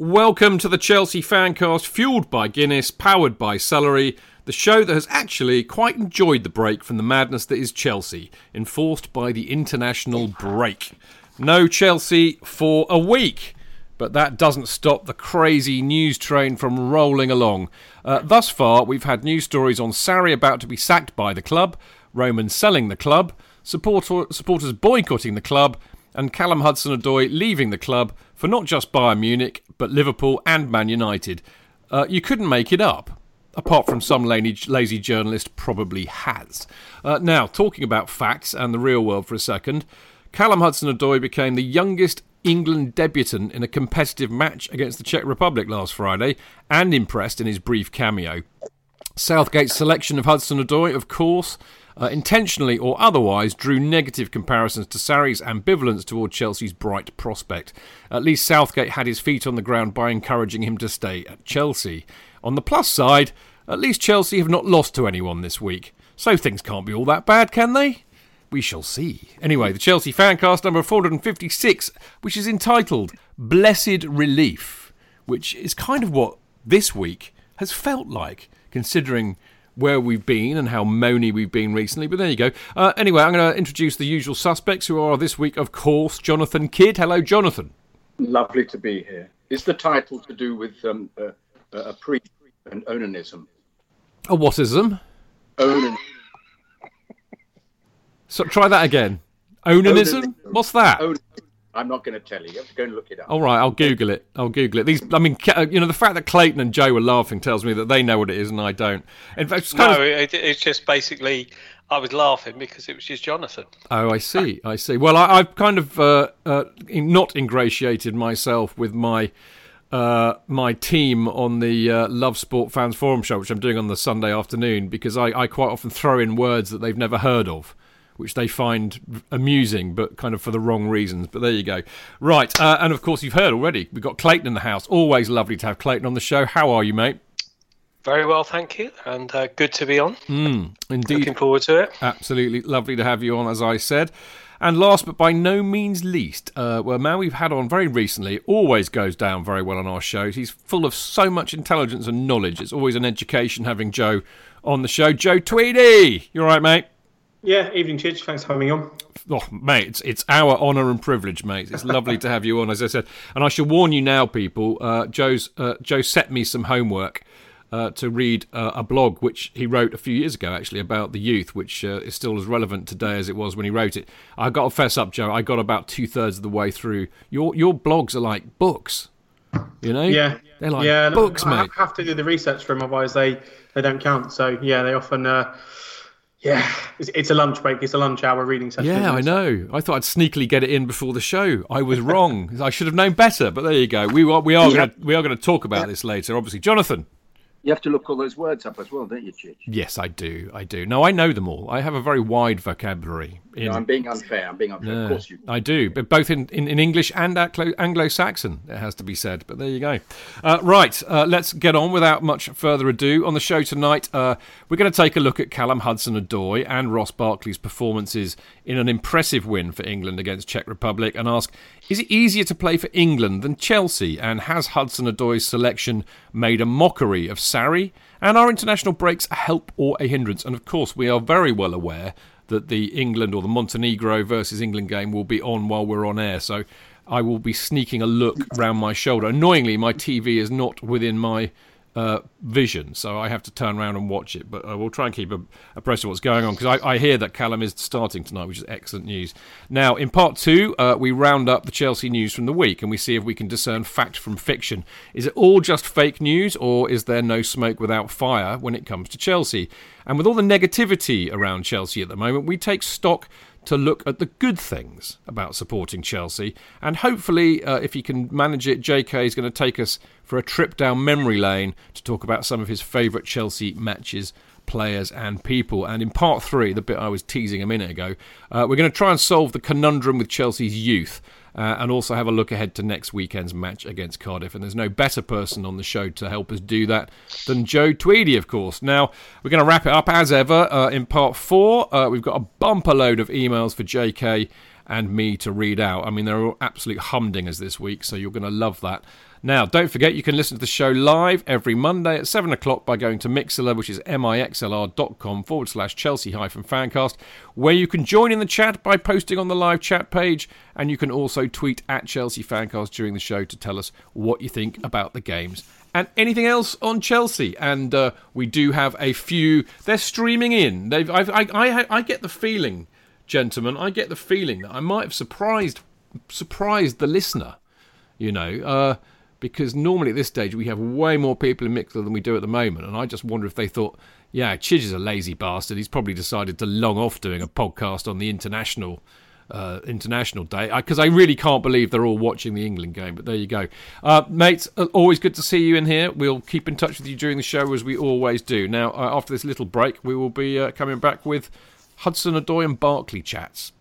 Welcome to the Chelsea Fancast, fueled by Guinness, powered by Celery, the show that has actually quite enjoyed the break from the madness that is Chelsea, enforced by the international break. No Chelsea for a week, but that doesn't stop the crazy news train from rolling along. Uh, thus far, we've had news stories on Sarri about to be sacked by the club, Roman selling the club, supporter, supporters boycotting the club, and Callum Hudson-Odoi leaving the club for not just Bayern Munich but Liverpool and Man United. Uh, you couldn't make it up, apart from some lazy journalist probably has. Uh, now, talking about facts and the real world for a second, Callum Hudson-Odoi became the youngest England debutant in a competitive match against the Czech Republic last Friday and impressed in his brief cameo. Southgate's selection of Hudson-Odoi, of course, uh, intentionally or otherwise, drew negative comparisons to Sarri's ambivalence toward Chelsea's bright prospect. At least Southgate had his feet on the ground by encouraging him to stay at Chelsea. On the plus side, at least Chelsea have not lost to anyone this week, so things can't be all that bad, can they? We shall see. Anyway, the Chelsea Fancast number 456, which is entitled Blessed Relief, which is kind of what this week has felt like, considering where we've been and how moany we've been recently. But there you go. Uh, anyway, I'm going to introduce the usual suspects who are this week, of course, Jonathan Kidd. Hello, Jonathan. Lovely to be here. Is the title to do with um, uh, a priest and onanism? A whatism? Onan. So try that again. Onanism? Onanism. What's that? Onan- I'm not going to tell you. You have to go and look it up. All right, I'll Google it. I'll Google it. These, I mean, you know, the fact that Clayton and Joe were laughing tells me that they know what it is and I don't. In fact, it's kind No, of- it, it's just basically I was laughing because it was just Jonathan. Oh, I see. I see. Well, I, I've kind of uh, uh, not ingratiated myself with my uh, my team on the uh, Love Sport Fans Forum show, which I'm doing on the Sunday afternoon, because I, I quite often throw in words that they've never heard of, which they find amusing, but kind of for the wrong reasons. But there you go. Right, uh, and of course you've heard already. We've got Clayton in the house. Always lovely to have Clayton on the show. How are you, mate? Very well, thank you, and uh, good to be on. Indeed. Looking forward to it. Absolutely lovely to have you on, as I said. And last but by no means least, uh, well, a man we've had on very recently always goes down very well on our shows. He's full of so much intelligence and knowledge. It's always an education having Joe on the show. Joe Tweedy, you all right, mate? Yeah, evening, Chidge. Thanks for having me on. Oh, mate, it's, it's our honour and privilege, mate. It's lovely to have you on, as I said. And I shall warn you now, people. Uh, Joe's uh, Joe set me some homework uh, to read uh, a blog which he wrote a few years ago, actually, about the youth, which uh, is still as relevant today as it was when he wrote it. I got to fess up, Joe. I got about two thirds of the way through. Your your blogs are like books, you know? Yeah, they're like yeah, books, I mate. have to do the research for them, otherwise they, they don't count. So yeah, they often uh, Yeah, it's, it's, a lunch break. It's a lunch hour reading session. Yeah, I know. I thought I'd sneakily get it in before the show. I was wrong. I should have known better. But there you go. We are we are yeah. going to we are going to talk about yeah. this later. Obviously, Jonathan. You have to look all those words up as well, don't you, Chich? Yes, I do. I do. No, I know them all. I have a very wide vocabulary. In... No, I'm being unfair. I'm being unfair. No, of course you. I do, but both in, in, in English and Anglo-Saxon, it has to be said. But there you go. Uh, right, uh, let's get on without much further ado. On the show tonight, uh, we're going to take a look at Callum Hudson-Odoi and Ross Barkley's performances in an impressive win for England against Czech Republic, and ask: Is it easier to play for England than Chelsea? And has Hudson-Odoi's selection made a mockery of Sarri? And are international breaks a help or a hindrance? And of course, we are very well aware that the England or the Montenegro versus England game will be on while we're on air. So I will be sneaking a look round my shoulder. Annoyingly, my TV is not within my uh, vision, so I have to turn around and watch it. But I will try and keep abreast of what's going on because I, I, hear that Callum is starting tonight, which is excellent news. Now, in part two, uh, we round up the Chelsea news from the week and we see if we can discern fact from fiction. Is it all just fake news, or is there no smoke without fire when it comes to Chelsea? And with all the negativity around Chelsea at the moment, we take stock to look at the good things about supporting Chelsea. And hopefully, uh, if he can manage it, JK is going to take us for a trip down memory lane to talk about some of his favourite Chelsea matches players and people. And in part three, the bit I was teasing a minute ago, uh, we're going to try and solve the conundrum with Chelsea's youth. Uh, and also have a look ahead to next weekend's match against Cardiff. And there's no better person on the show to help us do that than Joe Tweedy, of course. Now, we're going to wrap it up as ever uh, in part four. Uh, we've got a bumper load of emails for JK and me to read out. I mean, they're all absolute humdingers this week, so you're going to love that. Now, don't forget you can listen to the show live every Monday at 7 o'clock by going to Mixlr, which is mixlr.com forward slash Chelsea hyphen fancast, where you can join in the chat by posting on the live chat page, and you can also tweet at Chelsea fancast during the show to tell us what you think about the games and anything else on Chelsea. And uh, we do have a few. They're streaming in. I, I, I get the feeling, gentlemen. I get the feeling that I might have surprised surprised the listener. You know. Uh, because normally at this stage we have way more people in Mixlr than we do at the moment. And I just wonder if they thought, yeah, Chidge is a lazy bastard. He's probably decided to long off doing a podcast on the international. Uh, international day because I, I, really can't believe they're all watching the England game. But there you go, uh, mates. Uh, always good to see you in here. We'll keep in touch with you during the show as we always do. Now, uh, after this little break, we will be uh, coming back with Hudson-Odoi and Barkley chats.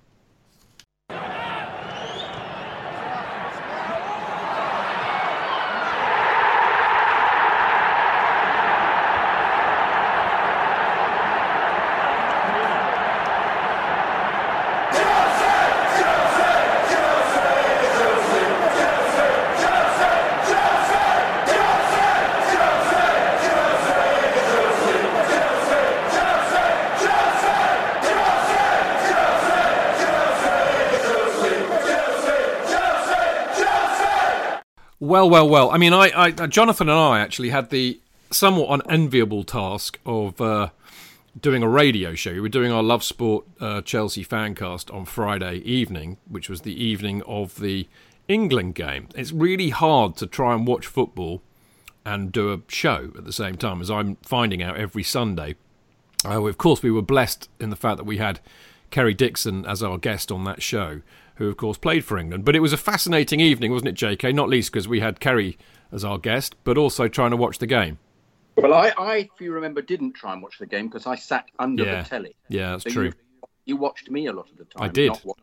Well, well, well. I mean, I, I, Jonathan and I actually had the somewhat unenviable task of uh, doing a radio show. We were doing our Love Sport uh, Chelsea fancast on Friday evening, which was the evening of the England game. It's really hard to try and watch football and do a show at the same time, as I'm finding out every Sunday. Uh, of course, we were blessed in the fact that we had Kerry Dixon as our guest on that show who of course played for England. But it was a fascinating evening, wasn't it, JK? Not least because we had Kerry as our guest, but also trying to watch the game. Well, I, I if you remember, didn't try and watch the game because I sat under yeah. the telly. Yeah, that's so true. You, you, watched me a lot of the time. I did. Not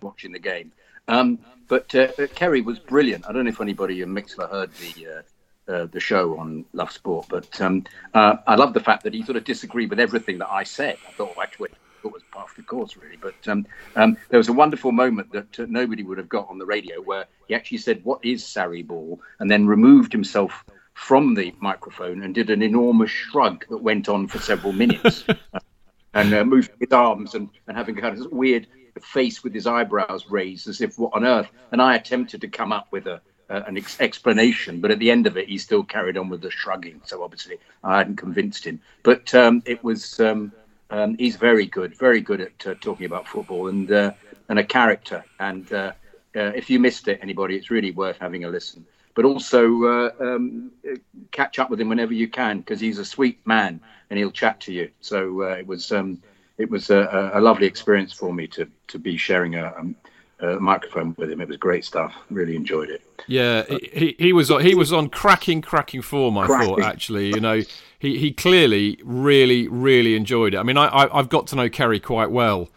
watching the game. Um, but uh, Kerry was brilliant. I don't know if anybody in Mixlr heard the uh, uh, the show on Love Sport, but um, uh, I love the fact that he sort of disagreed with everything that I said. I thought, oh, actually, thought was part of the course, really. But um, um, there was a wonderful moment that uh, nobody would have got on the radio where he actually said, "What is Sarri ball?" and then removed himself from the microphone and did an enormous shrug that went on for several minutes, and uh, moving his arms and, and having kind of weird face with his eyebrows raised, as if what on earth? And I attempted to come up with a uh, an ex- explanation, but at the end of it, he still carried on with the shrugging. So obviously, I hadn't convinced him. But um, it was um, um, he's very good, very good at uh, talking about football and uh, and a character. And uh, uh if you missed it, anybody, it's really worth having a listen. But also uh, um, catch up with him whenever you can because he's a sweet man and he'll chat to you. So uh, it was um, it was a, a, lovely experience for me to to be sharing a, um, a, microphone with him. It was great stuff. Really enjoyed it. Yeah, he, he was he was on cracking cracking form. I cracking. thought actually, you know, he he clearly really really enjoyed it. I mean, I, I have got to know Kerry quite well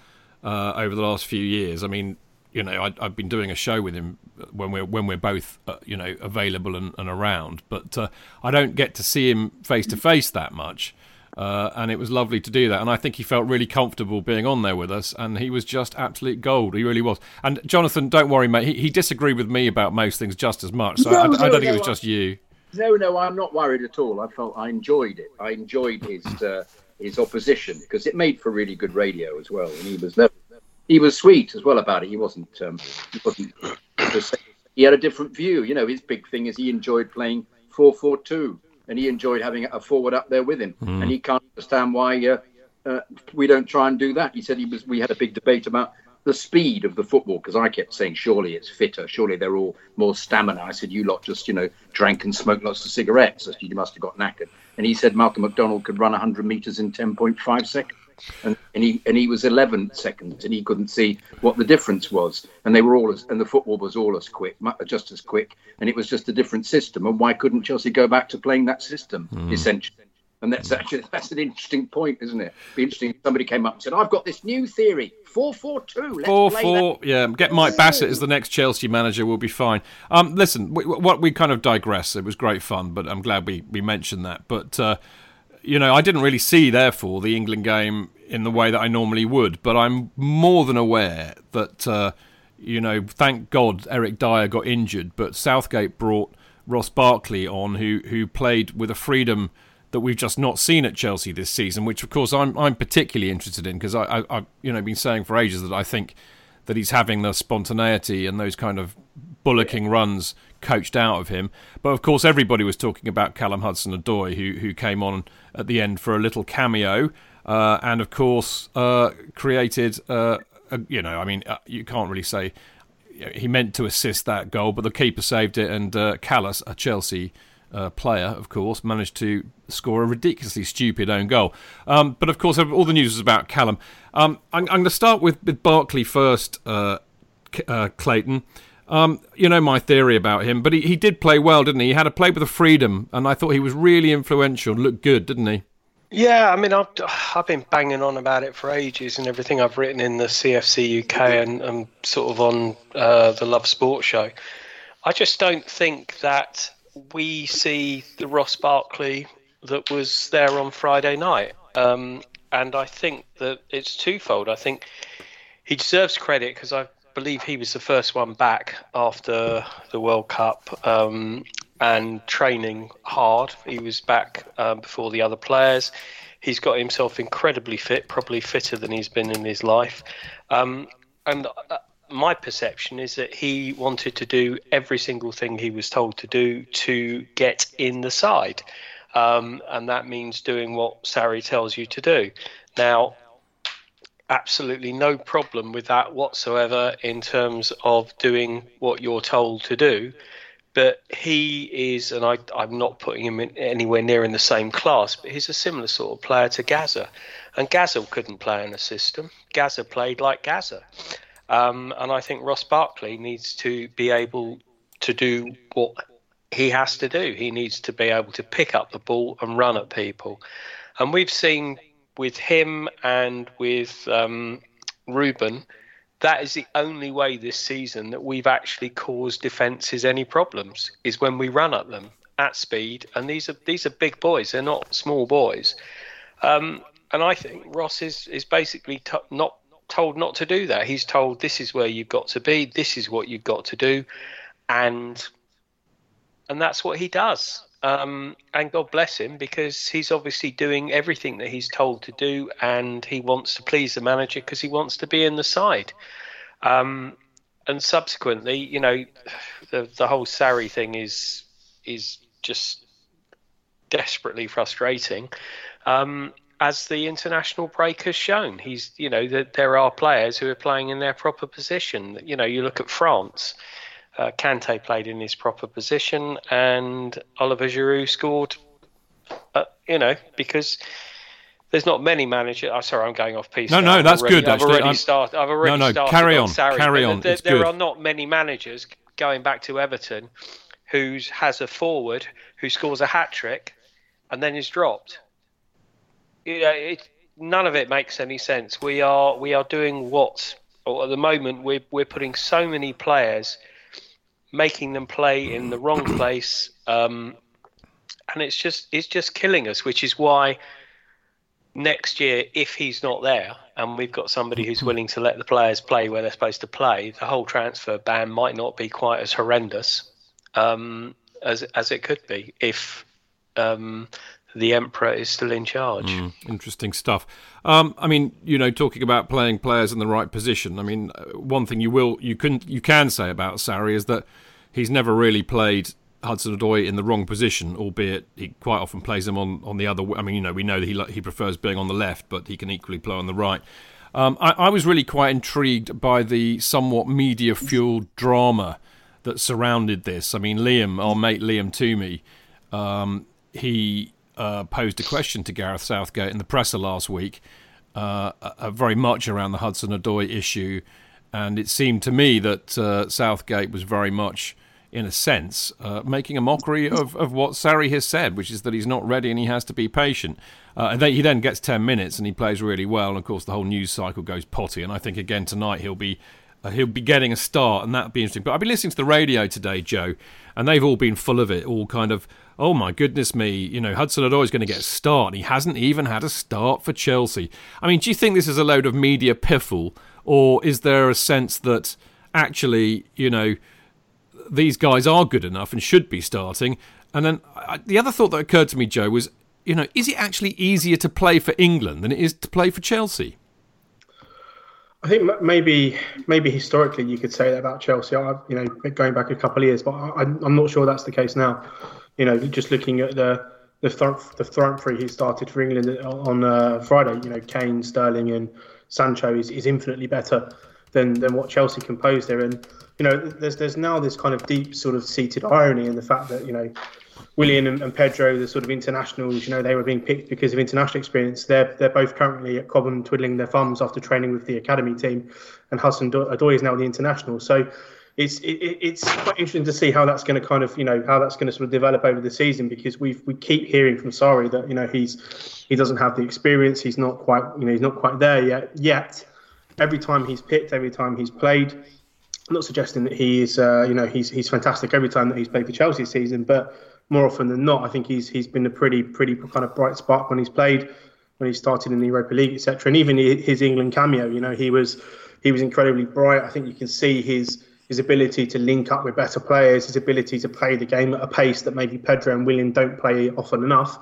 uh, over the last few years. I mean, you know, I, have been doing a show with him when we're when we're both uh, you know available and, and around, but uh, I don't get to see him face to face that much. Uh, and it was lovely to do that. And I think he felt really comfortable being on there with us, and he was just absolute gold. He really was. And Jonathan, don't worry, mate. He, he disagreed with me about most things just as much. So no, I, I, don't no, think it was just you. No, no, I'm not worried at all. I felt I enjoyed it. I enjoyed his uh, his opposition because it made for really good radio as well. And he was he was sweet as well about it. He wasn't um, he wasn't he had a different view. You know, his big thing is he enjoyed playing four four two and he enjoyed having a forward up there with him. Mm. And he can't understand why uh, uh, we don't try and do that. He said he was. We had a big debate about the speed of the football because I kept saying, surely it's fitter, surely they're all more stamina. I said, you lot just you know drank and smoked lots of cigarettes. You must have got knackered. And he said Malcolm McDonald could run 100 meters in 10.5 seconds and, and he and he was 11 seconds, and he couldn't see what the difference was. And they were all as, and the football was all as quick, just as quick, and it was just a different system. And why couldn't Chelsea go back to playing that system mm. essentially? And that's actually that's an interesting point, isn't it? Be interesting. If somebody came up and said, "I've got this new theory, four four two. Four four, that. yeah. Get Mike Bassett as the next Chelsea manager. We'll be fine. Um, listen, we, what we kind of digress. It was great fun, but I'm glad we we mentioned that. But uh, you know, I didn't really see, therefore, the England game in the way that I normally would. But I'm more than aware that, uh, you know, thank God Eric Dier got injured, but Southgate brought Ross Barkley on, who who played with a freedom that we've just not seen at Chelsea this season. Which, of course, I'm I'm particularly interested in because I, I I've you know been saying for ages that I think that he's having the spontaneity and those kind of bullocking runs coached out of him. But of course, everybody was talking about Callum Hudson-Odoi, who who came on at the end for a little cameo, uh, and of course uh, created. Uh, a, you know, I mean, uh, you can't really say he meant to assist that goal, but the keeper saved it, and uh, Kalas, a Chelsea. Uh, player, of course, managed to score a ridiculously stupid own goal. Um, but of course, all the news is about Callum. Um, I'm, I'm going to start with, with Barkley first, Clayton. Um, you know my theory about him, but he, he did play well, didn't he? He had a play with a freedom, and I thought he was really influential. Looked good, didn't he? Yeah, I mean, I've, I've been banging on about it for ages, and everything I've written in the CFC UK and, and sort of on uh, the Love Sport show. I just don't think that we see the Ross Barkley that was there on Friday night. Um, and I think that it's twofold. I think he deserves credit because I've believe he was the first one back after the World Cup um, and training hard. He was back uh, before the other players. He's got himself incredibly fit, probably fitter than he's been in his life. Um, and uh, my perception is that he wanted to do every single thing he was told to do to get in the side. Um, and that means doing what Sarri tells you to do. Now, absolutely no problem with that whatsoever in terms of doing what you're told to do. But he is, and I, am not putting him in anywhere near in the same class, but he's a similar sort of player to Gaza. And Gazza couldn't play in a system. Gaza played like Gazza. Um, and I think Ross Barkley needs to be able to do what he has to do. He needs to be able to pick up the ball and run at people. And we've seen with him and with um, Ruben, that is the only way this season that we've actually caused defences any problems is when we run at them at speed. And these are these are big boys; they're not small boys. Um, and I think Ross is is basically t- not told not to do that. He's told this is where you've got to be, this is what you've got to do, and and that's what he does. Um, and God bless him because he's obviously doing everything that he's told to do, and he wants to please the manager because he wants to be in the side. Um, and subsequently, you know, the the whole Sarri thing is is just desperately frustrating. Um, as the international break has shown, he's you know that there are players who are playing in their proper position. You know, you look at France uh, Kante played in his proper position, and Oliver Giroud scored. Uh, you know, because there's not many managers. I'm sorry, I'm going off piece. No, now. no, that's already, good, I've already started. I've already No, no, started carry on on, Sarri, carry on, There, there are not many managers going back to Everton who has a forward who scores a hat trick and then is dropped. You know, it, none of it makes any sense. We are we are doing what at the moment we're we're putting so many players, making them play in the wrong place, um, and it's just it's just killing us. Which is why next year, if he's not there, and we've got somebody who's willing to let the players play where they're supposed to play, the whole transfer ban might not be quite as horrendous um, as as it could be if um, the emperor is still in charge. Interesting stuff. Um, I mean, you know, talking about playing players in the right position. I mean, uh, one thing you will you can you can say about Sarri is that he's never really played Hudson Odoi in the wrong position, albeit he quite often plays him on, on the other. I mean, you know, we know that he he prefers being on the left, but he can equally play on the right. Um, I, I was really quite intrigued by the somewhat media fueled drama that surrounded this. I mean, Liam, our mate Liam Toomey, um, he uh, posed a question to Gareth Southgate in the presser last week, uh, uh, very much around the Hudson Odoi issue, and it seemed to me that uh, Southgate was very much, in a sense, uh, making a mockery of, of what Sarri has said, which is that he's not ready and he has to be patient. Uh, and he then gets 10 minutes and he plays really well, and of course the whole news cycle goes potty. And I think again tonight he'll be Uh, he'll be getting a start, and that'd be interesting. But I've been listening to the radio today, Joe, and they've all been full of it, all kind of, oh my goodness me, you know, Hudson Odoi is going to get a start, and he hasn't even had a start for Chelsea. I mean, do you think this is a load of media piffle, or is there a sense that actually, you know, these guys are good enough and should be starting? And then I, the other thought that occurred to me, Joe, was, you know, is it actually easier to play for England than it is to play for Chelsea? I think maybe maybe historically you could say that about Chelsea. I, you know, going back a couple of years, but I, I'm not sure that's the case now. You know, just looking at the the front the front three who started for England on uh, Friday. You know, Kane, Sterling, and Sancho is, is infinitely better than than what Chelsea composed there. And you know, there's there's now this kind of deep sort of seated irony in the fact that you know. Willian and, and Pedro, the sort of internationals, you know, they were being picked because of international experience. They're they're both currently at Cobham twiddling their thumbs after training with the academy team, and Hudson Odoi is now the international. So it's it, it's quite interesting to see how that's going to kind of you know how that's going to sort of develop over the season because we we keep hearing from Sarri that you know he's he doesn't have the experience. He's not quite you know he's not quite there yet. Yet every time he's picked, every time he's played. I'm not suggesting that he is, uh, you know, he's he's fantastic every time that he's played for Chelsea season, but more often than not, I think he's he's been a pretty pretty kind of bright spark when he's played, when he started in the Europa League, etc. And even his England cameo, you know, he was he was incredibly bright. I think you can see his his ability to link up with better players, his ability to play the game at a pace that maybe Pedro and Willian don't play often enough.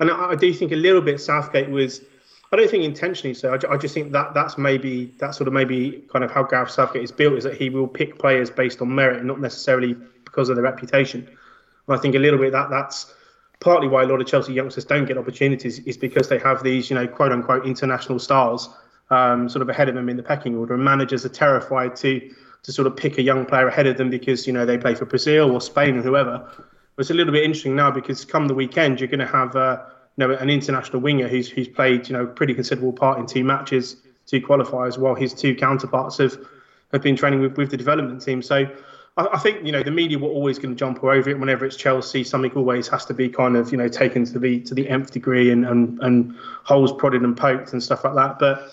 And I, I do think a little bit Southgate was. I don't think intentionally so. I, I just think that that's maybe that's sort of maybe kind of how Gareth Southgate is built is that he will pick players based on merit and not necessarily because of their reputation. And I think a little bit that that's partly why a lot of Chelsea youngsters don't get opportunities is because they have these, you know, quote unquote international stars um, sort of ahead of them in the pecking order. And managers are terrified to to sort of pick a young player ahead of them because, you know, they play for Brazil or Spain or whoever. But it's a little bit interesting now because come the weekend, you're going to have, uh, you know, an international winger who's who's played, you know, pretty considerable part in two matches, two qualifiers, while his two counterparts have have been training with, with the development team. So I, I think you know the media were always going to jump all over it. Whenever it's Chelsea, something always has to be kind of you know taken to the to the nth degree and and, and holes prodded and poked and stuff like that. But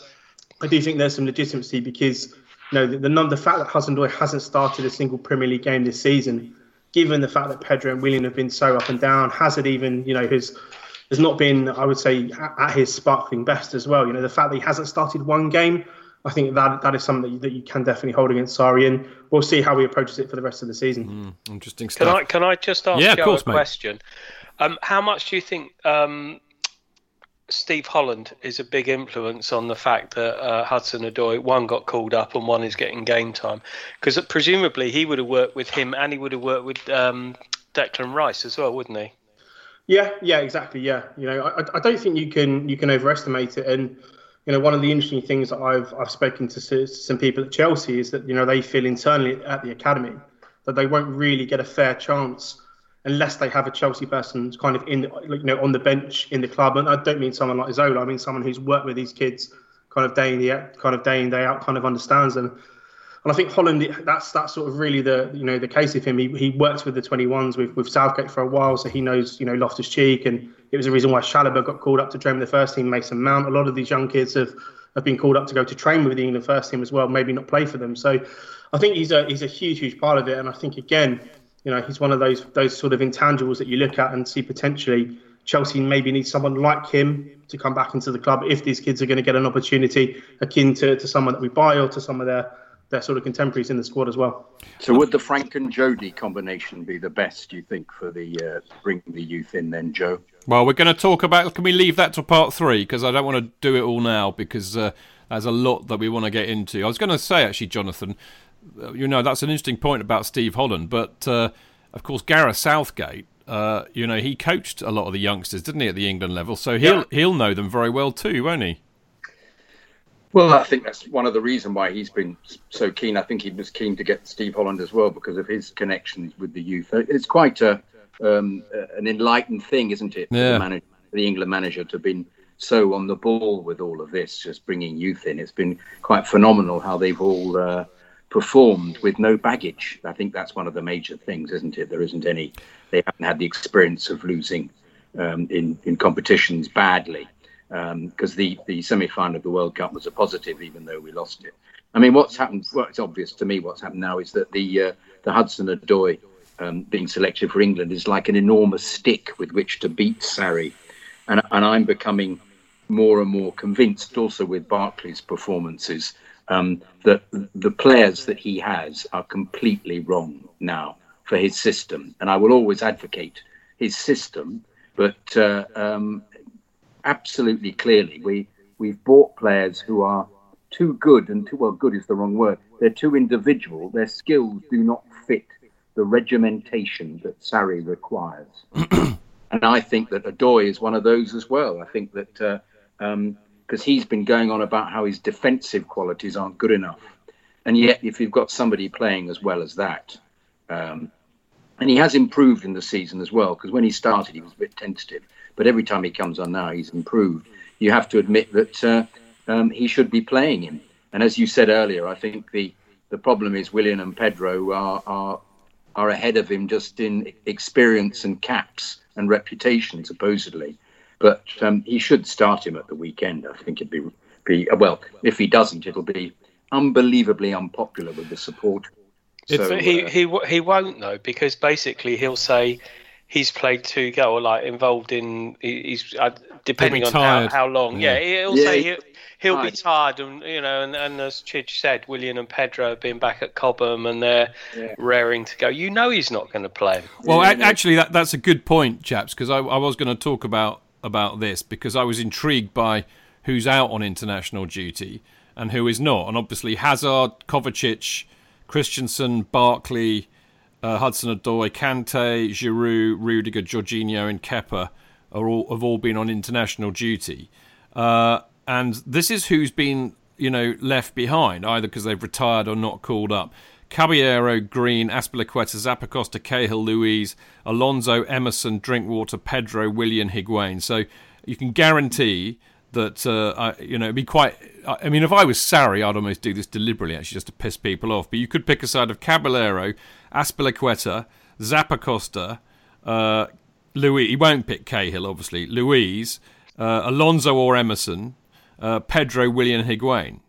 I do think there's some legitimacy because you know the the, fact that Hudson Odoi hasn't started a single Premier League game this season, given the fact that Pedro and Willian have been so up and down, Hazard even you know has has not been I would say at, at his sparkling best as well. You know the fact that he hasn't started one game. I think that that is something that you, that you can definitely hold against Sarri, and we'll see how he approaches it for the rest of the season. Interesting Can. I can I just ask Yeah, of Joe course, a mate. question? Um, how much do you think um, Steve Holland is a big influence on the fact that uh, Hudson Odoi one got called up and one is getting game time? Because presumably he would have worked with him and he would have worked with um, Declan Rice as well, wouldn't he? Yeah, yeah, exactly. Yeah, you know, I, I don't think you can you can overestimate it. And you know, one of the interesting things that I've I've spoken to some people at Chelsea is that you know they feel internally at the academy that they won't really get a fair chance unless they have a Chelsea person kind of in, you know, on the bench in the club. And I don't mean someone like Zola. I mean someone who's worked with these kids, kind of day in day, kind of day in day out, kind of understands them. And I think Holland, that's that's sort of really the you know the case of him. He, he worked with the 21s with, with Southgate for a while, so he knows you know Loftus Cheek, and it was a reason why Chalobah got called up to train with the first team. Mason Mount, a lot of these young kids have have been called up to go to train with the England first team as well, maybe not play for them. So I think he's a he's a huge huge part of it, and I think again, you know, he's one of those those sort of intangibles that you look at and see potentially Chelsea maybe needs someone like him to come back into the club if these kids are going to get an opportunity akin to, to someone that we buy or to some of their their sort of contemporaries in the squad as well. So would the Frank and Jody combination be the best, do you think, for the uh, bring the youth in then, Joe? Well, we're going to talk about. Can we leave that to part three? Because I don't want to do it all now because uh, there's a lot that we want to get into. I was going to say actually, Jonathan, uh, you know that's an interesting point about Steve Holland, but uh, of course Gareth Southgate. Uh, you know, he coached a lot of the youngsters, didn't he, at the England level? So he'll yeah. he'll know them very well too, won't he? Well, I think that's one of the reasons why he's been so keen. I think he was keen to get Steve Holland as well because of his connections with the youth. It's quite a, um, an enlightened thing, isn't it? Yeah. The, manager, the England manager to have been so on the ball with all of this, just bringing youth in. It's been quite phenomenal how they've all uh, performed with no baggage. I think that's one of the major things, isn't it? There isn't any. They haven't had the experience of losing um, in in competitions badly because um, the the semi final of the World Cup was a positive, even though we lost it. I mean, what's happened? Well, it's obvious to me what's happened now is that the uh, the Hudson Odoi um, being selected for England is like an enormous stick with which to beat Sarri, and and I'm becoming more and more convinced, also with Barkley's performances, um, that the players that he has are completely wrong now for his system, and I will always advocate his system, but uh, um, absolutely clearly. We we've bought players who are too good, and too well, good is the wrong word. They're too individual. Their skills do not fit the regimentation that Sarri requires. and I think that Odoi is one of those as well. I think that because uh, um, he's been going on about how his defensive qualities aren't good enough, and yet if you've got somebody playing as well as that. Um, and he has improved in the season as well because when he started he was a bit tentative but every time he comes on now, he's improved. You have to admit that uh, um, he should be playing him. And as you said earlier, I think the, the problem is Willian and Pedro are, are are ahead of him just in experience and caps and reputation, supposedly. But um, he should start him at the weekend. I think it'd be be well. If he doesn't, it'll be unbelievably unpopular with the support. So, he uh, he he won't though because basically he'll say he's played two goals, like involved in. He's uh, depending on how, how, long. Yeah, yeah he'll yeah, say he'll, he'll be tired, and you know, and, and as Chidge said, Willian and Pedro have been back at Cobham, and they're yeah. raring to go. You know, he's not going to play. Well, actually, that, that's a good point, chaps, because I, I was going to talk about about this because I was intrigued by who's out on international duty and who is not, and obviously Hazard, Kovacic, Christensen, Barkley uh, Hudson Odoi, Kante, Giroud, Rudiger, Jorginho, and Kepa are all have all been on international duty, uh, and this is who's been you know left behind either because they've retired or not called up. Caballero, Green, Azpilicueta, Zappacosta, Cahill, Luiz, Alonso, Emerson, Drinkwater, Pedro, Willian, Higuain. So you can guarantee that uh, I, you know it'd be quite. I mean, if I was Sarri, I'd almost do this deliberately, actually, just to piss people off. But you could pick a side of Caballero, Azpilicueta, Zappacosta, uh, Luiz. He won't pick Cahill, obviously. Luiz, uh, Alonso or Emerson, uh, Pedro, Willian, Higuain.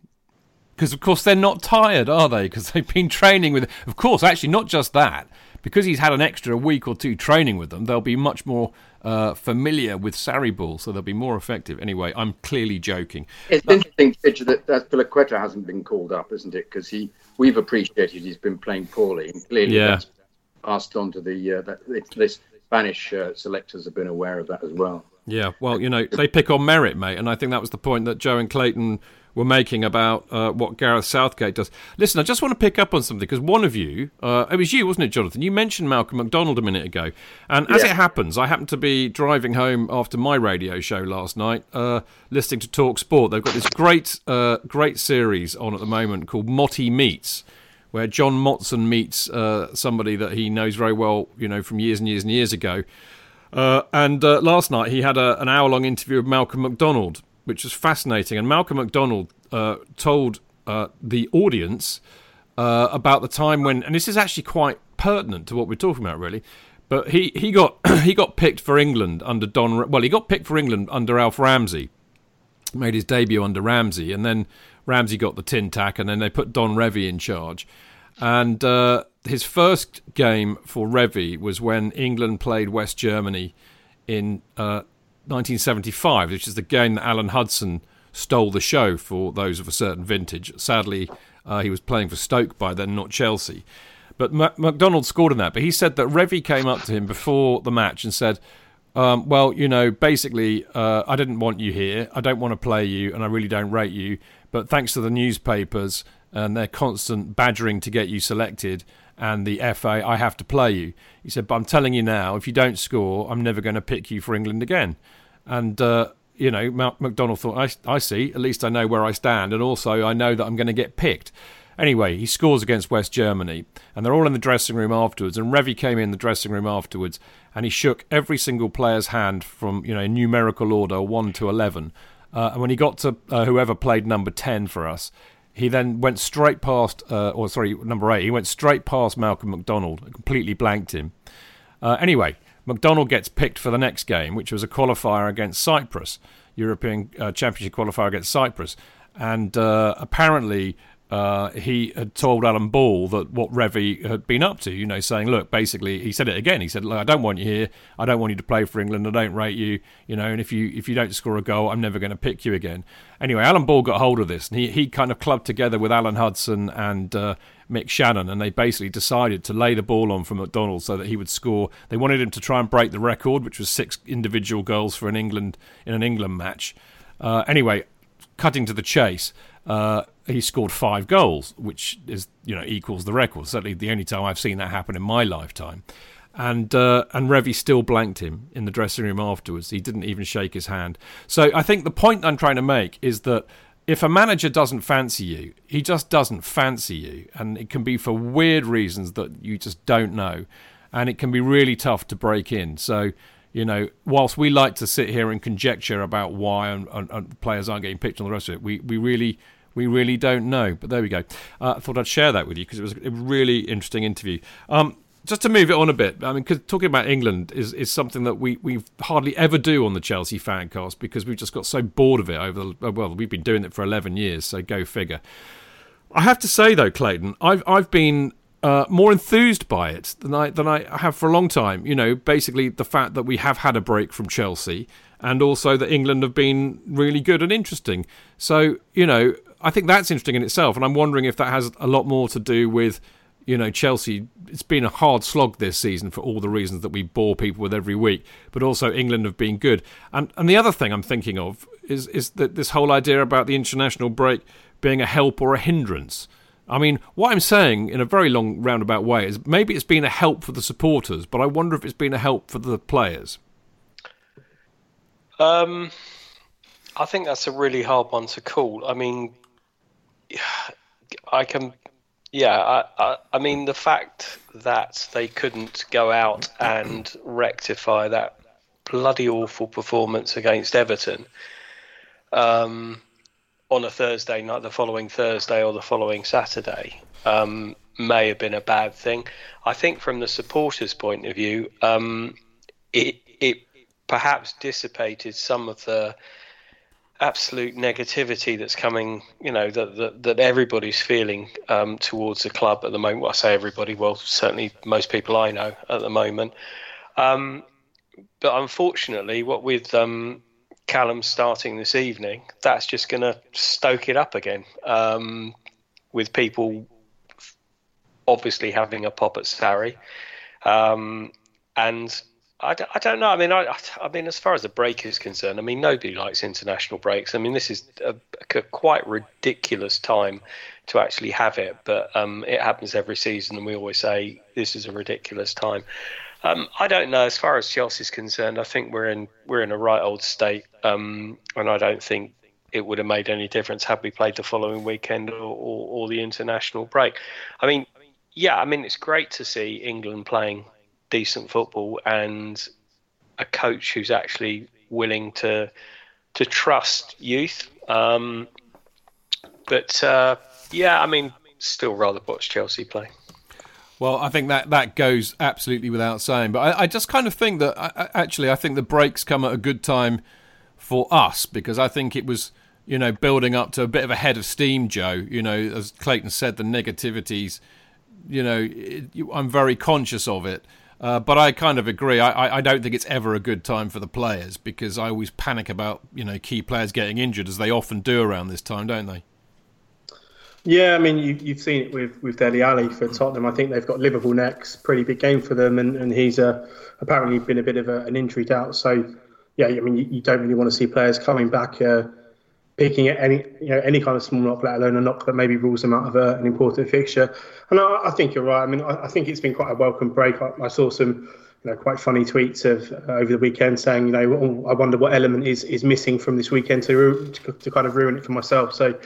Because of course they're not tired, are they? Because they've been training with. Of course, actually, not just that because he's had an extra week or two training with them, they'll be much more uh, familiar with Sarri ball, so they'll be more effective. Anyway, I'm clearly joking. It's uh, interesting, Fitch, that, that Pilaqueta hasn't been called up, isn't it? Because he, we've appreciated he's been playing poorly, and clearly yeah. that's passed on to the uh, that, this Spanish uh, selectors have been aware of that as well. Yeah, well, you know, they pick on merit, mate, and I think that was the point that Joe and Clayton were making about uh, what Gareth Southgate does. Listen, I just want to pick up on something because one of you, uh, it was you, wasn't it, Jonathan? You mentioned Malcolm McDonald a minute ago, and as yeah. it happens, I happened to be driving home after my radio show last night, uh, listening to Talk Sport. They've got this great, uh, great series on at the moment called Motty Meets where John Motson meets uh, somebody that he knows very well, you know, from years and years and years ago. Uh, and uh, last night he had a, an hour long interview with Malcolm McDonald, which was fascinating. And Malcolm McDonald uh, told uh, the audience uh, about the time when, and this is actually quite pertinent to what we're talking about, really. But he, he got he got picked for England under Don. Well, he got picked for England under Alf Ramsey. Made his debut under Ramsey, and then Ramsey got the tin tack, and then they put Don Revie in charge. And uh, his first game for Revie was when England played West Germany in uh, 1975, which is the game that Alan Hudson stole the show for those of a certain vintage. Sadly, uh, he was playing for Stoke by then, not Chelsea. But McDonald scored in that. But he said that Revie came up to him before the match and said, um, "Well, you know, basically, uh, I didn't want you here. I don't want to play you, and I really don't rate you. But thanks to the newspapers and their constant badgering to get you selected, and the FA, I have to play you." He said, "But I'm telling you now, if you don't score, I'm never going to pick you for England again." And uh, you know, McDonald thought, I, I see, at least I know where I stand, and also I know that I'm going to get picked. Anyway, he scores against West Germany, and they're all in the dressing room afterwards. And Revie came in the dressing room afterwards, and he shook every single player's hand from you know numerical order one to eleven. Uh, and when he got to uh, whoever played number ten for us, he then went straight past, uh, or sorry, number eight. He went straight past Malcolm McDonald, completely blanked him. Uh, anyway, McDonald gets picked for the next game, which was a qualifier against Cyprus, European uh, Championship qualifier against Cyprus, and uh, apparently uh, he had told Alan Ball that what Revie had been up to, you know, saying, look, basically, he said it again. He said, look, I don't want you here. I don't want you to play for England. I don't rate you, you know, and if you if you don't score a goal, I'm never going to pick you again. Anyway, Alan Ball got hold of this, and he, he kind of clubbed together with Alan Hudson and uh, Mick Channon and they basically decided to lay the ball on for McDonald so that he would score. They wanted him to try and break the record, which was six individual goals for an England in an England match. Uh, anyway, cutting to the chase. Uh, he scored five goals, which is you know equals the record. Certainly the only time I've seen that happen in my lifetime. And uh, and Revie still blanked him in the dressing room afterwards. He didn't even shake his hand. So I think the point I'm trying to make is that if a manager doesn't fancy you, he just doesn't fancy you, and it can be for weird reasons that you just don't know, and it can be really tough to break in. So you know, whilst we like to sit here and conjecture about why and, and, and players aren't getting picked on the rest of it, we, we really we really don't know. But there we go. Uh, I thought I'd share that with you because it was a really interesting interview. Um, just to move it on a bit, I mean, because talking about England is, is something that we, we hardly ever do on the Chelsea fancast because we've just got so bored of it over the, uh, well, we've been doing it for 11 years, so go figure. I have to say, though, Clayton, I've, I've been uh, more enthused by it than I, than I have for a long time. You know, basically the fact that we have had a break from Chelsea and also that England have been really good and interesting. So, you know, I think that's interesting in itself, and I'm wondering if that has a lot more to do with, you know, Chelsea. It's been a hard slog this season for all the reasons that we bore people with every week, but also England have been good. And and the other thing I'm thinking of is is that this whole idea about the international break being a help or a hindrance. I mean, what I'm saying in a very long roundabout way is maybe it's been a help for the supporters, but I wonder if it's been a help for the players. Um, I think that's a really hard one to call. I mean, I can, yeah. I, I, I mean, the fact that they couldn't go out and rectify that bloody awful performance against Everton um, on a Thursday night, the following Thursday or the following Saturday, um, may have been a bad thing. I think from the supporters' point of view, um, it it perhaps dissipated some of the absolute negativity that's coming, you know, that that, that everybody's feeling um, towards the club at the moment. Well, I say everybody, well, certainly most people I know at the moment. Um, but unfortunately, what with um, Callum starting this evening, that's just going to stoke it up again. Um, with people obviously having a pop at Sarri, um, and I, I don't know. I mean, I, I mean, as far as the break is concerned, I mean, nobody likes international breaks. I mean, this is a, a quite ridiculous time to actually have it, but um, it happens every season, and we always say this is a ridiculous time. Um, I don't know. As far as Chelsea's concerned, I think we're in we're in a right old state, um, and I don't think it would have made any difference had we played the following weekend or, or, or the international break. I mean, yeah, I mean it's great to see England playing decent football and a coach who's actually willing to to trust youth. Um, but uh, yeah, I mean, still rather watch Chelsea play. Well, I think that, that goes absolutely without saying. But I, I just kind of think that I, actually, I think the breaks come at a good time for us because I think it was, you know, building up to a bit of a head of steam, Joe. You know, as Clayton said, the negativities, you know, it, I'm very conscious of it. Uh, but I kind of agree. I, I don't think it's ever a good time for the players because I always panic about you know key players getting injured as they often do around this time, don't they? Yeah, I mean you, have seen it with with Dele Alli for Tottenham. I think they've got Liverpool next, pretty big game for them, and, and he's uh, apparently been a bit of a, an injury doubt. So yeah, I mean you, you, don't really want to see players coming back. Uh, picking at any you know any kind of small knock, let alone a knock that maybe rules them out of a, an important fixture. And I, I, think you're right. I mean, I, I, think it's been quite a welcome break. I, I saw some you know quite funny tweets of uh, over the weekend saying you know oh, I wonder what element is is missing from this weekend to, to, to kind of ruin it for myself. So.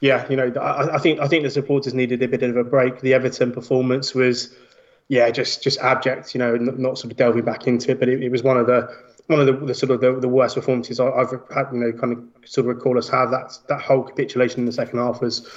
Yeah, you know, I, I think I think the supporters needed a bit of a break. The Everton performance was, yeah, just just abject. You know, not, not sort of delving back into it, but it, it was one of the one of the, the sort of the, the, worst performances I've had, you know, kind of sort of recall us have. That that whole capitulation in the second half was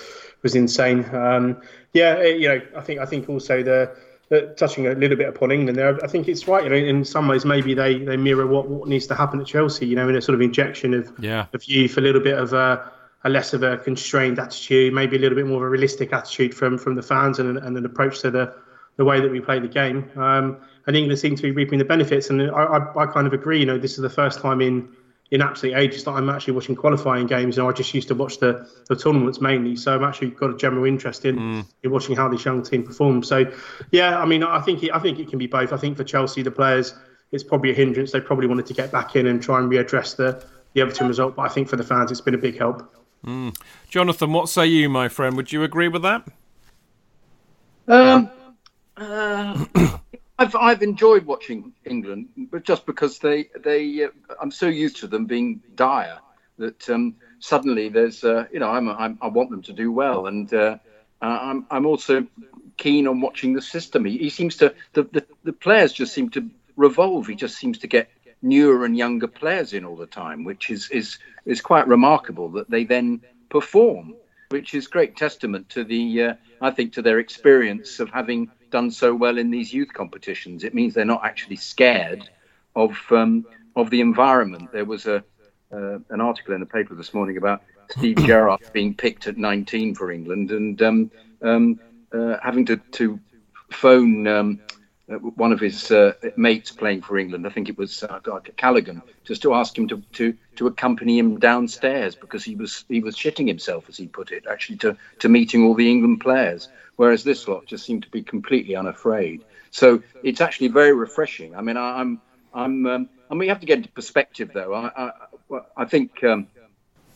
was insane. Um, yeah, it, you know, I think I think also the, the, touching a little bit upon England there. I think it's right. You know, in some ways maybe they, they mirror what, what needs to happen at Chelsea. You know, in a sort of injection of yeah. of youth, a little bit of a, a less of a constrained attitude, maybe a little bit more of a realistic attitude from from the fans and, and an approach to the the way that we play the game. Um, and England seem to be reaping the benefits. And I, I, I, kind of agree. You know, this is the first time in in absolute ages that I'm actually watching qualifying games. You know, I just used to watch the, the tournaments mainly, so I'm actually got a general interest in, mm. in watching how this young team perform. So, yeah, I mean, I think it, I think it can be both. I think for Chelsea, the players, it's probably a hindrance. They probably wanted to get back in and try and readdress the the Everton result, but I think for the fans, it's been a big help. Mm. Jonathan, what say you, my friend? Would you agree with that? Um. Uh, I've I've enjoyed watching England, but just because they they uh, I'm so used to them being dire that um, suddenly there's uh, you know I'm, I'm, i want them to do well, and uh, I'm I'm also keen on watching the system. He, he seems to the, the the players just seem to revolve. He just seems to get newer and younger players in all the time, which is is is quite remarkable that they then perform, which is great testament to the uh, I think to their experience of having done so well in these youth competitions. It means they're not actually scared of um, of the environment. There was a uh, an article in the paper this morning about Steve Gerrard being picked at 19 for England and um, um, uh, having to to phone um, one of his uh, mates playing for England. I think it was uh, Callaghan, just to ask him to, to to accompany him downstairs because he was he was shitting himself, as he put it, actually to to meeting all the England players whereas this lot just seemed to be completely unafraid. So it's actually very refreshing. I mean, I, am I'm, um, and we have to get into perspective though. I, I, I think um,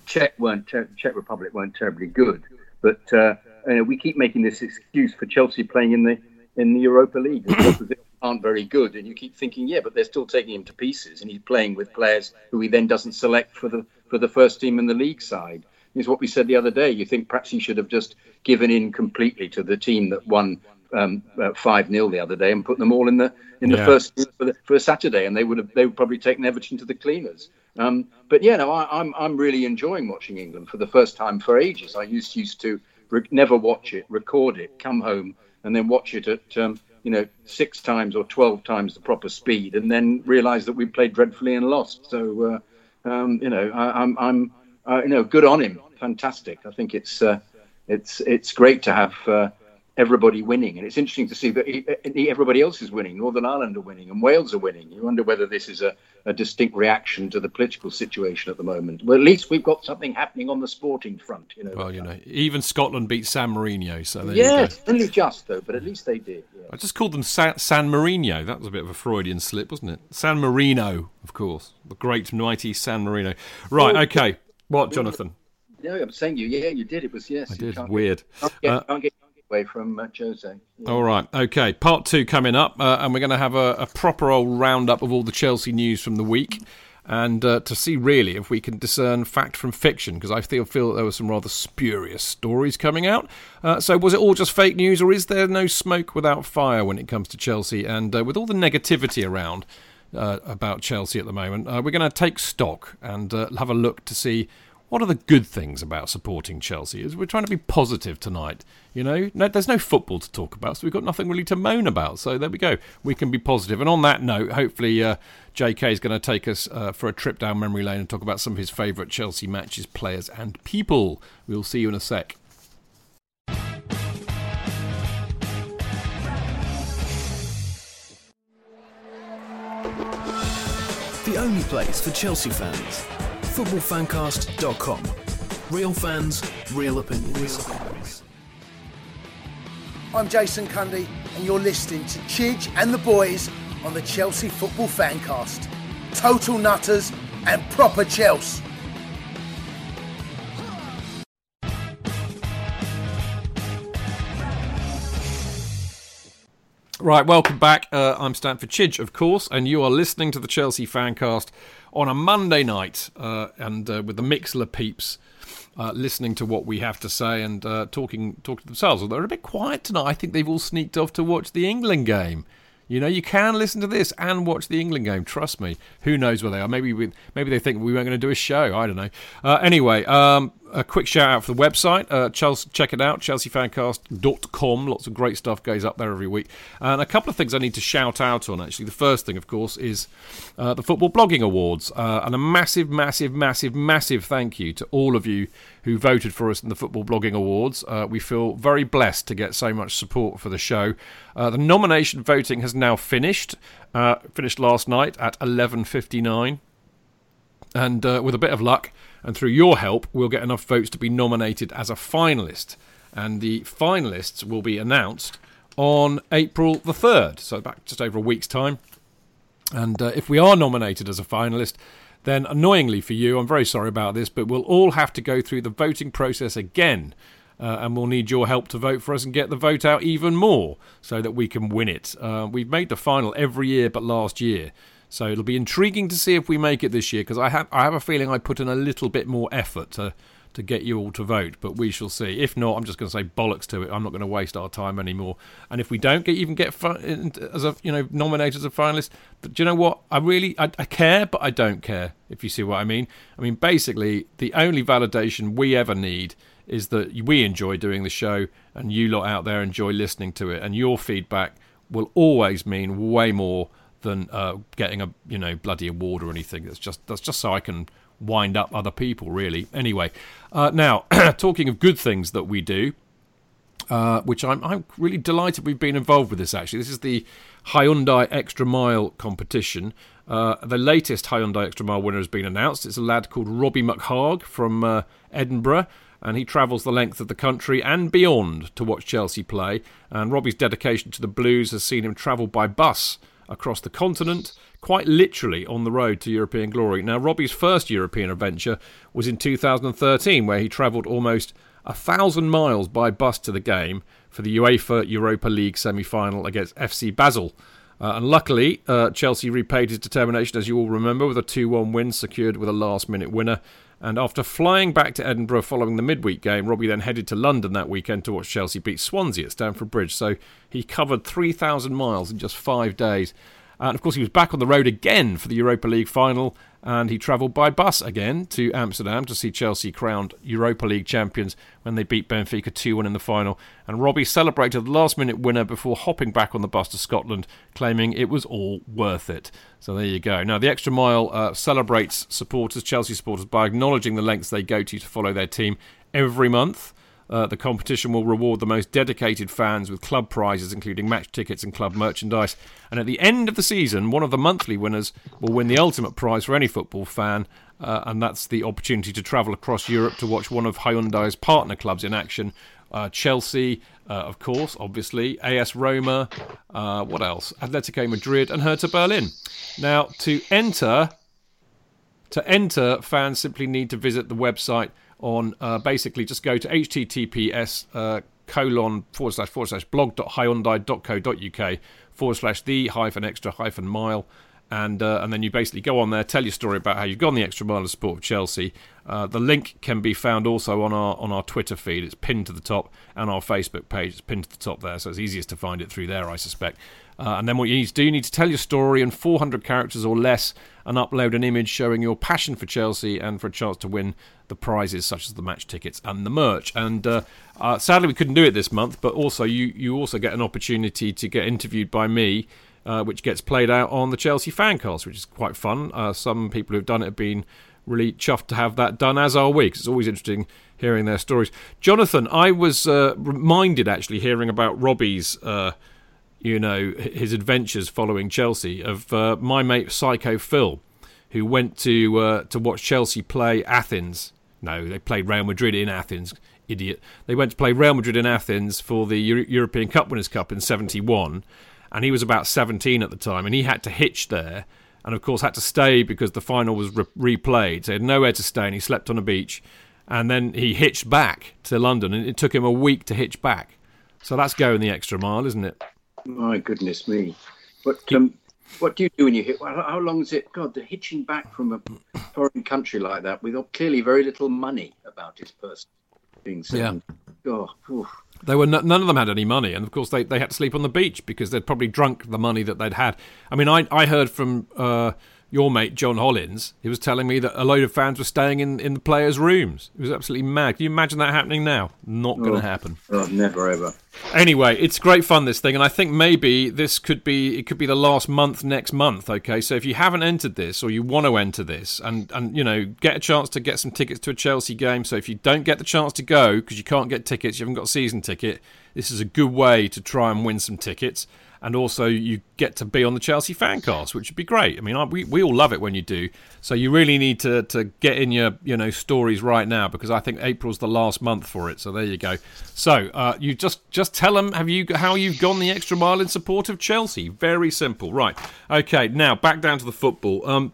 Czech weren't Czech Republic weren't terribly good, but uh, you know, we keep making this excuse for Chelsea playing in the in the Europa League. Aren't very good, and you keep thinking, yeah, but they're still taking him to pieces, and he's playing with players who he then doesn't select for the for the first team in the league side is what we said the other day. You think perhaps he should have just given in completely to the team that won um, uh, five um, 0 the other day and put them all in the in the yeah. first for, the, for a Saturday, and they would have they would probably taken Everton to the cleaners. Um, but yeah, no, I, am I'm, I'm really enjoying watching England for the first time for ages. I used used to re- never watch it, record it, come home, and then watch it at um, you know six times or twelve times the proper speed, and then realise that we played dreadfully and lost. So uh, um, you know, I, I'm I'm uh, you know, good on him. Fantastic. I think it's uh, it's it's great to have uh, everybody winning, and it's interesting to see that he, everybody else is winning. Northern Ireland are winning, and Wales are winning. You wonder whether this is a, a distinct reaction to the political situation at the moment. Well, at least we've got something happening on the sporting front. You know. Well, you know, even Scotland beat San Marino, so there yes, only just though, but at least they did. Yeah. I just called them San, San Marino. That was a bit of a Freudian slip, wasn't it? San Marino, of course, the great mighty San Marino. Right. Okay. What, Jonathan? No, I'm saying you. Yeah, you did. It was yes. I did. Weird. Get, uh, away from uh, Jose. Yeah. All right. Okay. Part two coming up, uh, and we're going to have a, a, proper old roundup of all the Chelsea news from the week. and uh, to see really if we can discern fact from fiction, because I feel, feel there were some rather spurious stories coming out. Uh, so, was it all just fake news, or is there no smoke without fire when it comes to Chelsea? And uh, with all the negativity around uh, about Chelsea at the moment, we're going to take stock and have a look to see what are the good things about supporting Chelsea? Is we're trying to be positive tonight. You know, no, there's no football to talk about, so we've got nothing really to moan about. So there we go. We can be positive. And on that note, hopefully, uh, JK is going to take us uh, for a trip down memory lane and talk about some of his favourite Chelsea matches, players, and people. We'll see you in a sec. The only place for Chelsea fans footballfancast.com. Real fans, real opinions. I'm Jason Cundy, and you're listening to Chidge and the boys on the Chelsea Football Fancast. Total nutters and proper Chelsea. Right, welcome back. Uh, I'm Stamford Chidge, of course, and you are listening to the Chelsea Fancast on a Monday night, uh, and uh, with the Mixlr peeps uh, listening to what we have to say and uh, talking talking to themselves. Although they're a bit quiet tonight, I think they've all sneaked off to watch the England game. You know, you can listen to this and watch the England game. Trust me. Who knows where they are? Maybe we, maybe they think we weren't going to do a show. I don't know. Uh, anyway, um, a quick shout out for the website. Uh, Chelsea, check it out, chelseafancast.com. Lots of great stuff goes up there every week. And a couple of things I need to shout out on, actually. The first thing, of course, is uh, the Football Blogging Awards. Uh, and a massive, massive, massive, massive thank you to all of you who voted for us in the Football Blogging Awards. Uh, we feel very blessed to get so much support for the show. Uh, the nomination voting has now finished. Uh, finished last night at 11.59. And with a bit of luck, and through your help, we'll get enough votes to be nominated as a finalist. And the finalists will be announced on April the 3rd, so back just over a week's time. And uh, if we are nominated as a finalist, then annoyingly for you, I'm very sorry about this, but we'll all have to go through the voting process again. Uh, and we'll need your help to vote for us and get the vote out even more so that we can win it. Uh, we've made the final every year but last year. So it'll be intriguing to see if we make it this year because I have I have a feeling I put in a little bit more effort to to get you all to vote, but we shall see. If not, I'm just going to say bollocks to it. I'm not going to waste our time anymore. And if we don't get even get as a you know nominated as a finalist, but do you know what? I really I, I care, but I don't care. If you see what I mean. I mean basically the only validation we ever need is that we enjoy doing the show and you lot out there enjoy listening to it, and your feedback will always mean way more than uh, getting a you know bloody award or anything. That's just that's just so I can wind up other people, really. Anyway, uh, now talking of good things that we do, uh, which I'm I'm really delighted we've been involved with this. Actually, this is the Hyundai Extra Mile competition. Uh, the latest Hyundai Extra Mile winner has been announced. It's a lad called Robbie McHarg from uh, Edinburgh and he travels the length of the country and beyond to watch Chelsea play. And Robbie's dedication to the Blues has seen him travel by bus across the continent, quite literally on the road to European glory. Now, Robbie's first European adventure was in 2013, where he travelled almost a thousand miles by bus to the game for the UEFA Europa League semi final against FC Basel. Uh, and luckily, uh, Chelsea repaid his determination, as you all remember, with a 2 1 win secured with a last minute winner. And after flying back to Edinburgh following the midweek game, Robbie then headed to London that weekend to watch Chelsea beat Swansea at Stamford Bridge. So he covered 3,000 miles in just five days. And of course, he was back on the road again for the Europa League final and he travelled by bus again to Amsterdam to see Chelsea crowned Europa League champions when they beat Benfica 2 1 in the final. And Robbie celebrated the last minute winner before hopping back on the bus to Scotland, claiming it was all worth it. So there you go. Now, the extra mile uh, celebrates supporters, Chelsea supporters, by acknowledging the lengths they go to to follow their team every month. Uh, the competition will reward the most dedicated fans with club prizes, including match tickets and club merchandise. And at the end of the season, one of the monthly winners will win the ultimate prize for any football fan, uh, and that's the opportunity to travel across Europe to watch one of Hyundai's partner clubs in action. Uh, Chelsea, uh, of course, obviously, AS Roma, uh, what else? Atletico Madrid and Hertha Berlin. Now, to enter, to enter, fans simply need to visit the website on uh, basically just go to https uh, colon forward slash forward slash blog.hyundai.co.uk forward slash the hyphen extra hyphen mile and uh, and then you basically go on there, tell your story about how you've gone the extra mile in support of Chelsea. Uh, the link can be found also on our on our Twitter feed. It's pinned to the top, and our Facebook page. It's pinned to the top there, so it's easiest to find it through there, I suspect. Uh, and then what you need to do, you need to tell your story in 400 characters or less, and upload an image showing your passion for Chelsea and for a chance to win the prizes such as the match tickets and the merch. And uh, uh, sadly, we couldn't do it this month, but also you you also get an opportunity to get interviewed by me uh, which gets played out on the Chelsea Fancast, which is quite fun. Uh, some people who've done it have been really chuffed to have that done, as are we. It's always interesting hearing their stories. Jonathan, I was uh, reminded actually hearing about Robbie's, you know, his adventures following Chelsea of uh, my mate Psycho Phil, who went to uh, to watch Chelsea play Athens. No, they played Real Madrid in Athens. Idiot. They went to play Real Madrid in Athens for the Euro- European Cup Winners' Cup in '71 and he was about 17 at the time, and he had to hitch there, and of course had to stay because the final was re- replayed. So he had nowhere to stay, and he slept on a beach, and then he hitched back to London, and it took him a week to hitch back. So that's going the extra mile, isn't it? My goodness me! But um, what do you do when you hit? How long is it? God, the hitching back from a foreign country like that with clearly very little money about his person being sent. Yeah. Oh, they were n- none of them had any money, and of course they, they had to sleep on the beach because they'd probably drunk the money that they'd had. I mean, I I heard from uh, your mate John Hollins. He was telling me that a load of fans were staying in, in the players' rooms. It was absolutely mad. Can you imagine that happening now? Not going to oh, happen. Oh, never ever. Anyway, it's great fun this thing, and I think maybe this could be it could be the last month next month. Okay, so if you haven't entered this or you want to enter this, and and you know get a chance to get some tickets to a Chelsea game. So if you don't get the chance to go because you can't get tickets, you haven't got a season ticket. This is a good way to try and win some tickets and also you get to be on the Chelsea fancast, which would be great. I mean, we, we all love it when you do. So you really need to, to get in your you know stories right now because I think April's the last month for it. So there you go. So uh, you just just tell them have you how you've gone the extra mile in support of Chelsea. Very simple, right? Okay, now back down to the football. Um,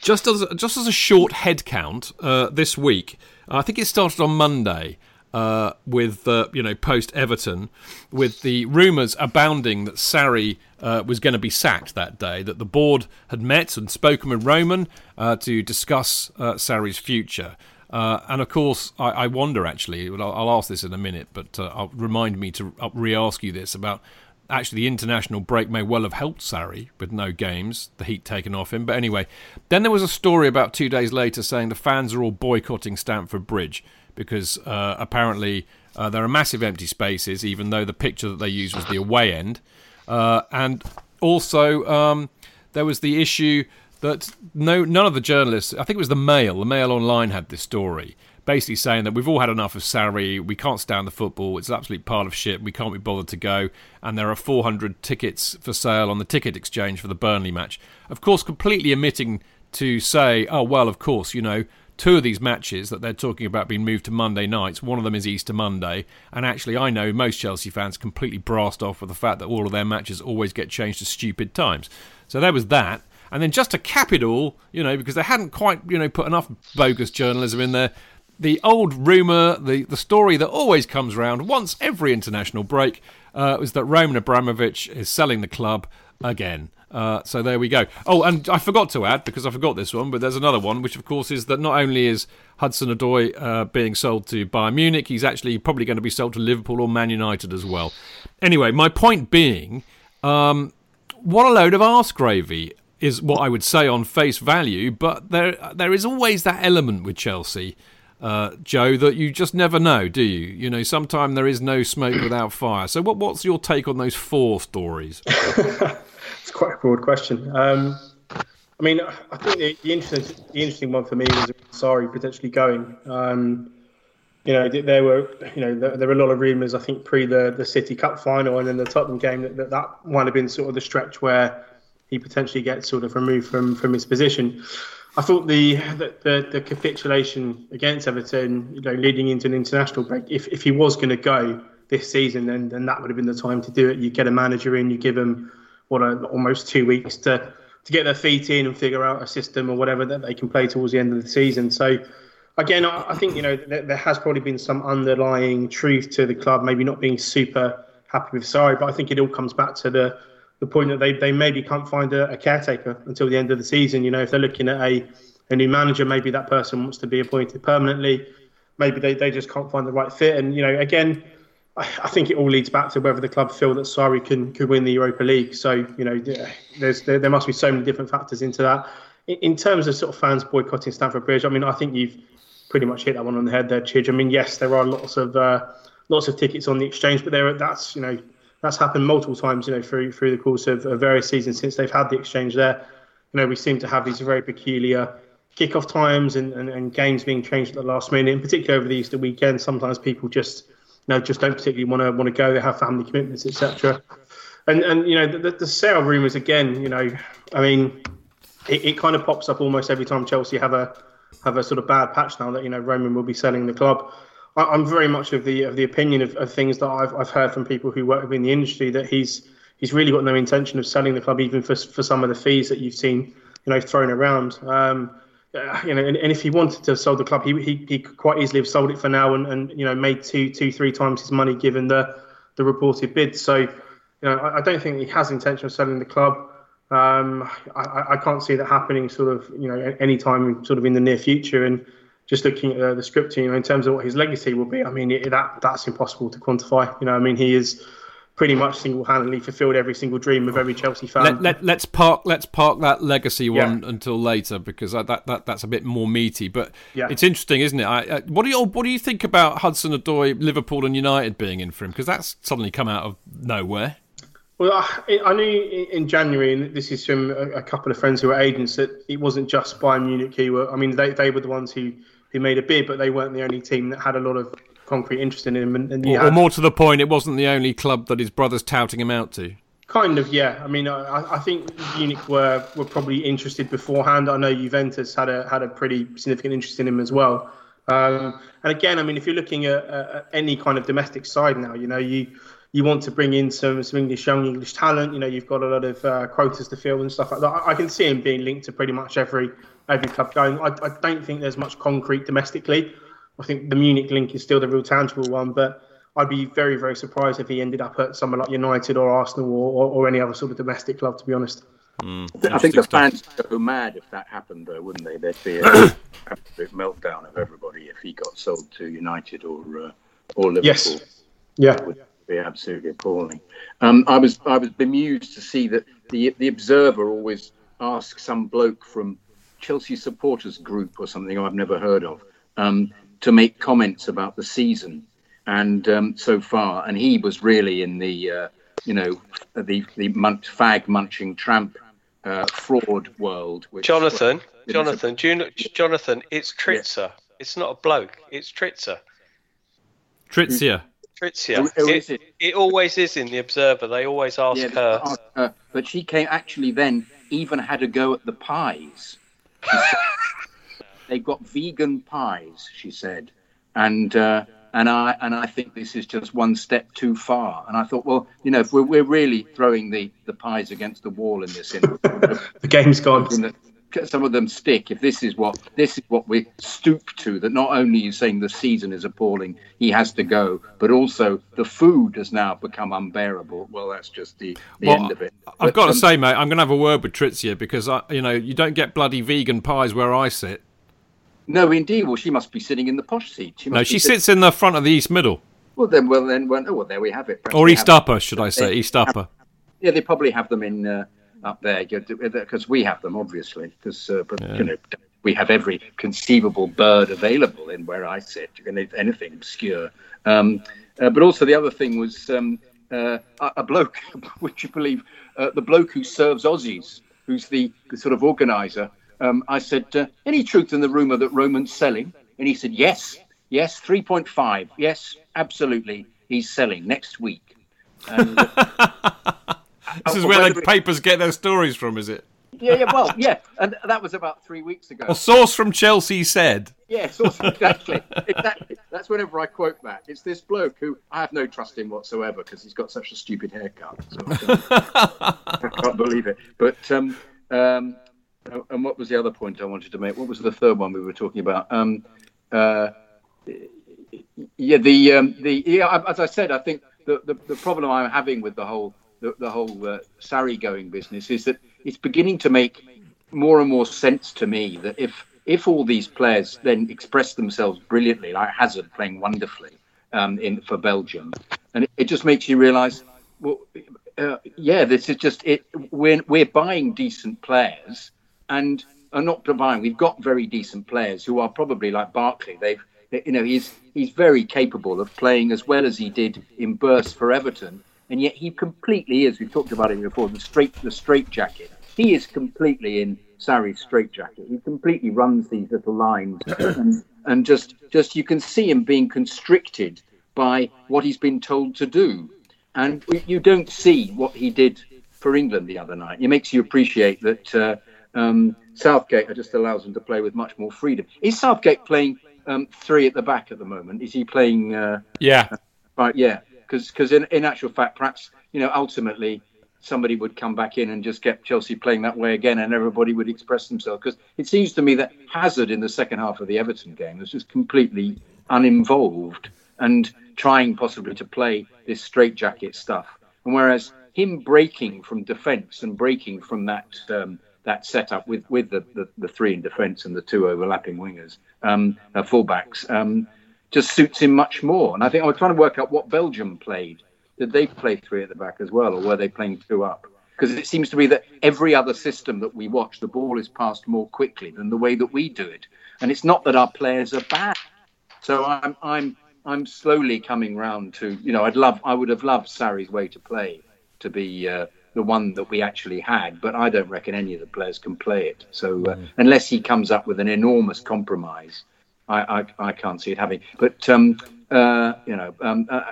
just as just as a short head count uh, this week, I think it started on Monday uh, with uh, you know post Everton, with the rumours abounding that Sarri uh, was going to be sacked that day. That the board had met and spoken with Roman uh, to discuss uh, Sarri's future. Uh, and of course, I, I wonder actually. I'll, I'll, ask this in a minute, but I'll remind me to re-ask you this about actually the international break may well have helped Sarri with no games, the heat taken off him. But anyway, then there was a story about two days later saying the fans are all boycotting Stamford Bridge because uh, apparently uh, there are massive empty spaces, even though the picture that they used was the away end. Uh, and also, um, there was the issue that no, none of the journalists, I think it was the Mail, the Mail Online had this story, basically saying that we've all had enough of Sarri, we can't stand the football, it's an absolute pile of shit, we can't be bothered to go, and there are 400 tickets for sale on the ticket exchange for the Burnley match. Of course, completely omitting to say, oh, well, of course, you know, two of these matches that they're talking about being moved to Monday nights. One of them is Easter Monday, and actually, I know most Chelsea fans completely brassed off with the fact that all of their matches always get changed to stupid times. So there was that. And then just to cap it all, you know, because they hadn't quite, you know, put enough bogus journalism in there, the old rumour, the, the story that always comes round once every international break, uh, was that Roman Abramovich is selling the club again. Uh, so there we go. Oh, and I forgot to add because I forgot this one, but there's another one, which of course is that not only is Hudson Odoi uh, being sold to Bayern Munich, he's actually probably going to be sold to Liverpool or Man United as well. Anyway, my point being, um, what a load of arse gravy is what I would say on face value, but there there is always that element with Chelsea. Uh, Joe, that you just never know, do you? You know, sometimes there is no smoke without fire. So, what, what's your take on those four stories? it's quite a broad question. Um, I mean, I think the, the, interesting the interesting one for me was Sarri potentially going. Um, you know, there were you know there, there, were a lot of rumours. I think pre the, the City Cup final and then the Tottenham game that, that that might have been sort of the stretch where he potentially gets sort of removed from from his position. I thought the, the the, capitulation against Everton, you know, leading into an international break, if if he was going to go this season, then then that would have been the time to do it. You get a manager in, you give him what a, almost two weeks to to get their feet in and figure out a system or whatever that they can play towards the end of the season. So again, I, think you know there, has probably been some underlying truth to the club, maybe not being super happy with Sarri, but I think it all comes back to the the point that they, they maybe can't find a, a, caretaker until the end of the season. You know, if they're looking at a, a new manager, maybe that person wants to be appointed permanently. Maybe they, they just can't find the right fit. And, you know, again, I, think it all leads back to whether the club feel that Sarri can, could win the Europa League. So, you know, there's, there, there must be so many different factors into that. In, in terms of sort of fans boycotting Stamford Bridge, I mean, I think you've pretty much hit that one on the head there, Chidge. I mean, yes, there are lots of uh, lots of tickets on the exchange, but there that's you know that's happened multiple times, you know, through through the course of, of various seasons since they've had the exchange there. You know, we seem to have these very peculiar kickoff times and, and, and games being changed at the last minute, in particular over the Easter weekend. Sometimes people just know just don't particularly want to want to go. They have family commitments, etc. And and you know the, the sale rumours again. You know, I mean, it, it kind of pops up almost every time Chelsea have a have a sort of bad patch now that you know Roman will be selling the club. I, am very much of the of the opinion of, of things that I've I've heard from people who work within the industry that he's he's really got no intention of selling the club even for for some of the fees that you've seen you know thrown around. Um, you know, and, and, if he wanted to sell the club, he, he, he could quite easily have sold it for now and, and you know made two two three times his money given the the reported bid. So you know, I, I don't think he has intention of selling the club. Um, I, I, can't see that happening sort of you know any time sort of in the near future. And just looking at uh, the scripting, you know, in terms of what his legacy will be, I mean it, that that's impossible to quantify. You know, I mean he is pretty much single-handedly fulfilled every single dream of every Chelsea fan. Let, let, us park let's park that legacy one yeah. until later because that, that that's a bit more meaty. But yeah. it's interesting, isn't it? I, I, what do you what do you think about Hudson Odoi, Liverpool, and United being in for him? Because that's suddenly come out of nowhere. Well, I, I knew in January, and this is from a, a, couple of friends who were agents, that it wasn't just Bayern Munich who were. I mean, they, they were the ones who, who made a bid, but they weren't the only team that had a lot of concrete interest in him. And, and or, had, or, more to the point, it wasn't the only club that his brother's touting him out to. Kind of, yeah. I mean, I, I think Munich were were probably interested beforehand. I know Juventus had a had a pretty significant interest in him as well. Um, and again, I mean, if you're looking at, at any kind of domestic side now, you know, you you want to bring in some some English young English talent. You know, you've got a lot of uh, quotas to fill and stuff like that. I, I, can see him being linked to pretty much every every club going. I, I don't think there's much concrete domestically. I think the Munich link is still the real tangible one, but I'd be very very surprised if he ended up at somewhere like United or Arsenal or, or, or any other sort of domestic club. To be honest. Mm, I think the fans would go mad if that happened, though, wouldn't they? There'd be an absolute meltdown of everybody if he got sold to United or uh, or Liverpool. Yes. Yeah be absolutely appalling. Um, I was I was bemused to see that the the Observer always asks some bloke from Chelsea supporters group or something I've never heard of um, to make comments about the season and um, so far, and he was really in the uh, you know the the munch, fag munching tramp uh, fraud world. Which, Jonathan, Jonathan, do you know, Jonathan, it's Trizia. Yeah. It's not a bloke. It's Trizia. Trizia. Patricia. It, it? it, always is in the Observer. They always ask yeah, her. Ask her. But she came actually then even had a go at the pies. they got vegan pies, she said, and uh, and I and I think this is just one step too far. And I thought, well, you know, if we're, we're really throwing the, the pies against the wall in this, in, the game's gone some of them stick. If this is what this is what we stoop to, that not only you saying the season is appalling, he has to go, but also the food has now become unbearable. Well, that's just the, the well, end of it. I've but, got to um, say, mate, I'm going to have a word with Trizia because I, you know you don't get bloody vegan pies where I sit. No, indeed. Well, she must be sitting in the posh seat. She no, she sits in the front of the East Middle. Well, then, well, then, well, oh, well there we have it. Perhaps or East Upper, should I say? East Upper. Yeah, they probably have them in. Uh, up there because we have them obviously because uh, yeah. you know we have every conceivable bird available in where I sit. Anything obscure. Um, uh, but also the other thing was um, uh, a bloke, would you believe, uh, the bloke who serves Aussies, who's the, the sort of organizer. Um, I said, uh, any truth in the rumor that Roman's selling? And he said, yes, yes, 3.5. Yes, absolutely. He's selling next week. And, this is where the papers get their stories from, is it? Yeah, yeah, well, yeah, and that was about three weeks ago. A source from Chelsea said. Yeah, source exactly, exactly. That's whenever I quote that. It's this bloke who I have no trust in whatsoever because he's got such a stupid haircut. So I, I can't believe it. But um, um, and what was the other point I wanted to make? What was the third one we were talking about? Um, uh, yeah, the um, the yeah. As I said, I think the, the, the problem I'm having with the whole the, the whole uh, Sarri going business is that it's beginning to make more and more sense to me that if if all these players then express themselves brilliantly, like Hazard playing wonderfully um, in for Belgium, and it, it just makes you realise, well, uh, yeah, this is just it. We're we're buying decent players, and are not buying. We've got very decent players who are probably like Barkley. They've you know he's he's very capable of playing as well as he did in bursts for Everton, and yet he completely is. We've talked about it before. The straight the straight jacket. He is completely in Sarri's straight jacket. He completely runs these little lines, and, and just just you can see him being constricted by what he's been told to do, and you don't see what he did for England the other night. It makes you appreciate that. Uh, um, Southgate just allows him to play with much more freedom. Is Southgate playing um, three at the back at the moment? Is he playing? Uh, yeah. right. Yeah. Because because in, in actual fact, perhaps you know ultimately somebody would come back in and just get Chelsea playing that way again, and everybody would express themselves. Because it seems to me that Hazard in the second half of the Everton game was just completely uninvolved and trying possibly to play this straitjacket stuff. And whereas him breaking from defence and breaking from that um, that setup with with the, the, the, three in defence and the two overlapping wingers, um, uh, fullbacks, um, just suits him much more. And I think I was trying to work out what Belgium played. Did they play three at the back as well, or were they playing two up? Because it seems to be that every other system that we watch, the ball is passed more quickly than the way that we do it. And it's not that our players are bad. So I'm I'm I'm slowly coming round to you know I'd love I would have loved Sarri's way to play to be uh, the one that we actually had, but I don't reckon any of the players can play it. So uh, mm. unless he comes up with an enormous compromise, I, I, I can't see it happening. But um, uh, you know, um, uh,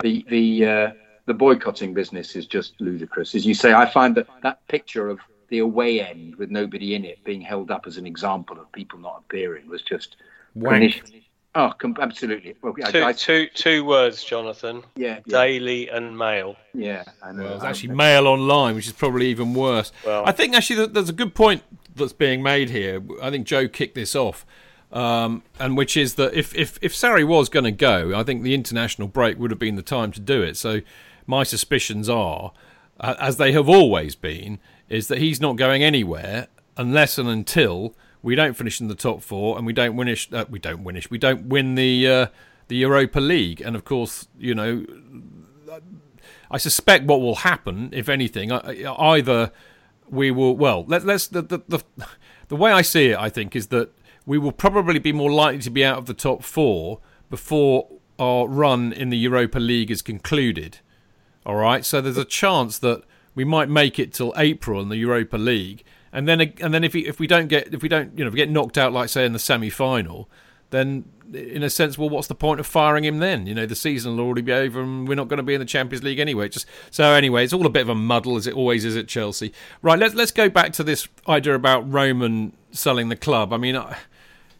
the the uh, the boycotting business is just ludicrous. As you say, I find that that picture of the away end with nobody in it being held up as an example of people not appearing was just Wank. Oh, com- absolutely. Well, two, I, two, two words, Jonathan. Yeah, yeah. Daily and Mail. Yeah, and well, it's actually Mail Online, which is probably even worse. Well, I think actually there's a good point that's being made here. I think Joe kicked this off, um, and which is that if if if Sarri was going to go, I think the international break would have been the time to do it. So my suspicions are, uh, as they have always been, is that he's not going anywhere unless and until we don't finish in the top four, and we don't winish. Uh, we don't winish. We don't win the uh, the Europa League, and of course, you know, I suspect what will happen, if anything, either we will. Well, let, us the, the the the way I see it, I think, is that we will probably be more likely to be out of the top four before our run in the Europa League is concluded. All right, so there's a chance that we might make it till April in the Europa League, and then and then if we, if we don't get if we don't you know get knocked out like say in the semi final, then in a sense, well, what's the point of firing him then? You know, the season will already be over, and we're not going to be in the Champions League anyway. Just so anyway, it's all a bit of a muddle as it always is at Chelsea. Right, let's let's go back to this idea about Roman selling the club. I mean. I,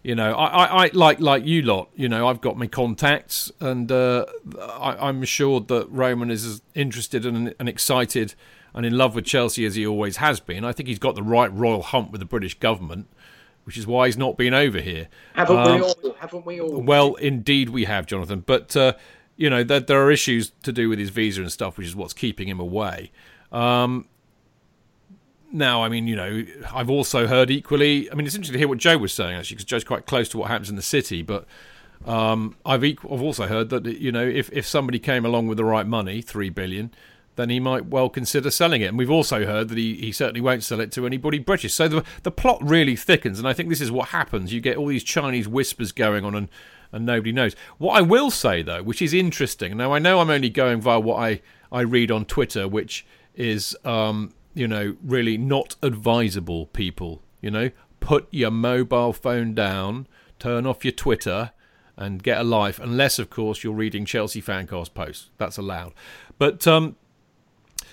you know, I, I, I, like like you lot. You know, I've got my contacts, and uh, I, am assured that Roman is interested and, and excited and in love with Chelsea as he always has been. I think he's got the right royal hump with the British government, which is why he's not been over here. Haven't um, we all? Haven't we all? Well, indeed we have, Jonathan. But uh, you know, there, there, are issues to do with his visa and stuff, which is what's keeping him away. Um, now, I mean, you know, I've also heard equally. I mean, it's interesting to hear what Joe was saying actually, because Joe's quite close to what happens in the city. But um, I've, equal, I've also heard that you know, if if somebody came along with the right money, three billion then he might well consider selling it. And we've also heard that he, he certainly won't sell it to anybody British. So the, the plot really thickens, and I think this is what happens. You get all these Chinese whispers going on, and, and nobody knows. What I will say, though, which is interesting, now I know I'm only going via what I, I read on Twitter, which is, um, you know, really not advisable, people. You know, put your mobile phone down, turn off your Twitter, and get a life, unless, of course, you're reading Chelsea Fancast posts. That's allowed. But um,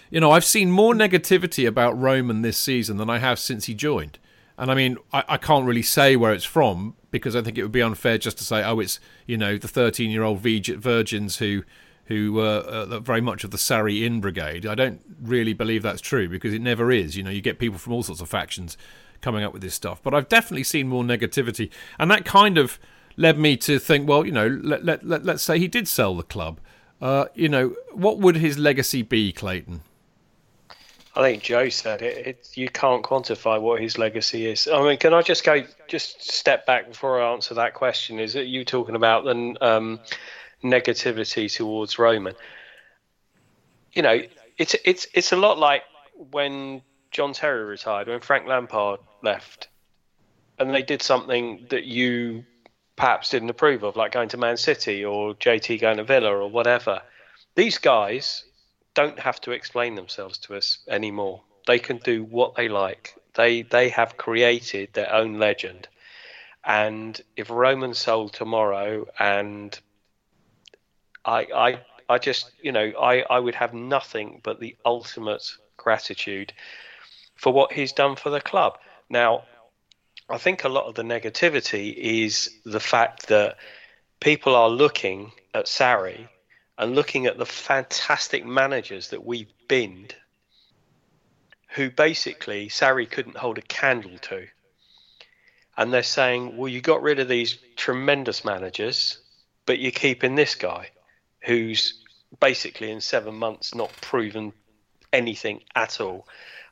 you know, I've seen more negativity about Roman this season than I have since he joined. And I mean, I, I can't really say where it's from because I think it would be unfair just to say, oh, it's you know the 13 year old virgins who who uh, uh, very much of the Sarri in brigade. I don't really believe that's true because it never is. You know, you get people from all sorts of factions coming up with this stuff. But I've definitely seen more negativity, and that kind of led me to think, well, you know, let let, let us say he did sell the club. Uh, you know, what would his legacy be, Clayton? I think Joe said it, it. You can't quantify what his legacy is. I mean, can I just go, just step back before I answer that question? Is it you talking about the um, negativity towards Roman? You know, it's it's it's a lot like when John Terry retired, when Frank Lampard left, and they did something that you perhaps didn't approve of, like going to Man City or JT going to Villa or whatever. These guys don't have to explain themselves to us anymore. They can do what they like. They they have created their own legend. And if Roman sold tomorrow and I I I just you know I, I would have nothing but the ultimate gratitude for what he's done for the club. Now I think a lot of the negativity is the fact that people are looking at Sarri and looking at the fantastic managers that we've binned, who basically Sarri couldn't hold a candle to. And they're saying, well, you got rid of these tremendous managers, but you're keeping this guy who's basically in seven months not proven anything at all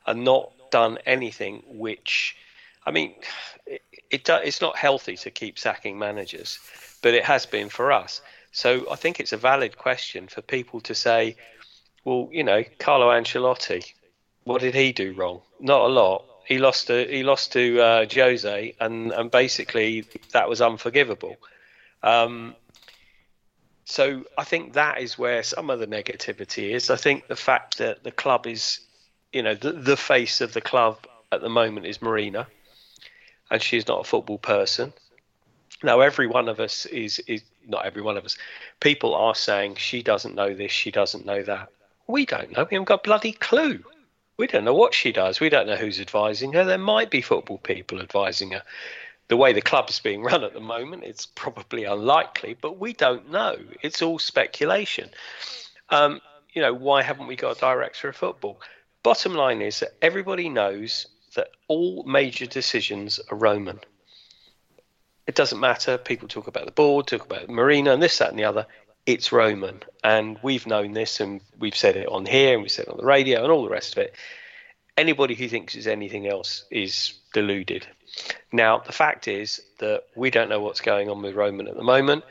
and not done anything which, I mean, it, it, it's not healthy to keep sacking managers, but it has been for us. So I think it's a valid question for people to say, well, you know, Carlo Ancelotti, what did he do wrong? Not a lot. He lost to he lost to uh, Jose, and and basically that was unforgivable. Um, so I think that is where some of the negativity is. I think the fact that the club is, you know, the, the face of the club at the moment is Marina, and she's not a football person. Now, every one of us is, is not every one of us. People are saying she doesn't know this, she doesn't know that. We don't know. We haven't got bloody clue. We don't know what she does. We don't know who's advising her. There might be football people advising her. The way the club is being run at the moment, it's probably unlikely, but we don't know. It's all speculation. Um, you know, why haven't we got a director of football? Bottom line is that everybody knows that all major decisions are Roman it doesn't matter. People talk about the board, talk about the Marina, and this, that, and the other. It's Roman, and we've known this, and we've said it on here, and we said it on the radio, and all the rest of it. Anybody who thinks it's anything else is deluded. Now, the fact is that we don't know what's going on with Roman at the moment.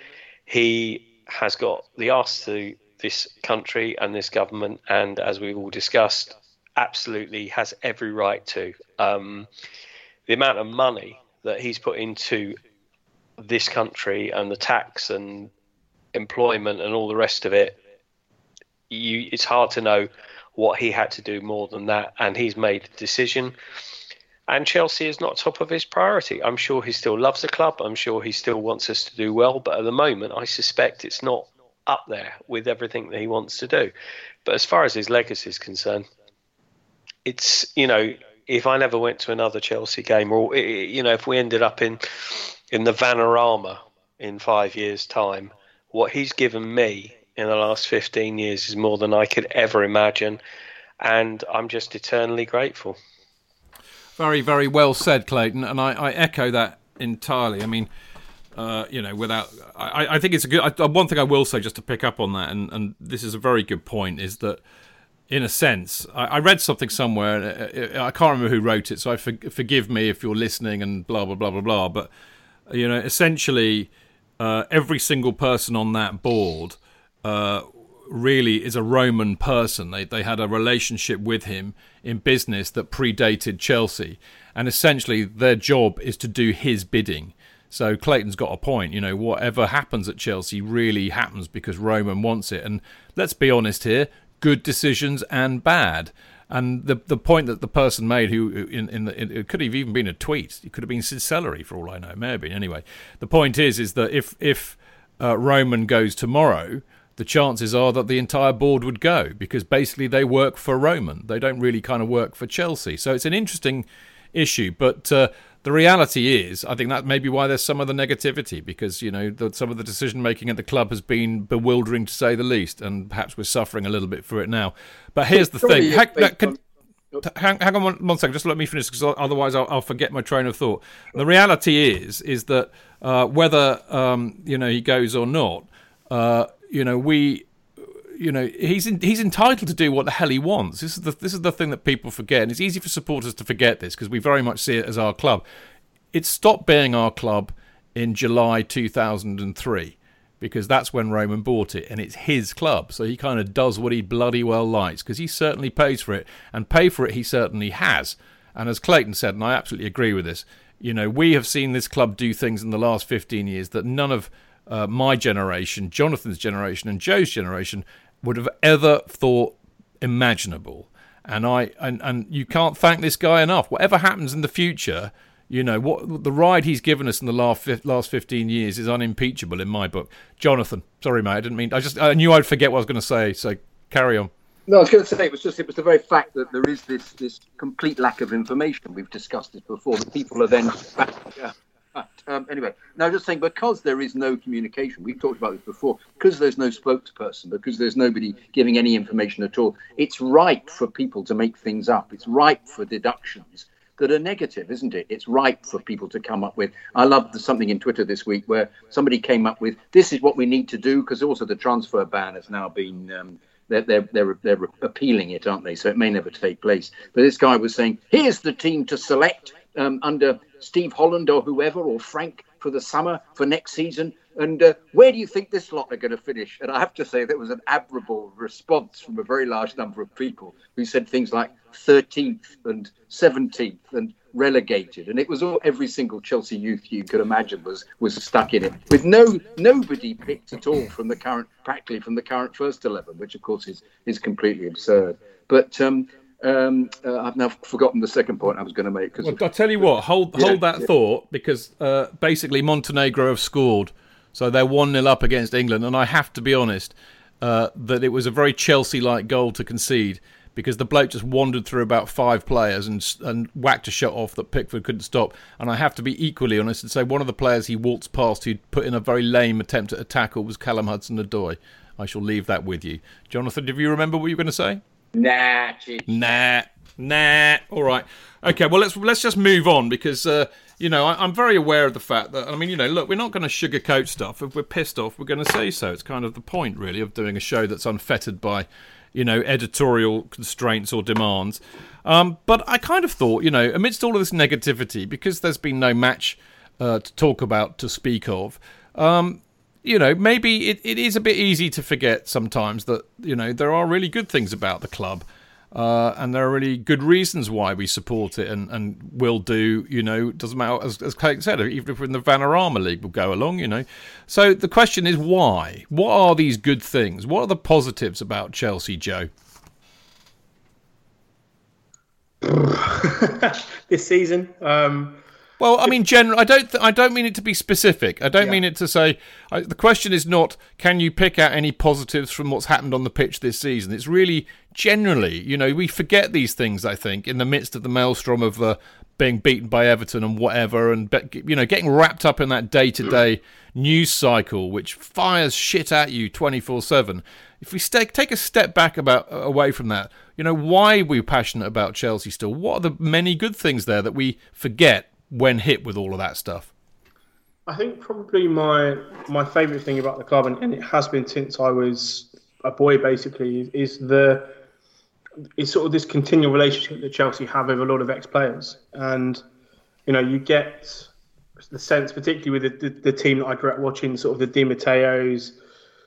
He has got the arse to this country and this government, and as we've all discussed, absolutely has every right to. Um, the amount of money that he's put into this country and the tax and employment and all the rest of it, you it's hard to know what he had to do more than that, and he's made a decision. And Chelsea is not top of his priority. I'm sure he still loves the club. I'm sure he still wants us to do well, but at the moment, I suspect it's not up there with everything that he wants to do. But as far as his legacy is concerned, it's you know if I never went to another Chelsea game, or you know if we ended up in in the Vanarama in five years' time, what he's given me in the last 15 years is more than I could ever imagine. And I'm just eternally grateful. Very, very well said, Clayton. And I, I echo that entirely. I mean, uh, you know, without, I, I think it's a good. I, one thing I will say, just to pick up on that, and, and this is a very good point, is that in a sense, I, I read something somewhere. Uh, I can't remember who wrote it, so I for, forgive me if you're listening and blah blah blah blah blah. But you know, essentially, uh, every single person on that board uh, really is a Roman person. They they had a relationship with him in business that predated Chelsea, and essentially their job is to do his bidding. So Clayton's got a point. You know, whatever happens at Chelsea really happens because Roman wants it. And let's be honest here: good decisions and bad. And the the point that the person made, who in, in, the, in it could have even been a tweet, it could have been celery for all I know, may have been anyway. The point is, is that if if uh, Roman goes tomorrow, the chances are that the entire board would go because basically they work for Roman. They don't really kind of work for Chelsea. So it's an interesting issue, but. Uh, the reality is, I think that may be why there's some of the negativity because you know the, some of the decision making at the club has been bewildering to say the least, and perhaps we're suffering a little bit for it now. But here's the thing: hang, can, hang, hang, on one, one second, just let me finish because otherwise I'll, I'll, forget my train of thought. The reality is, is that uh, whether um, you know he goes or not, uh, you know we you know, he's in, he's entitled to do what the hell he wants. This is the this is the thing that people forget, and it's easy for supporters to forget this because we very much see it as our club. It stopped being our club in July 2003 because that's when Roman bought it and it's his club. So he kind of does what he bloody well likes because he certainly pays for it and pay for it he certainly has. And as Clayton said, and I absolutely agree with this, you know, we have seen this club do things in the last 15 years that none of uh, my generation, Jonathan's generation, and Joe's generation would have ever thought imaginable. And I and, and you can't thank this guy enough. Whatever happens in the future, you know what the ride he's given us in the last last fifteen years is unimpeachable in my book. Jonathan, sorry mate, I didn't mean. I just I knew I'd forget what I was going to say. So carry on. No, I was going to say it was just it was the very fact that there is this this complete lack of information. We've discussed this before. That people are then. Um, anyway, now just saying because there is no communication, we've talked about this before, because there's no spokesperson, because there's nobody giving any information at all, it's ripe for people to make things up. It's ripe for deductions that are negative, isn't it? It's ripe for people to come up with. I loved something in Twitter this week where somebody came up with this is what we need to do because also the transfer ban has now been. Um, they're, they're, they're, they're appealing it, aren't they? So it may never take place. But this guy was saying, here's the team to select um, under Steve Holland or whoever, or Frank for the summer for next season. And uh, where do you think this lot are going to finish? And I have to say, there was an admirable response from a very large number of people who said things like 13th and 17th and relegated. And it was all every single Chelsea youth you could imagine was was stuck in it, with no nobody picked at all from the current, practically from the current first eleven, which of course is is completely absurd. But um, um, uh, I've now forgotten the second point I was going to make. Well, I'll tell you what, hold yeah, hold that yeah. thought because uh, basically Montenegro have scored. So they're 1 0 up against England. And I have to be honest uh, that it was a very Chelsea like goal to concede because the bloke just wandered through about five players and and whacked a shot off that Pickford couldn't stop. And I have to be equally honest and say one of the players he waltzed past who'd put in a very lame attempt at a tackle was Callum Hudson-Odoi. I shall leave that with you. Jonathan, do you remember what you were going to say? Nah, nah, nah. All right. Okay. Well, let's let's just move on because uh, you know, I, am very aware of the fact that, I mean, you know, look, we're not going to sugarcoat stuff. If we're pissed off, we're going to say so. It's kind of the point, really, of doing a show that's unfettered by, you know, editorial constraints or demands. Um, but I kind of thought, you know, amidst all of this negativity, because there's been no match uh, to talk about, to speak of, um, you know, maybe it, it is a bit easy to forget sometimes that, you know, there are really good things about the club. Uh, and there are really good reasons why we support it and, and will do, you know, doesn't matter, as, as Craig said, even if we're in the Vanarama League, we'll go along, you know. So the question is why? What are these good things? What are the positives about Chelsea, Joe? this season, um, well, I mean, general. I don't. Th- I don't mean it to be specific. I don't yeah. mean it to say. I, the question is not can you pick out any positives from what's happened on the pitch this season. It's really generally. You know, we forget these things. I think in the midst of the maelstrom of uh, being beaten by Everton and whatever, and you know, getting wrapped up in that day-to-day news cycle which fires shit at you twenty-four seven. If we take take a step back about away from that, you know, why we're passionate about Chelsea still? What are the many good things there that we forget when hit with all of that stuff? I think probably my my favourite thing about the club, and, and, it has been since I was a boy, basically, is the is sort of this continual relationship that Chelsea have with a lot of ex players, and you know you get the sense, particularly with the, the, the, team that I grew up watching, sort of the Di Matteos,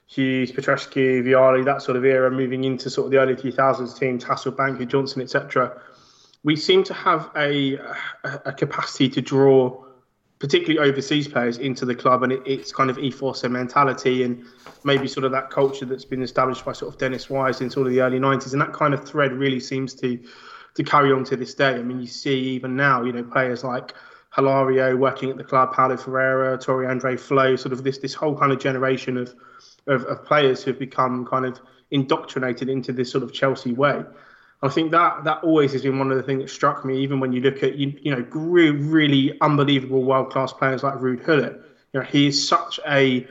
Hughes, Petrescu, Vialli, that sort of era, moving into sort of the early 2000s teams, Hasselbaink, Johnson, etc we seem to have a, a, capacity to draw particularly overseas players into the club and it, it's kind of and mentality and maybe sort of that culture that's been established by sort of Dennis Wise in sort of the early 90s and that kind of thread really seems to to carry on to this day. I mean, you see even now, you know, players like Hilario working at the club, Paulo Ferreira, Tore Andre Flo, sort of this this whole kind of generation of, of, of players who have become kind of indoctrinated into this sort of Chelsea way. I think that that always has been one of the things that struck me. Even when you look at you, you know really, really unbelievable world class players like Ruud Gullit, you know he is such a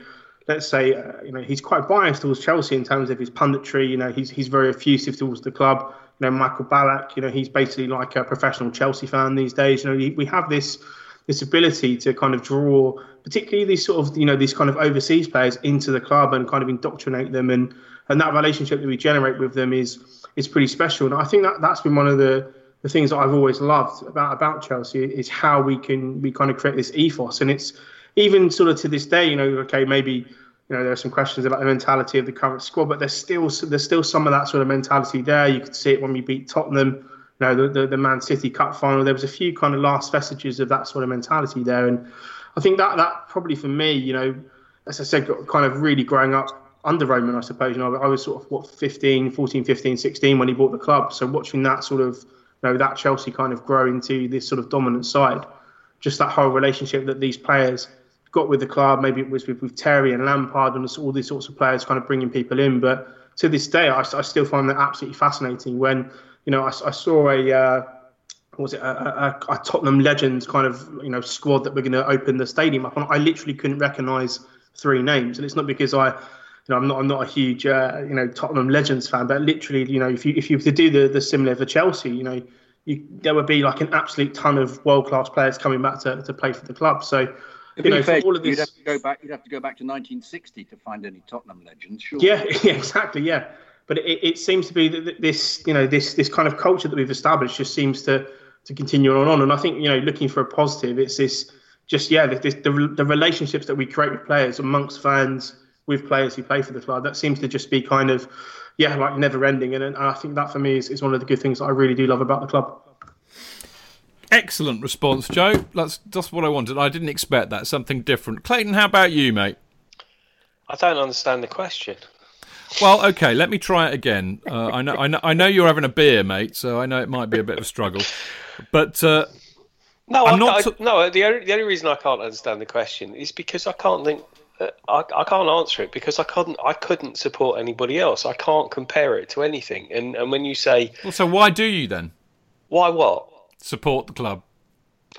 let's say uh, you know he's quite biased towards Chelsea in terms of his punditry. You know he's he's very effusive towards the club. You know Michael Ballack, you know he's basically like a professional Chelsea fan these days. You know we have this this ability to kind of draw, particularly these sort of you know these kind of overseas players into the club and kind of indoctrinate them, and and that relationship that we generate with them is is pretty special. And I think that that's been one of the the things that I've always loved about about Chelsea is how we can we kind of create this ethos, and it's even sort of to this day, you know, okay, maybe you know, there are some questions about the mentality of the current squad, but there's still there's still some of that sort of mentality there. You could see it when we beat Tottenham, you know, the, the, the Man City Cup final. There was a few kind of last vestiges of that sort of mentality there, and I think that that probably for me, you know, as I said, kind of really growing up under Roman, I suppose. You know, I was sort of what 15, 14, 15, 16 when he bought the club. So watching that sort of, you know, that Chelsea kind of grow into this sort of dominant side, just that whole relationship that these players got with the club. Maybe it was with, with Terry and Lampard and all these sorts of players kind of bringing people in. But to this day, I, I still find that absolutely fascinating. When you know, I, I saw a uh, was it a, a, a, Tottenham Legends kind of you know squad that we're going to open the stadium up, and I literally couldn't recognise three names. And it's not because I. You know, I'm not. I'm not a huge, uh, you know, Tottenham Legends fan, but literally, you know, if you if you were to do the the similar for Chelsea, you know, you, there would be like an absolute ton of world class players coming back to, to play for the club. So you know, fair, all of this, you'd have to go back. You'd have to go back to 1960 to find any Tottenham legends. Sure. Yeah, yeah, exactly. Yeah, but it, it seems to be that this, you know, this this kind of culture that we've established just seems to to continue on and on. And I think you know, looking for a positive, it's this just yeah, this, the the relationships that we create with players amongst fans with players who play for the club. That seems to just be kind of yeah, like never ending. And, and I think that for me is, is one of the good things that I really do love about the club. Excellent response, Joe. That's just what I wanted. I didn't expect that. Something different. Clayton, how about you, mate? I don't understand the question. Well, okay, let me try it again. Uh, I know, I know, I know you're having a beer, mate, so I know it might be a bit of a struggle. But uh, no, I'm I, not. T- no, the only, the only reason I can't understand the question is because I can't think. I, I can't answer it because I couldn't. I couldn't support anybody else. I can't compare it to anything. And and when you say, well, so why do you then? Why what? support the club?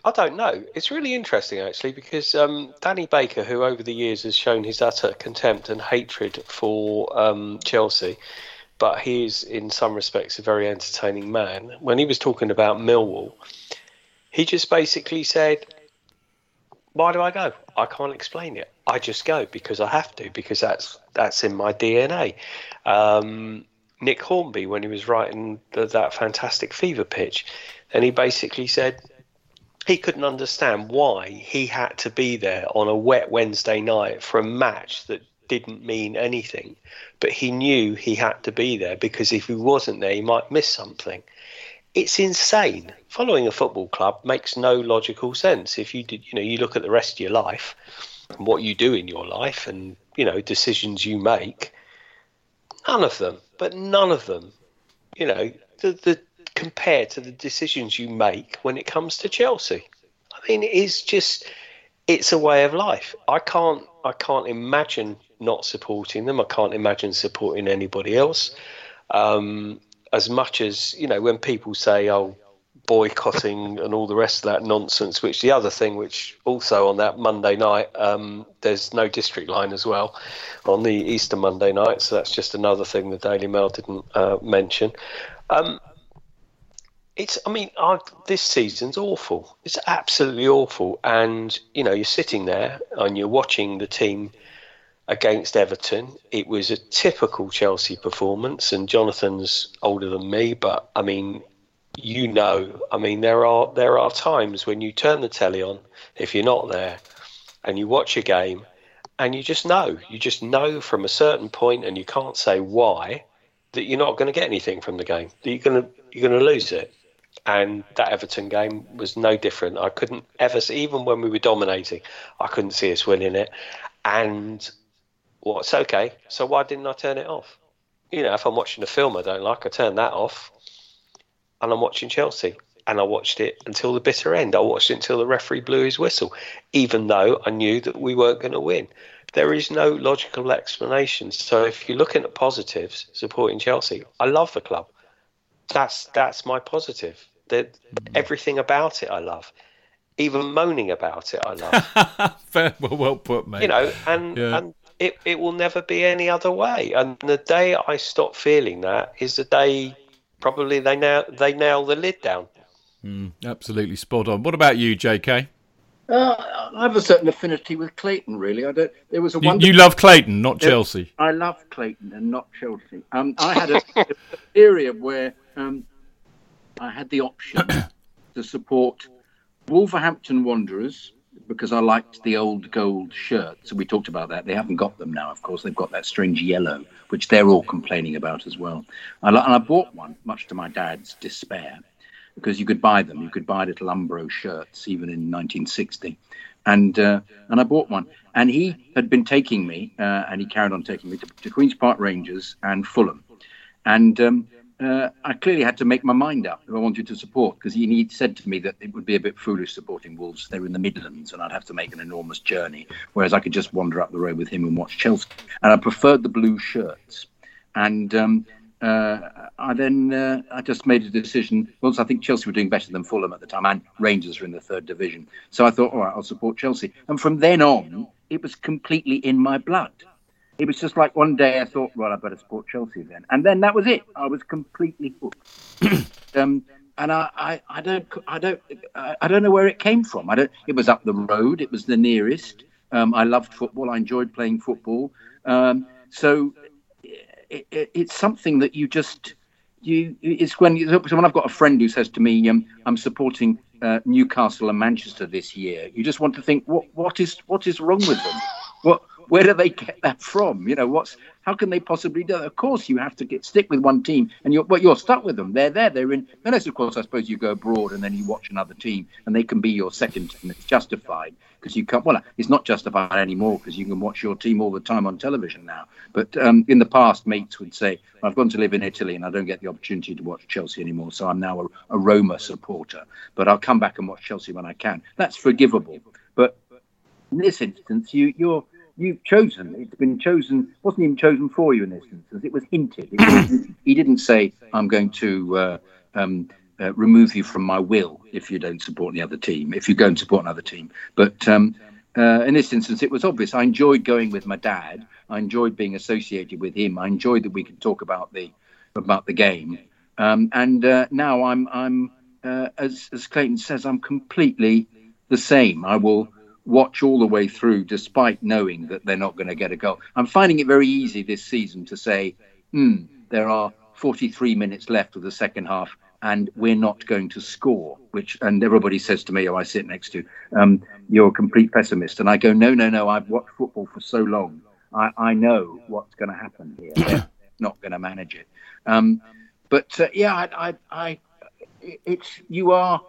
I don't know. It's really interesting actually because um, Danny Baker, who over the years has shown his utter contempt and hatred for um, Chelsea, but he is in some respects a very entertaining man. When he was talking about Millwall, he just basically said, "Why do I go? I can't explain it. I just go because I have to because that's that's in my DNA." Um, Nick Hornby, when he was writing the, that fantastic fever pitch, and he basically said he couldn't understand why he had to be there on a wet Wednesday night for a match that didn't mean anything, but he knew he had to be there because if he wasn't there, he might miss something. It's insane. Following a football club makes no logical sense. If you did, you know, you look at the rest of your life what you do in your life, and you know, decisions you make. None of them, but none of them, you know, the the compared to the decisions you make when it comes to Chelsea. I mean, it is just it's a way of life. I can't I can't imagine not supporting them. I can't imagine supporting anybody else. Um, as much as you know, when people say, "Oh, boycotting and all the rest of that nonsense," which the other thing, which also on that Monday night, um, there's no district line as well on the Easter Monday night, so that's just another thing the Daily Mail didn't uh, mention. Um, it's i mean this season's awful. It's absolutely awful. And you know you're sitting there and you're watching the team against everton. It was a typical chelsea performance and jonathan's older than me but i mean you know i mean there are there are times when you turn the telly on if you're not there and you watch a game and you just know you just know from a certain point and you can't say why that you're not going to get anything from the game that you're going to you're going to lose it and that Everton game was no different. I couldn't ever see, even when we were dominating, I couldn't see us winning it. And well, okay. So why didn't I turn it off? You know, if I'm watching a film I don't like, I turn that off. And I'm watching Chelsea. And I watched it until the bitter end. I watched it until the referee blew his whistle, even though I knew that we weren't going to win. There is no logical explanation. So if you're looking at positives supporting Chelsea, I love the club. That's that's my positive. That mm. everything about it I love. Even moaning about it I love. Fair, well, well put, mate. You know, and yeah. and it, it will never be any other way. And the day I stop feeling that is the day probably they nail they nail the lid down. Mm, absolutely spot on. What about you, JK? Uh, I have a certain affinity with Clayton. Really, I don't. There was a You, you love Clayton, not Chelsea. I love Clayton and not Chelsea. Um, I had a, a period where um, I had the option to support Wolverhampton Wanderers because I liked the old gold shirts. So we talked about that. They haven't got them now, of course. They've got that strange yellow, which they're all complaining about as well. And I bought one, much to my dad's despair, because you could buy them. You could buy little Umbro shirts even in 1960. And uh, and I bought one. And he had been taking me, uh, and he carried on taking me to, to Queen's Park Rangers and Fulham. And um, uh, I clearly had to make my mind up who I wanted to support because he, he said to me that it would be a bit foolish supporting Wolves. They're in the Midlands and I'd have to make an enormous journey, whereas I could just wander up the road with him and watch Chelsea. And I preferred the blue shirts. And um, uh, I then uh, I just made a decision. Well, I think Chelsea were doing better than Fulham at the time, and Rangers were in the third division. So I thought, all right, I'll support Chelsea. And from then on, it was completely in my blood it was just like one day I thought, well, I better support Chelsea then, and then that was it. I was completely hooked. um, and I, I, I don't, I don't, I don't know where it came from. I don't. It was up the road. It was the nearest. Um, I loved football. I enjoyed playing football. Um, so it, it, it's something that you just, you. It's when you, so when I've got a friend who says to me, um, "I'm supporting uh, Newcastle and Manchester this year," you just want to think, what, what is, what is wrong with them? What where do they get that from? You know, what's how can they possibly do that? Of course, you have to get stick with one team, and you're but you're stuck with them. They're there. They're in. Unless, of course, I suppose you go abroad and then you watch another team, and they can be your second team. It's justified because you can't. Well, it's not justified anymore because you can watch your team all the time on television now. But um, in the past, mates would say, "I've gone to live in Italy and I don't get the opportunity to watch Chelsea anymore, so I'm now a, a Roma supporter. But I'll come back and watch Chelsea when I can." That's forgivable. But in this instance, you you're you've chosen. It's been chosen. wasn't even chosen for you in this instance. It was hinted. It he didn't say, "I'm going to uh, um, uh, remove you from my will if you don't support the other team. If you go and support another team." But um, uh, in this instance, it was obvious. I enjoyed going with my dad. I enjoyed being associated with him. I enjoyed that we could talk about the about the game. Um, and uh, now I'm I'm uh, as as Clayton says, I'm completely the same. I will watch all the way through, despite knowing that they're not going to get a goal. I'm finding it very easy this season to say, hmm, there are 43 minutes left of the second half, and we're not going to score. Which, and everybody says to me, oh, I sit next to, um, you're a complete pessimist. And I go, no, no, no, I've watched football for so long. I, I know what's going to happen here. They're not going to manage it. Um, but uh, yeah, I, I, I, it's, you are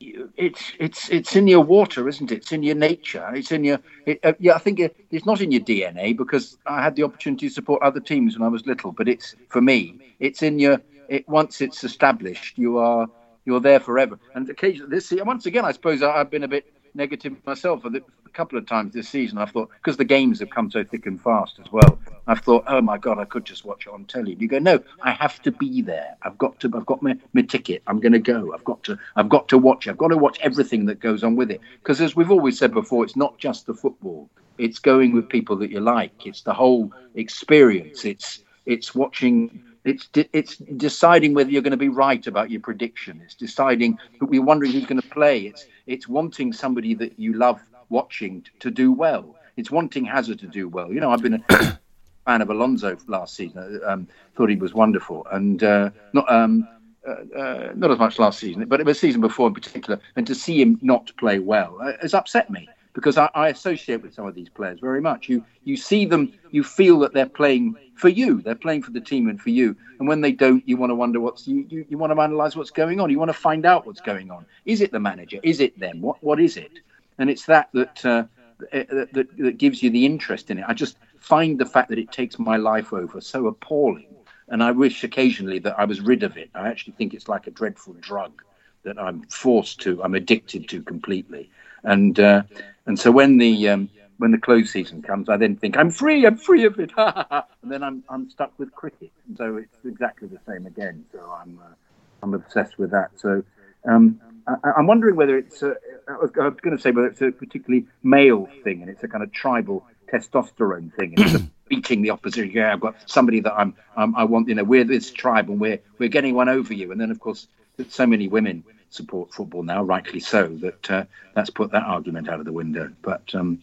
it's it's it's in your water, isn't it? It's in your nature. It's in your it, uh, yeah. I think it, it's not in your DNA because I had the opportunity to support other teams when I was little. But it's for me, it's in your. It once it's established, you are you're there forever. And occasionally, this once again, I suppose I, have been a bit negative myself. A couple of times this season, I've thought because the games have come so thick and fast as well. I've thought, oh my god, I could just watch it on telly. You go, no, I have to be there. I've got to. I've got my, my ticket. I'm going to go. I've got to. I've got to watch. I've got to watch everything that goes on with it. Because as we've always said before, it's not just the football. It's going with people that you like. It's the whole experience. It's it's watching it's it's deciding whether you're going to be right about your prediction. It's deciding we're wondering who's going to play. It's it's wanting somebody that you love watching to do well. It's wanting Hazard to do well. You know, I've been a fan of Alonso last season. Um, thought he was wonderful, and uh, not um, uh, uh, not as much last season, but was season before in particular. And to see him not play well uh, has upset me because I, I, associate with some of these players very much. You you see them, you feel that they're playing for you, they're playing for the team and for you. And when they don't, you want to wonder what's you, you, you want to analyse what's going on. You want to find out what's going on. Is it the manager? Is it them? What what is it? And it's that that uh, that, that, that gives you the interest in it. I just find the fact that it takes my life over so appalling. And I wish occasionally that I was rid of it. I actually think it's like a dreadful drug that I'm forced to, I'm addicted to completely. And uh, and so when the um, when the close season comes, I then think I'm free, I'm free of it, and then I'm I'm stuck with cricket. And so it's exactly the same again. So I'm uh, I'm obsessed with that. So um, I, am wondering whether it's a, I was, was going to say whether it's a particularly male thing, and it's a kind of tribal testosterone thing, and it's beating the opposition. Yeah, I've got somebody that I'm, I'm I want. You know, we're this tribe, and we're we're getting one over you. And then of course, so many women support football now, rightly so. That uh, that's put that argument out of the window. But um,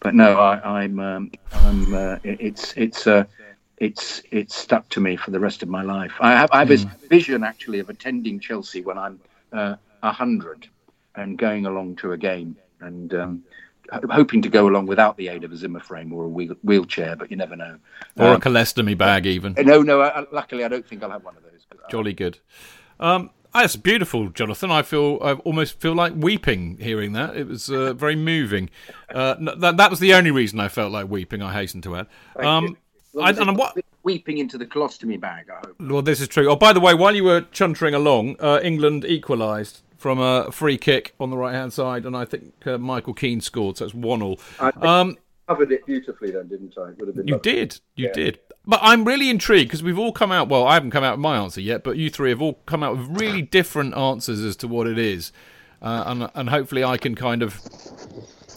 but no, I, am I'm, um, I'm uh, it's it's uh, it's it's stuck to me for the rest of my life. I have I have mm. this vision actually of attending Chelsea when I'm uh, a hundred and going along to a game and um, hoping to go along without the aid of a Zimmer frame or a wheel- wheelchair, but you never know. Or um, a colostomy bag, even. No, no. I, luckily, I don't think I'll have one of those. Jolly good. Um, that's beautiful, Jonathan. I feel I almost feel like weeping hearing that. It was uh, very moving. Uh, that that was the only reason I felt like weeping. I hasten to add. Um, I, and what weeping into the colostomy bag. I hope. Well, this is true. Oh, by the way, while you were chuntering along, uh, England equalised from a free kick on the right hand side, and I think uh, Michael Keane scored, so it's one all. Um, covered it beautifully, then, didn't I? Would have been. You lovely. did. You yeah. did. But I'm really intrigued because we've all come out. Well, I haven't come out with my answer yet, but you three have all come out with really different answers as to what it is, uh, and and hopefully I can kind of,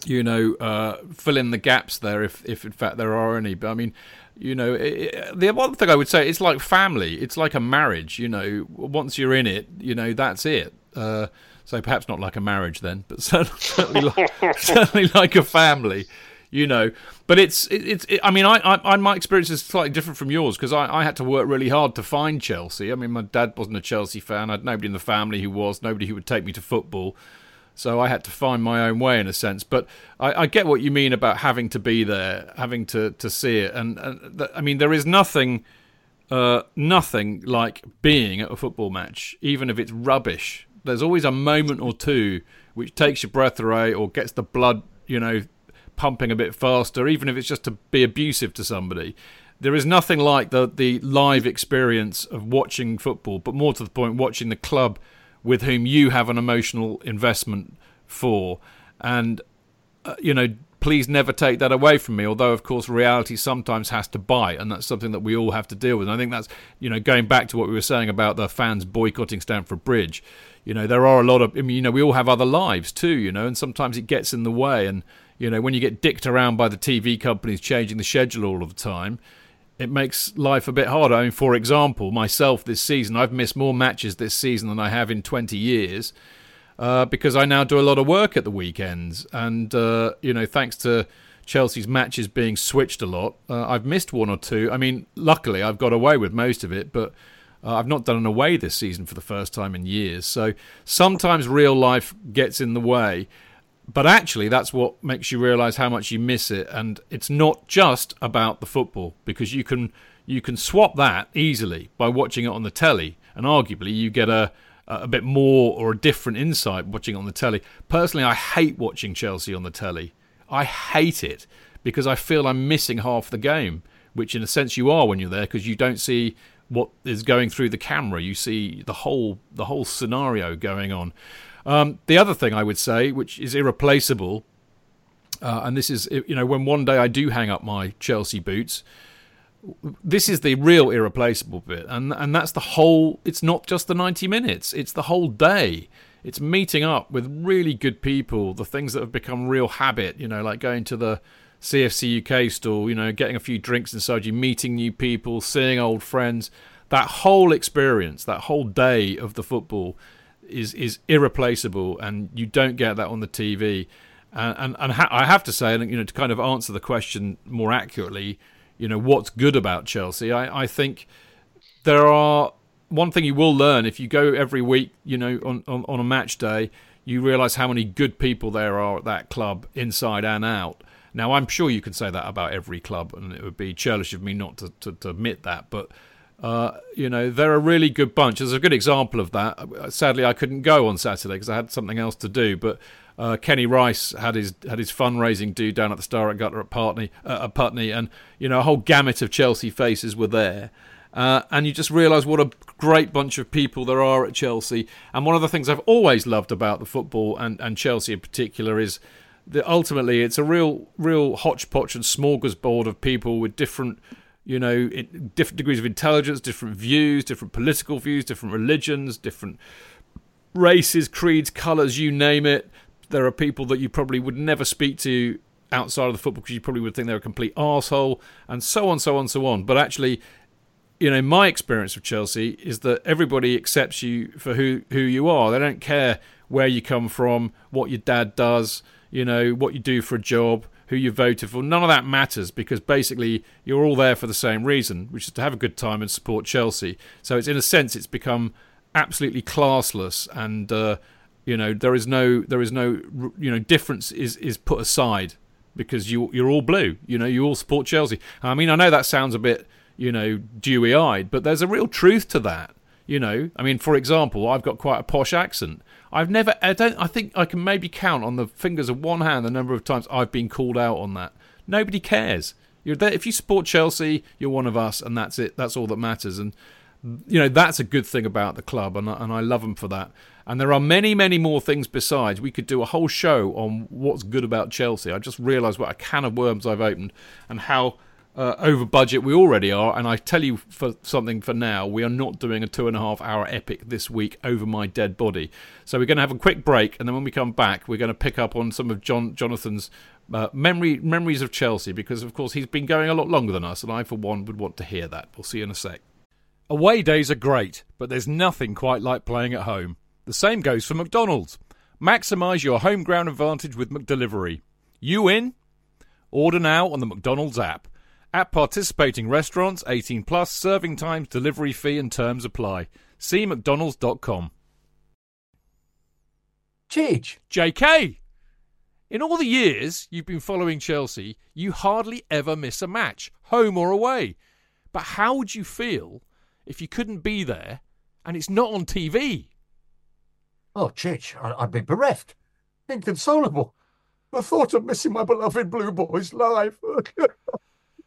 you know, uh, fill in the gaps there if if in fact there are any. But I mean. You know, it, the one thing I would say, it's like family. It's like a marriage. You know, once you're in it, you know that's it. Uh, so perhaps not like a marriage then, but certainly, like, certainly like a family you know. But it's it's. It, I mean, I, I, my experience is slightly different from yours because I, I had to work really hard to find Chelsea. I mean, my dad wasn't a Chelsea fan. I had nobody in the family who was. Nobody who would take me to football. So I had to find my own way in a sense. But I, I get what you mean about having to be there, having to, to see it. And, and th- I mean, there is nothing, uh, nothing like being at a football match, even if it's rubbish. There's always a moment or two which takes your breath away or gets the blood, you know, pumping a bit faster, even if it's just to be abusive to somebody. There is nothing like the the live experience of watching football, but more to the point, watching the club with whom you have an emotional investment for, and uh, you know please never take that away from me. Although, of course, reality sometimes has to bite, and that's something that we all have to deal with. And I think that's, you know, going back to what we were saying about the fans boycotting Stamford Bridge. You know, there are a lot of, I mean, you know, we all have other lives too, you know, and sometimes it gets in the way. And, you know, when you get dicked around by the TV companies changing the schedule all of the time, it makes life a bit harder. I mean, for example, myself this season, I've missed more matches this season than I have in 20 years uh, because I now do a lot of work at the weekends. And, uh, you know, thanks to Chelsea's matches being switched a lot, uh, I've missed one or two. I mean, luckily, I've got away with most of it, but. Uh, I've not done an away this season for the first time in years. So sometimes real life gets in the way but actually that's what makes you realize how much you miss it. And it's not just about the football because you can you can swap that easily by watching it on the telly. And arguably you get a a bit more or a different insight watching on the telly. Personally i hate watching chelsea on the telly. I hate it because i feel i'm missing half the game which in a sense you are when you're there because you don't see what is going through the camera. You see the whole the whole scenario going on um, the other thing I would say, which is irreplaceable, uh, and this is, you know, when one day I do hang up my Chelsea boots, this is the real irreplaceable bit, and and that's the whole. It's not just the ninety minutes; it's the whole day. It's meeting up with really good people. The things that have become real habit, you know, like going to the CFC UK store, you know, getting a few drinks inside you, meeting new people, seeing old friends. That whole experience, that whole day of the football is is irreplaceable, and you don't get that on the TV. And and, and ha- I have to say, you know, to kind of answer the question more accurately, you know, what's good about Chelsea? I, I think there are one thing you will learn if you go every week, you know, on, on, on a match day, you realise how many good people there are at that club, inside and out. Now, I'm sure you can say that about every club, and it would be churlish of me not to, to, to admit that. But uh, you know, they're a really good bunch. There's a good example of that. Sadly, I couldn't go on Saturday because I had something else to do. But uh, Kenny Rice had his had his fundraising do down at the Star and Garter at Putney, uh, at Putney, and you know a whole gamut of Chelsea faces were there. Uh, and you just realise what a great bunch of people there are at Chelsea. And one of the things I've always loved about the football and, and Chelsea in particular is that ultimately it's a real real hodgepodge and smorgasbord of people with different you know, different degrees of intelligence, different views, different political views, different religions, different races, creeds, colours, you name it. There are people that you probably would never speak to outside of the football because you probably would think they're a complete asshole, and so on, so on, so on. But actually, you know, my experience of Chelsea is that everybody accepts you for who who you are. They don't care where you come from, what your dad does, you know, what you do for a job, who you voted for. None of that matters because basically you're all there for the same reason, which is to have a good time and support Chelsea. So it's in a sense it's become absolutely classless and. Uh, you know there is no there is no you know difference is is put aside because you you're all blue you know you all support Chelsea I mean I know that sounds a bit you know dewy eyed but there's a real truth to that you know I mean for example I've got quite a posh accent. I've never I don't I think I can maybe count on the fingers of one hand the number of times I've been called out on that. Nobody cares. You're there if you support Chelsea you're one of us and that's it. That's all that matters. And you know that's a good thing about the club and I, and I love them for that. And there are many, many more things besides. We could do a whole show on what's good about Chelsea. I just realised what a can of worms I've opened and how uh, over budget we already are. And I tell you for something for now, we are not doing a two and a half hour epic this week over my dead body. So we're going to have a quick break, and then when we come back, we're going to pick up on some of John Jonathan's uh, memory memories of Chelsea because, of course, he's been going a lot longer than us, and I, for one, would want to hear that. We'll see you in a sec. Away days are great, but there's nothing quite like playing at home. The same goes for McDonald's. Maximise your home ground advantage with McDelivery. You in? Order now on the McDonald's app. At participating restaurants, 18 plus, serving times, delivery fee and terms apply. See mcdonalds.com. Chidge. JK! In all the years you've been following Chelsea, you hardly ever miss a match, home or away. But how would you feel if you couldn't be there and it's not on TV? Oh, Chidge, I'd be bereft, inconsolable. The thought of missing my beloved Blue Boys live.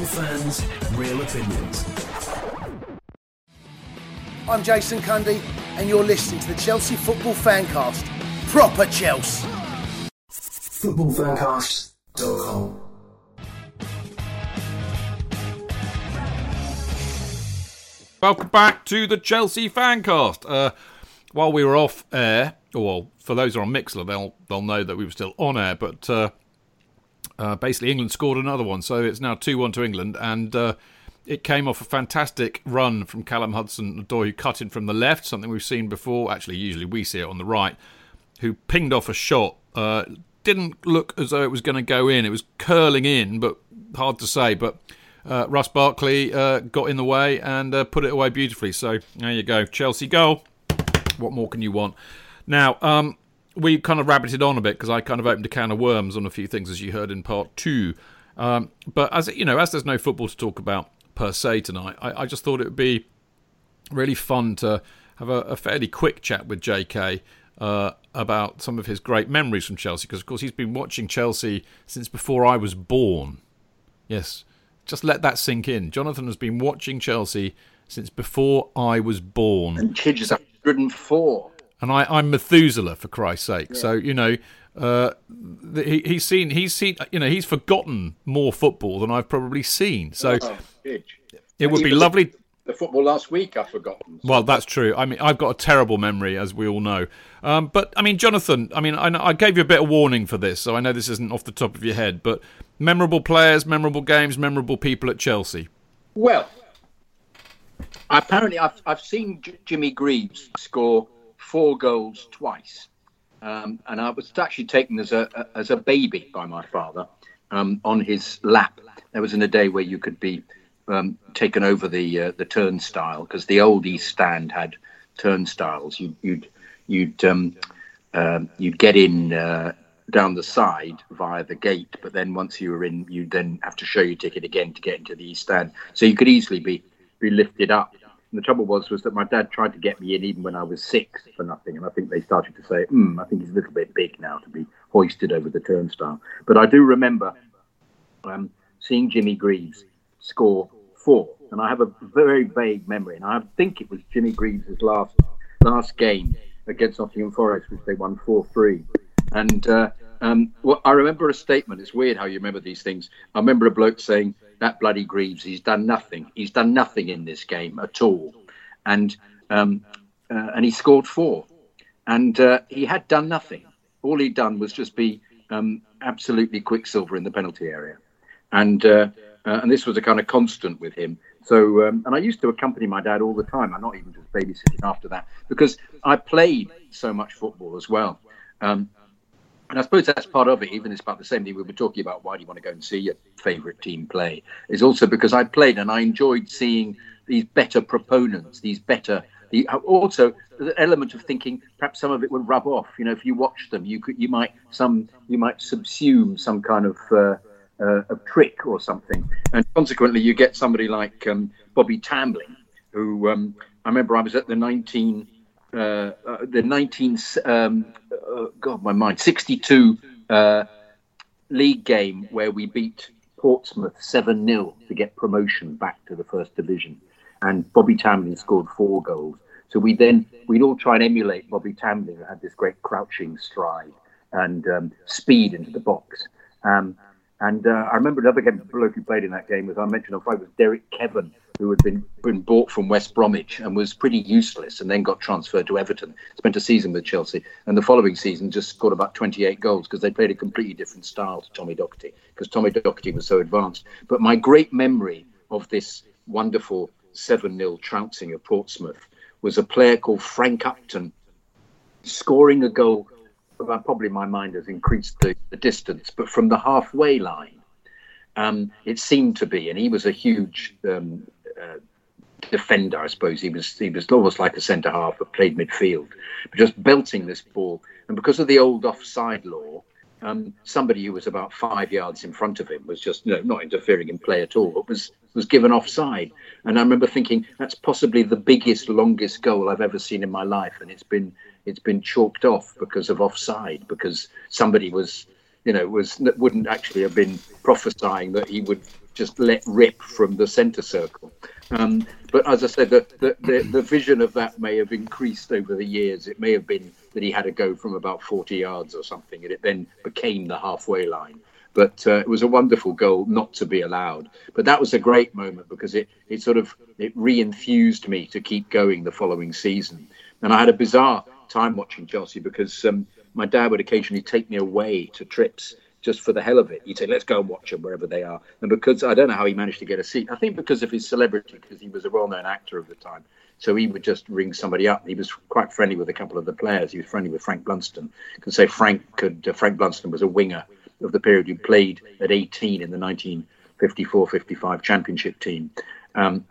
Real fans, real opinions. I'm Jason Cundy, and you're listening to the Chelsea Football Fancast. Proper Chelsea. Footballfancast.com. Welcome back to the Chelsea Fancast. Uh, while we were off air, well, for those who are on Mixlr, they'll they'll know that we were still on air, but uh, uh, basically England scored another one, so it's now two one to England, and uh, it came off a fantastic run from Callum Hudson-Odoi, who cut in from the left, something we've seen before. Actually, usually we see it on the right, who pinged off a shot. Uh, didn't look as though it was going to go in. It was curling in, but hard to say. But uh, Ross Barkley uh, got in the way and uh, put it away beautifully. So there you go, Chelsea goal. What more can you want? Now, um, we kind of rabbited on a bit because I kind of opened a can of worms on a few things, as you heard in part two. Um, but as you know, as there's no football to talk about per se tonight, I, I just thought it would be really fun to have a, a fairly quick chat with J.K. Uh, about some of his great memories from Chelsea, because of course he's been watching Chelsea since before I was born. Yes, just let that sink in. Jonathan has been watching Chelsea since before I was born. And Chidge is 104. And I, I'm Methuselah, for Christ's sake. So you know, uh, he, he's seen, he's seen, you know, he's forgotten more football than I've probably seen. So Oh, it would be lovely. the football last week. I've forgotten. Well, that's true. I mean, I've got a terrible memory, as we all know. Um, but I mean, Jonathan, I mean, I, I, gave you a bit of warning for this, so I know this isn't off the top of your head. But memorable players, memorable games, memorable people at Chelsea. Well, apparently, I've I've seen J- Jimmy Greaves score four goals twice, um, and I was actually taken as a, as a baby by my father um, on his lap. There was in a day where you could be um, taken over the uh, the turnstile because the old East Stand had turnstiles. You, you'd you'd um, uh, you'd get in uh, down the side via the gate, but then once you were in, you'd then have to show your ticket again to get into the East Stand. So you could easily be be lifted up. And the trouble was was that my dad tried to get me in even when I was six for nothing, and I think they started to say, hmm, I think he's a little bit big now to be hoisted over the turnstile. But I do remember um, seeing Jimmy Greaves score four, and I have a very vague memory, and I think it was Jimmy Greaves' last last game against Nottingham Forest, which they won four three, and. Uh, um, well, I remember a statement. It's weird how you remember these things. I remember a bloke saying, "That bloody Greaves, he's done nothing. He's done nothing in this game at all," and um, uh, and he scored four, and uh, he had done nothing. All he'd done was just be um, absolutely quicksilver in the penalty area, and uh, uh, and this was a kind of constant with him. So, um, and I used to accompany my dad all the time. I'm not even just babysitting after that because I played so much football as well. Um, and I suppose that's part of it, even it's about the same thing we were talking about. Why do you want to go and see your favourite team play? Is also because I played and I enjoyed seeing these better proponents, these better. The, also, the element of thinking perhaps some of it would rub off. You know, if you watch them, you could, you might some, you might subsume some kind of uh, uh, a trick or something, and consequently, you get somebody like um, Bobby Tambling, who um, I remember I was at the 19 uh, uh, the 19 um, uh, God my mind 62 uh, league game where we beat Portsmouth 7 0 to get promotion back to the first division, and Bobby Tambling scored four goals. So we then we'd all try and emulate Bobby Tambling, who had this great crouching stride and um, speed into the box. Um, and uh, I remember another game, bloke who played in that game, as I mentioned on Friday, was Derek Kevan, who had been, been bought from West Bromwich and was pretty useless and then got transferred to Everton, spent a season with Chelsea, and the following season just scored about 28 goals because they played a completely different style to Tommy Docherty because Tommy Docherty was so advanced. But my great memory of this wonderful 7 0 trouncing of Portsmouth was a player called Frank Upton scoring a goal probably my mind has increased the, the distance, but from the halfway line, um, it seemed to be, and he was a huge um, uh, defender, I suppose. He was he was almost like a centre half, but played midfield, but just belting this ball. And because of the old offside law, um, somebody who was about five yards in front of him was just you know, not interfering in play at all, but was was given offside. And I remember thinking that's possibly the biggest, longest goal I've ever seen in my life, and it's been it's been chalked off because of offside because somebody was you know was wouldn't actually have been prophesying that he would just let rip from the centre circle. Um, but as I said, the, the, the, vision of that may have increased over the years. It may have been that he had to go from about 40 yards or something, and it then became the halfway line. But uh, it was a wonderful goal not to be allowed. But that was a great moment because it, it sort of it re-infused me to keep going the following season. And I had a bizarre time watching Chelsea because um, my dad would occasionally take me away to trips just for the hell of it. He'd say, "Let's go and watch them wherever they are." And because I don't know how he managed to get a seat, I think because of his celebrity, because he was a well-known actor of the time. So he would just ring somebody up. He was quite friendly with a couple of the players. He was friendly with Frank Blunstone. Could say Frank could. Uh, Frank Blunstone was a winger of the period who played at 18 in the 1954-55 Championship team. Um,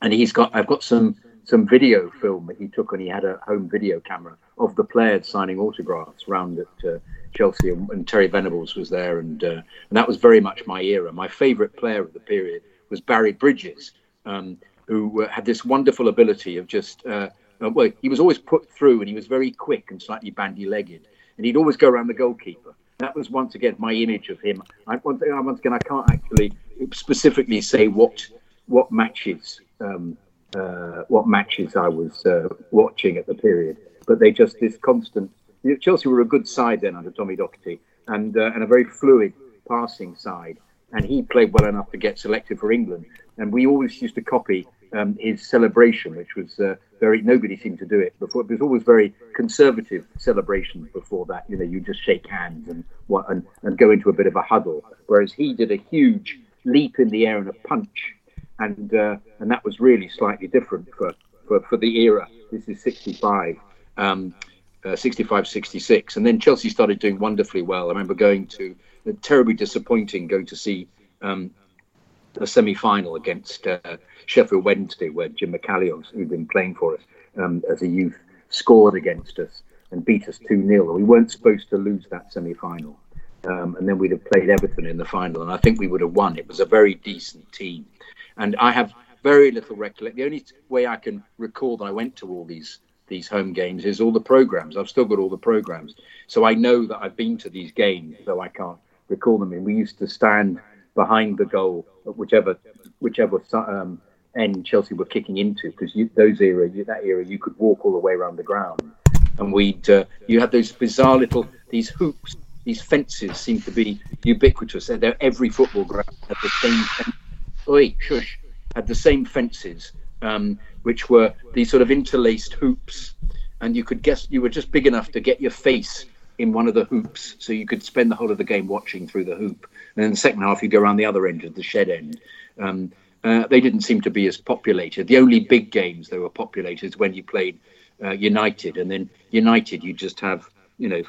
and he's got. I've got some some video film that he took when he had a home video camera of the players signing autographs around at uh, Chelsea, and, and, Terry Venables was there, and uh, and that was very much my era. My favourite player of the period was Barry Bridges, um, who uh, had this wonderful ability of just uh, uh, well, he was always put through, and he was very quick and slightly bandy-legged, and he'd always go around the goalkeeper. That was once again my image of him. I, once again, I can't actually specifically say what what matches. Um, uh, what matches I was uh, watching at the period. But they just this constant. Chelsea were a good side then under Tommy Docherty, and uh, and a very fluid passing side. And he played well enough to get selected for England. And we always used to copy um, his celebration, which was uh, very nobody seemed to do it before. It was always very conservative celebrations before that. You know, you just shake hands and what and, and go into a bit of a huddle, whereas he did a huge leap in the air and a punch, and uh, and that was really slightly different for, for, for the era. This is 65. Um, uh, 65 66 and then chelsea started doing wonderfully well i remember going to terribly disappointing going to see um, a semi-final against uh, Sheffield Wednesday, where Jim McCalliog, who'd been playing for us um, as a youth, scored against us and beat us 2 0. We weren't supposed to lose that semi-final. Um, and then we'd have played Everton in the final, and I think we would have won. It was a very decent team. And I have very little recollection. The only way I can recall that I went to all these these home games is all the programs. I've still got all the programs, so I know that I've been to these games, though I can't recall them. And we used to stand behind the goal, whichever whichever um, end Chelsea were kicking into, because those era, that era, you could walk all the way around the ground, and we'd uh, you had those bizarre little these hoops, these fences seem to be ubiquitous. They're, every football ground had the same. Oi, shush, had the same fences, um, which were these sort of interlaced hoops, and you could guess you were just big enough to get your face in one of the hoops, so you could spend the whole of the game watching through the hoop. And then the second half, you'd go around the other end of the shed end. Um, uh, they didn't seem to be as populated. The only big games that were populated is when you played uh, United, and then United, you just have you know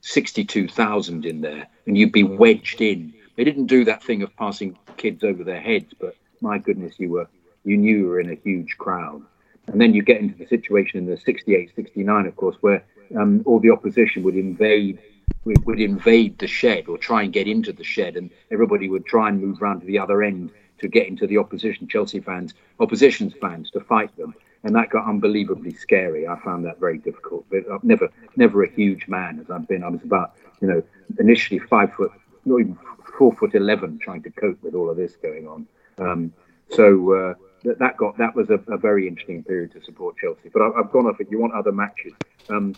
sixty-two thousand in there, and you'd be wedged in. They didn't do that thing of passing kids over their heads, but my goodness, you were you knew you were in a huge crowd. And then you get into the situation in the 68, 69, of course, where um, all the opposition would invade would, invade the shed or try and get into the shed, and everybody would try and move round to the other end to get into the opposition Chelsea fans, opposition's fans to fight them, and that got unbelievably scary. I found that very difficult. But I've never, never a huge man as I've been. I was about, you know, initially five foot, not even four foot eleven, trying to cope with all of this going on. Um, so uh, that, that got that was a, a, very interesting period to support Chelsea. But I, have gone off it. You want other matches? Um,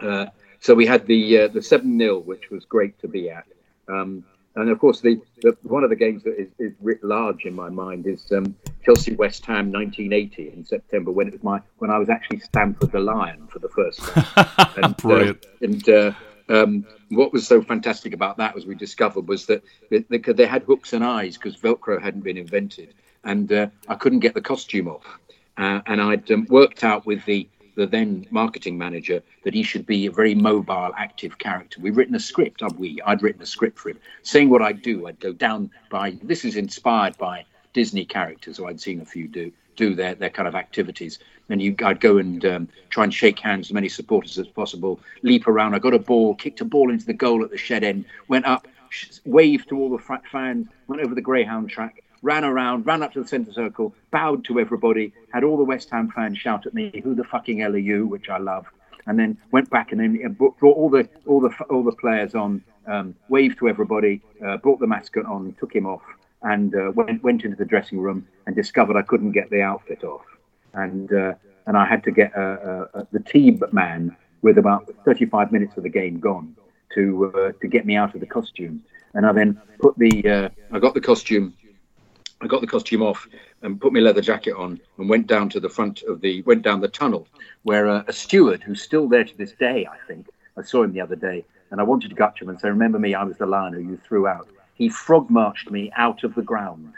uh, so we had the uh, the seven 0 which was great to be at. Um, and of course, the, the, one of the games that is, is writ large in my mind is um, Chelsea West Ham 1980 in September when it was my when I was actually Stamford the Lion for the first time. and, Brilliant. Uh, and uh, um, what was so fantastic about that, as we discovered, was that they, they had hooks and eyes because Velcro hadn't been invented, and uh, I couldn't get the costume off. Uh, and I'd um, worked out with the the then marketing manager that he should be a very mobile, active character. We've written a script, we? I'd written a script for him, saying what I'd do. I'd go down by this is inspired by Disney characters, or I'd seen a few do do their their kind of activities. And you, I'd go and um, try and shake hands as many supporters as possible, leap around. I got a ball, kicked a ball into the goal at the shed end, went up, waved to all the fans, went over the greyhound track, ran around, ran up to the centre circle, bowed to everybody, had all the West Ham fans shout at me, "Who the fucking hell are you?" which I loved, and then went back and then brought all the all the all the players on, um, waved to everybody, uh, brought the mascot on, took him off, and uh, went went into the dressing room and discovered I couldn't get the outfit off, and uh, and I had to get the team man with about 35 minutes of the game gone to uh, to get me out of the costume. And I then put the uh, I got the costume I got the costume off and put my leather jacket on and went down to the front of the went down the tunnel where uh, a steward who's still there to this day, I think, I saw him the other day, and I wanted to go up to him and say, "Remember me? I was the lion who you threw out." He frog marched me out of the ground,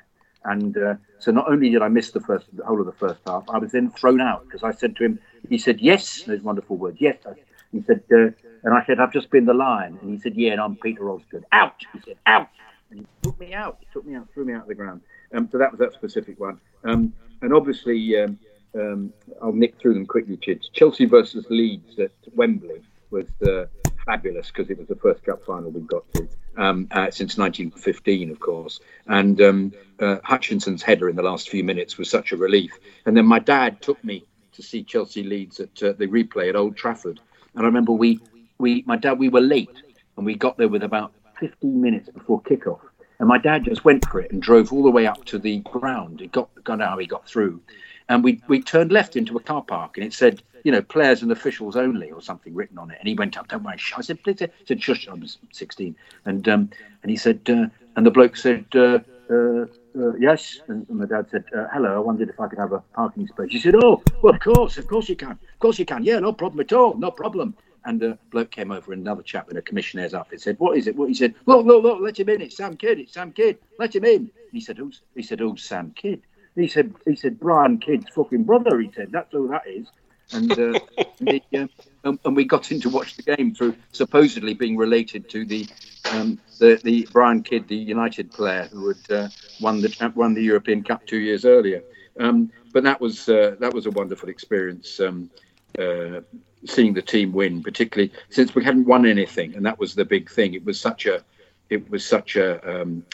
and uh, so not only did I miss the first the whole of the first half, I was then thrown out because I said to him, he said, "Yes," those wonderful words, "Yes." I, he said, uh, and I said, "I've just been the lion," and he said, "Yeah, and I'm Peter Osgood." Out, he said, "Out," and he took me out. He took me out, threw me out of the ground. Um, so that was that specific one. Um, and obviously, um, um I'll nick through them quickly, Chids. Chelsea versus Leeds at Wembley was uh, fabulous because it was the first cup final we got to um, uh, since 1915, of course. And um, uh, Hutchinson's header in the last few minutes was such a relief. And then my dad took me to see Chelsea Leeds at uh, the replay at Old Trafford. And I remember we, we, my dad, we were late and we got there with about 15 minutes before kickoff and my dad just went for it and drove all the way up to the ground. It got, got how he got through. And we, we turned left into a car park and it said, you know, players and officials only or something written on it. And he went up, don't worry, I said, please, I said, shush, I was 16. And, um, and he said, uh, and the bloke said, uh, uh, uh, yes. And my dad said, uh, hello, I wondered if I could have a parking space. He said, oh, well, of course, of course you can. Of course you can. Yeah, no problem at all. No problem. And a bloke came over, another chap in a commissioner's outfit said, what is it? What? He said, look, look, look, let him in. It's Sam Kidd. It's Sam Kidd. Let him in. He said, who's, he said, who's Sam Kidd? He said, he said, Brian Kidd's fucking brother. He said, that's who that is. And, uh, and, the, uh, and, and we got in to watch the game through supposedly being related to the um, the, the Brian Kidd, the United player who had uh, won the won the European Cup two years earlier. Um, but that was uh, that was a wonderful experience. Um, uh, seeing the team win, particularly since we hadn't won anything, and that was the big thing. It was such a it was such a um,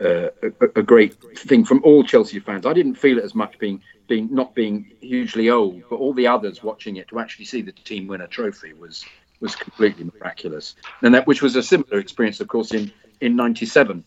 uh, a, a, great thing from all Chelsea fans. I didn't feel it as much being being not being hugely old, but all the others watching it to actually see the team win a trophy was was completely miraculous. And that which was a similar experience, of course, in in '97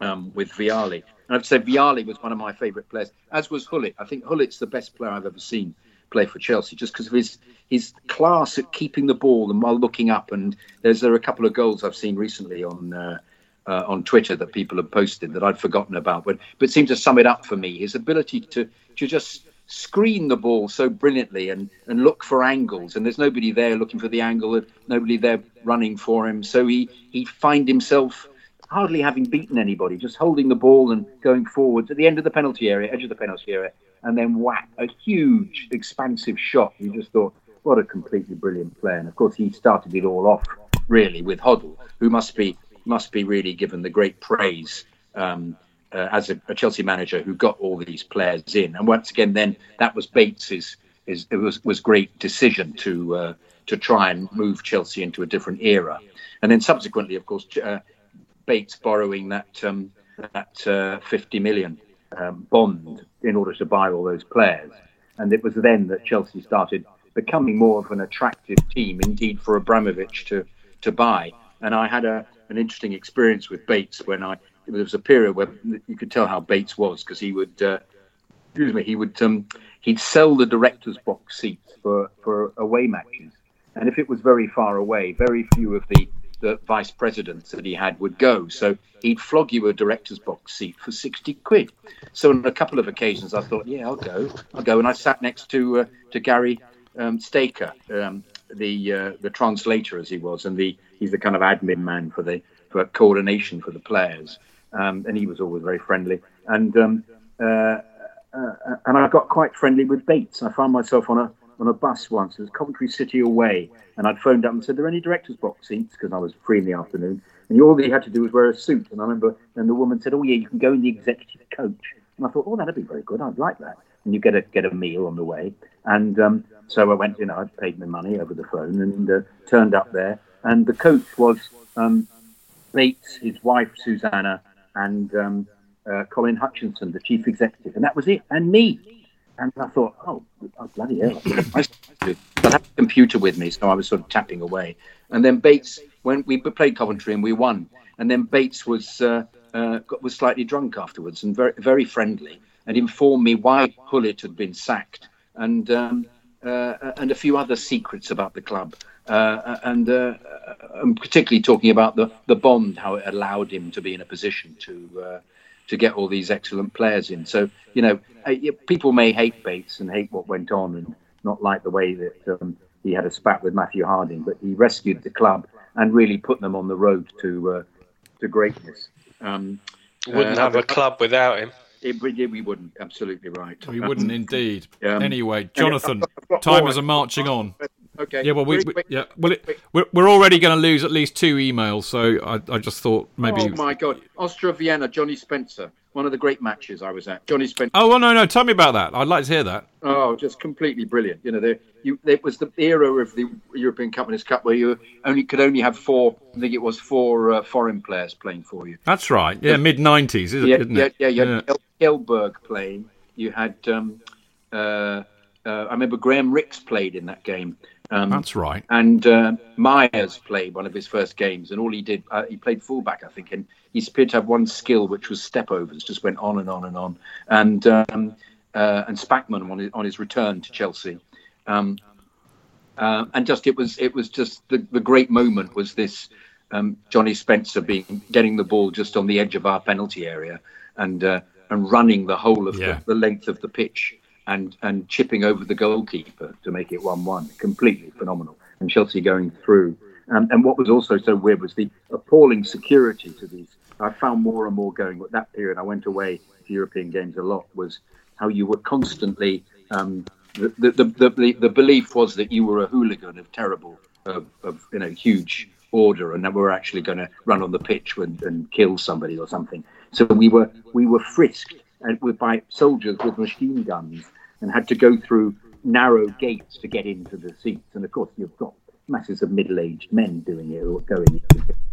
um, with Vialli. And I'd say Vialli was one of my favourite players, as was Gullit. I think Gullit's the best player I've ever seen play for Chelsea, just because of his his class at keeping the ball and while looking up. And there's there are a couple of goals I've seen recently on. Uh, uh, on Twitter that people have posted that I'd forgotten about, but but seemed to sum it up for me. His ability to to just screen the ball so brilliantly and, and look for angles and there's nobody there looking for the angle nobody there running for him so he he find himself hardly having beaten anybody just holding the ball and going forwards at the end of the penalty area edge of the penalty area and then whack a huge expansive shot you just thought what a completely brilliant player and of course he started it all off really with Hoddle who must be must be really given the great praise um, uh, as a, a, Chelsea manager who got all these players in. And once again, then that was Bates's is it was was great decision to uh, to try and move Chelsea into a different era. And then subsequently, of course, uh, Bates borrowing that um, that uh, 50 million um, bond in order to buy all those players. And it was then that Chelsea started becoming more of an attractive team, indeed, for Abramovich to to buy. And I had a an interesting experience with Bates when I there was a period where you could tell how Bates was because he would uh, excuse me he would um, he'd sell the directors box seats for for away matches and if it was very far away very few of the the vice presidents that he had would go. So he'd flog you a director's box seat for 60 quid. So on a couple of occasions i thought yeah i'll go. I'll go. And i sat next to uh, to gary um, staker um, the uh, the translator as he was. And the he's the kind of admin man for the for coordination for the players, um, and he was always very friendly. And um, uh, uh, and I got quite friendly with Bates. I found myself on a on a bus once. It was Coventry City away, and I'd phoned up and said, "Are there any directors' box seats?" Because I was free in the afternoon, and all he had to do was wear a suit. And I remember, and the woman said, "Oh yeah, you can go in the executive coach." And I thought, "Oh, that'd be very good. I'd like that." And you get a get a meal on the way. And um, so I went, you know, I paid my money over the phone and uh, turned up there, and the coach was um, Bates, his wife Susanna, and um, uh, Colin Hutchinson, the chief executive, and that was it, and me. And I thought, oh, oh bloody hell! I, had a computer with me, so I was sort of tapping away. And then Bates, when we played Coventry and we won, and then Bates was uh, uh, was slightly drunk afterwards and very very friendly, and informed me why Gullit had been sacked and um, uh, and a few other secrets about the club. Uh, and, uh, and particularly talking about the, the bond, how it allowed him to be in a position to uh, to get all these excellent players in. So you know, uh, people may hate Bates and hate what went on and not like the way that um, he had a spat with Matthew Harding, but he rescued the club and really put them on the road to uh, to greatness. Um, Wouldn't have a club without him. It, we wouldn't. Absolutely right. We wouldn't indeed. Um, anyway, Jonathan, timers are marching on. Okay. Yeah, well, we, we yeah, well, it, we're, we're already going to lose at least two emails, so I, I just thought maybe. Oh my God, Austria Vienna, Johnny Spencer, one of the great matches I was at. Johnny Spencer. Oh well, no, no, tell me about that. I'd like to hear that. Oh, just completely brilliant. You know, the, you, it was the era of the European Cup Winners' Cup where you only could only have four. I think it was four uh, foreign players playing for you. That's right. Yeah, mid nineties, isn't yeah, it? Yeah, yeah, yeah. yeah. Kjeldbjerg playing. You had. Um, uh, uh, I remember Graham Rix played in that game. Um, That's right. And uh, Myers played one of his first games, and all he did, uh, he played fullback, I think, and he appeared to have one skill, which was step overs, just went on and on and on. And um, uh, and Spackman on his, on his return to Chelsea, um, uh, and just it was it was just the, the great moment was this um, Johnny Spencer being getting the ball just on the edge of our penalty area and uh, and running the whole of Yeah. the, the length of the pitch and and chipping over the goalkeeper to make it one-one. Completely phenomenal. And Chelsea going through. And what was also so weird was the appalling security to these. I found more and more going at that period. I went away to European games a lot. Was how you were constantly. Um, the, the, the, the, the belief was that you were a hooligan of terrible, of, of you know, huge order, and that we were actually going to run on the pitch and, and kill somebody or something. So we were we were frisked and with by soldiers with machine guns and had to go through narrow gates to get into the seats. And of course, you've got masses of middle-aged men doing it or going.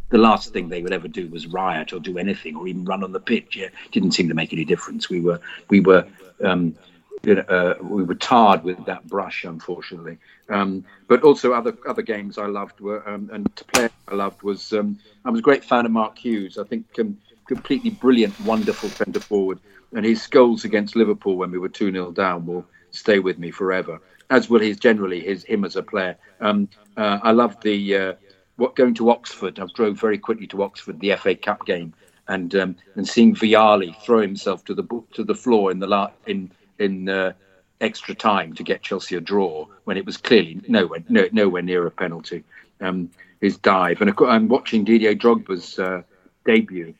The last thing they would ever do was riot or do anything or even run on the pitch. Yeah, didn't seem to make any difference. We were we were. Um, you know, uh, we were tarred with that brush, unfortunately. Um, but also other other games I loved were, um, and to play I loved was um, I was a great fan of Mark Hughes. I think um, completely brilliant, wonderful centre forward, and his goals against Liverpool when we were two 0 down will stay with me forever. As will his generally his him as a player. Um, uh, I love the uh, what going to Oxford. I drove very quickly to Oxford, the FA Cup game, and um, and seeing Vialli throw himself to the to the floor in the la- in in uh, extra time to get Chelsea a draw when it was clearly nowhere no, nowhere near a penalty. Um, his dive, and I'm watching Didier Drogba's uh, debut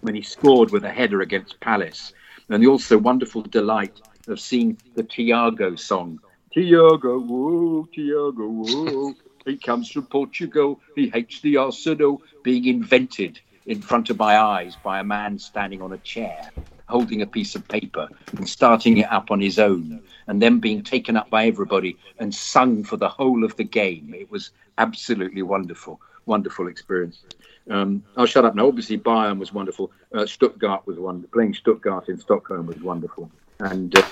when he scored with a header against Palace, and the also wonderful delight of seeing the Tiago song. Tiago, whoa, Tiago, whoa. he comes from Portugal. He hates the Arsenal being invented in front of my eyes by a man standing on a chair, holding a piece of paper and starting it up on his own, and then being taken up by everybody and sung for the whole of the game. It was absolutely wonderful, wonderful experience. Um, I'll shut up now. Obviously, Bayern was wonderful. Uh, Stuttgart was wonderful. Playing Stuttgart in Stockholm was wonderful. And uh,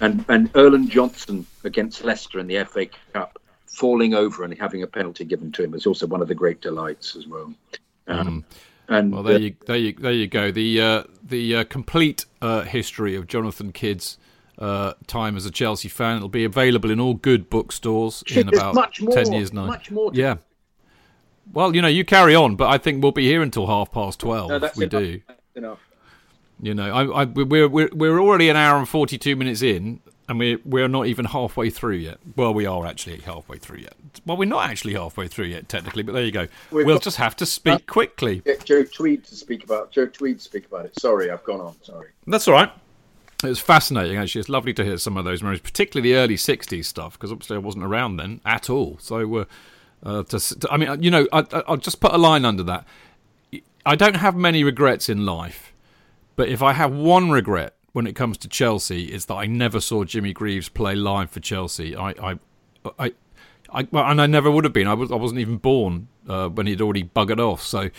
and and Erland Johnsen against Leicester in the FA Cup, falling over and having a penalty given to him was also one of the great delights as well. Um, And Well, there uh, you, there you, there you go. The uh, the uh, complete uh, history of Jonathan Kidd's uh, time as a Chelsea fan. It'll be available in all good bookstores in about much more, ten years now. much more Yeah. Well, you know, you carry on, but I think we'll be here until half past twelve. no, if we enough. do. Enough. You know, I, I, we're, we're we're already an hour and forty two minutes in, and we're we're not even halfway through yet. Well, we are actually halfway through yet. Well, we're not actually halfway through yet, technically, but there you go. We'll got- just have to speak quickly. Get Joe Tweed to speak about Joe Tweed speak about it. Sorry, I've gone on. Sorry. That's all right. It was fascinating, actually. It's lovely to hear some of those memories, particularly the early '60s stuff, because obviously I wasn't around then at all. So, uh, uh, to, to, I mean, you know, I, I- I'll just put a line under that. I don't have many regrets in life, but if I have one regret when it comes to Chelsea, it's that I never saw Jimmy Greaves play live for Chelsea. I, I, I, I well, and I never would have been. I was, I wasn't even born uh, when he'd already buggered off. So,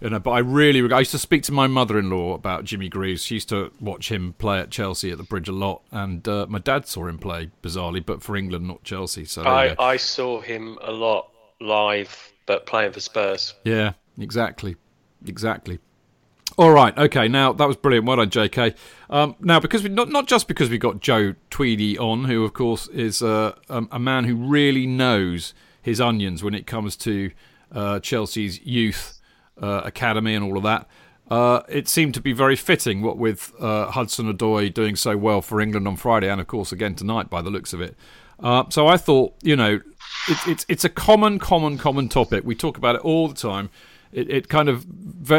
you know, but I really, reg- I used to speak to my mother-in-law about Jimmy Greaves. She used to watch him play at Chelsea at the Bridge a lot, and uh, my dad saw him play bizarrely, but for England, not Chelsea. So, I. I saw him a lot live, but playing for Spurs. Yeah, exactly, exactly. All right, okay. Now that was brilliant. Well done, J.K. Um, now, because we not not just because we got Joe Tweedy on, who of course is uh, a, a man who really knows his onions when it comes to uh, Chelsea's youth uh, academy and all of that. Uh, it seemed to be very fitting, what with uh, Hudson Odoi doing so well for England on Friday, and of course again tonight, by the looks of it. Uh, so I thought, you know, it, it's it's a common, common, common topic. We talk about it all the time. It, it kind of,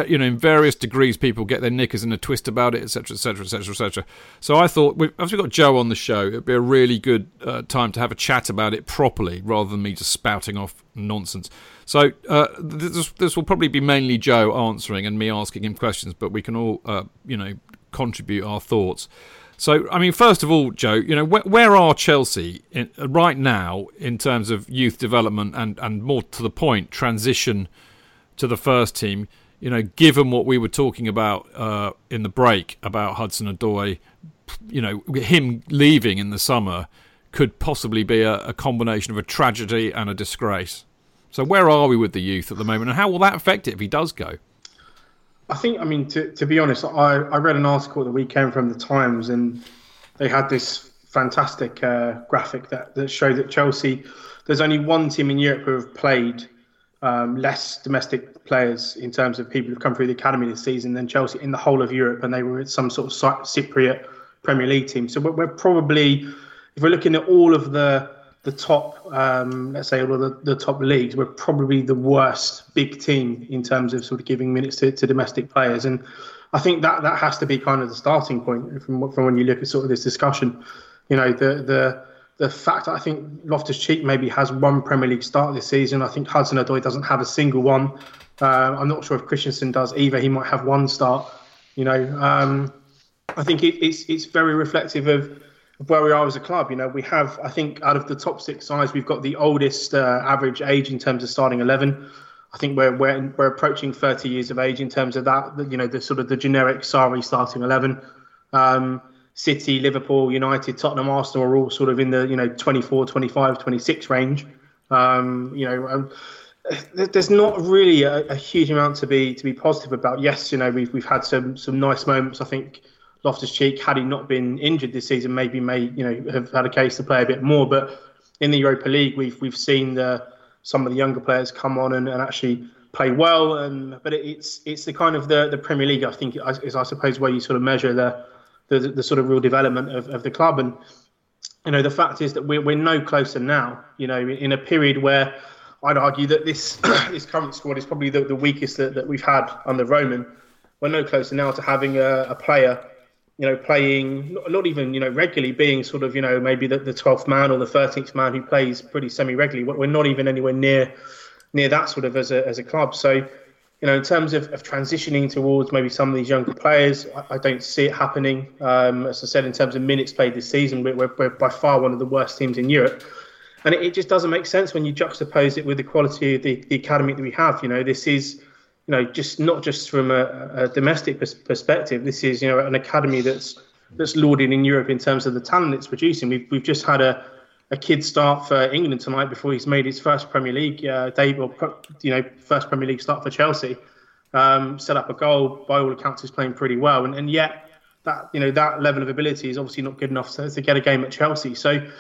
you know, in various degrees, people get their knickers in a twist about it, etc., etc., etc., etc. So I thought, we- as we got Joe on the show, it'd be a really good uh, time to have a chat about it properly, rather than me just spouting off nonsense. So uh, this, this will probably be mainly Joe answering and me asking him questions, but we can all, uh, you know, contribute our thoughts. So, I mean, first of all, Joe, you know, where, where are Chelsea in, right now in terms of youth development and, and more to the point, transition to the first team? You know, given what we were talking about uh, in the break about Hudson Odoi, you know, him leaving in the summer could possibly be a, a combination of a tragedy and a disgrace. So, where are we with the youth at the moment, and how will that affect it if he does go? I think, I mean, to, to be honest, I, I read an article the weekend from the Times, and they had this fantastic uh, graphic that, that showed that Chelsea, there's only one team in Europe who have played um, less domestic players in terms of people who've come through the academy this season than Chelsea in the whole of Europe, and they were some sort of Cypriot Premier League team. So we're, we're probably, if we're looking at all of the the top, um, let's say all of the, the top leagues, we're probably the worst big team in terms of sort of giving minutes to, to domestic players, and I think that that has to be kind of the starting point from from when you look at sort of this discussion. You know, the the the fact I think Loftus Cheek maybe has one Premier League start this season. I think Hudson Odoi doesn't have a single one. Uh, I'm not sure if Christensen does either. He might have one start. You know, um, I think it, it's it's very reflective of, of, where we are as a club. You know, we have I think out of the top six sides, we've got the oldest uh, average age in terms of starting eleven. I think we're, we're we're approaching 30 years of age in terms of that. You know, the sort of the generic Sarri starting eleven. Um, City, Liverpool, United, Tottenham, Arsenal are all sort of in the you know 24, 25, 26 range. Um, you know, um, there's not really a, a, huge amount to be to be positive about. Yes, you know we've we've had some some nice moments. I think Loftus Cheek, had he not been injured this season, maybe may you know have had a case to play a bit more. But in the Europa League, we've we've seen the some of the younger players come on and, and actually play well. And but it, it's it's the kind of the the Premier League. I think is I suppose where you sort of measure the the, the sort of real development of, of the club. And you know, the fact is that we're we're no closer now. You know, in a period where I'd argue that this this current squad is probably the, the weakest that, that we've had under Roman. We're no closer now to having a, a player, you know, playing not, even you know regularly, being sort of you know maybe the, 12th man or the 13th man who plays pretty semi regularly. We're not even anywhere near near that sort of as a as a club. So you know, in terms of, of transitioning towards maybe some of these younger players, I, I don't see it happening. Um, as I said, in terms of minutes played this season, we're, we're, by far one of the worst teams in Europe. And it, it, just doesn't make sense when you juxtapose it with the quality of the, the academy that we have. You know, this is, you know, just not just from a, a domestic pers- perspective. This is, you know, an academy that's that's lauded in Europe in terms of the talent it's producing. We've we've just had a a kid start for England tonight before he's made his first Premier League uh, debut, or you know, first Premier League start for Chelsea. Um, set up a goal. By all accounts, is playing pretty well, and, and yet that you know that level of ability is obviously not good enough to, to get a game at Chelsea. So, you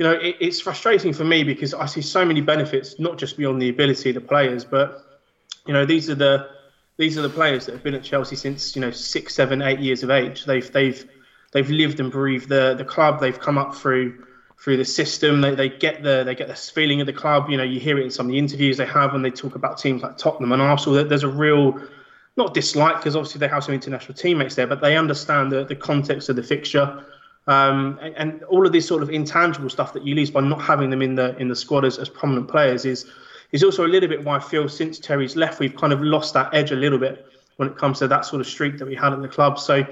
know, it, it's frustrating for me because I see so many benefits, not just beyond the ability of the players, but you know, these are the these are the players that have been at Chelsea since you know six, seven, eight years of age. They've they've they've lived and breathed the the club. They've come up through through the system. They, they get the they get this feeling of the club. You know, you hear it in some of the interviews they have when they talk about teams like Tottenham and Arsenal. There's a real not dislike because obviously they have some international teammates there, but they understand the, the context of the fixture. Um, and, and, all of this sort of intangible stuff that you lose by not having them in the in the squad as, as prominent players is is also a little bit why I feel since Terry's left we've kind of lost that edge a little bit when it comes to that sort of streak that we had at the club. So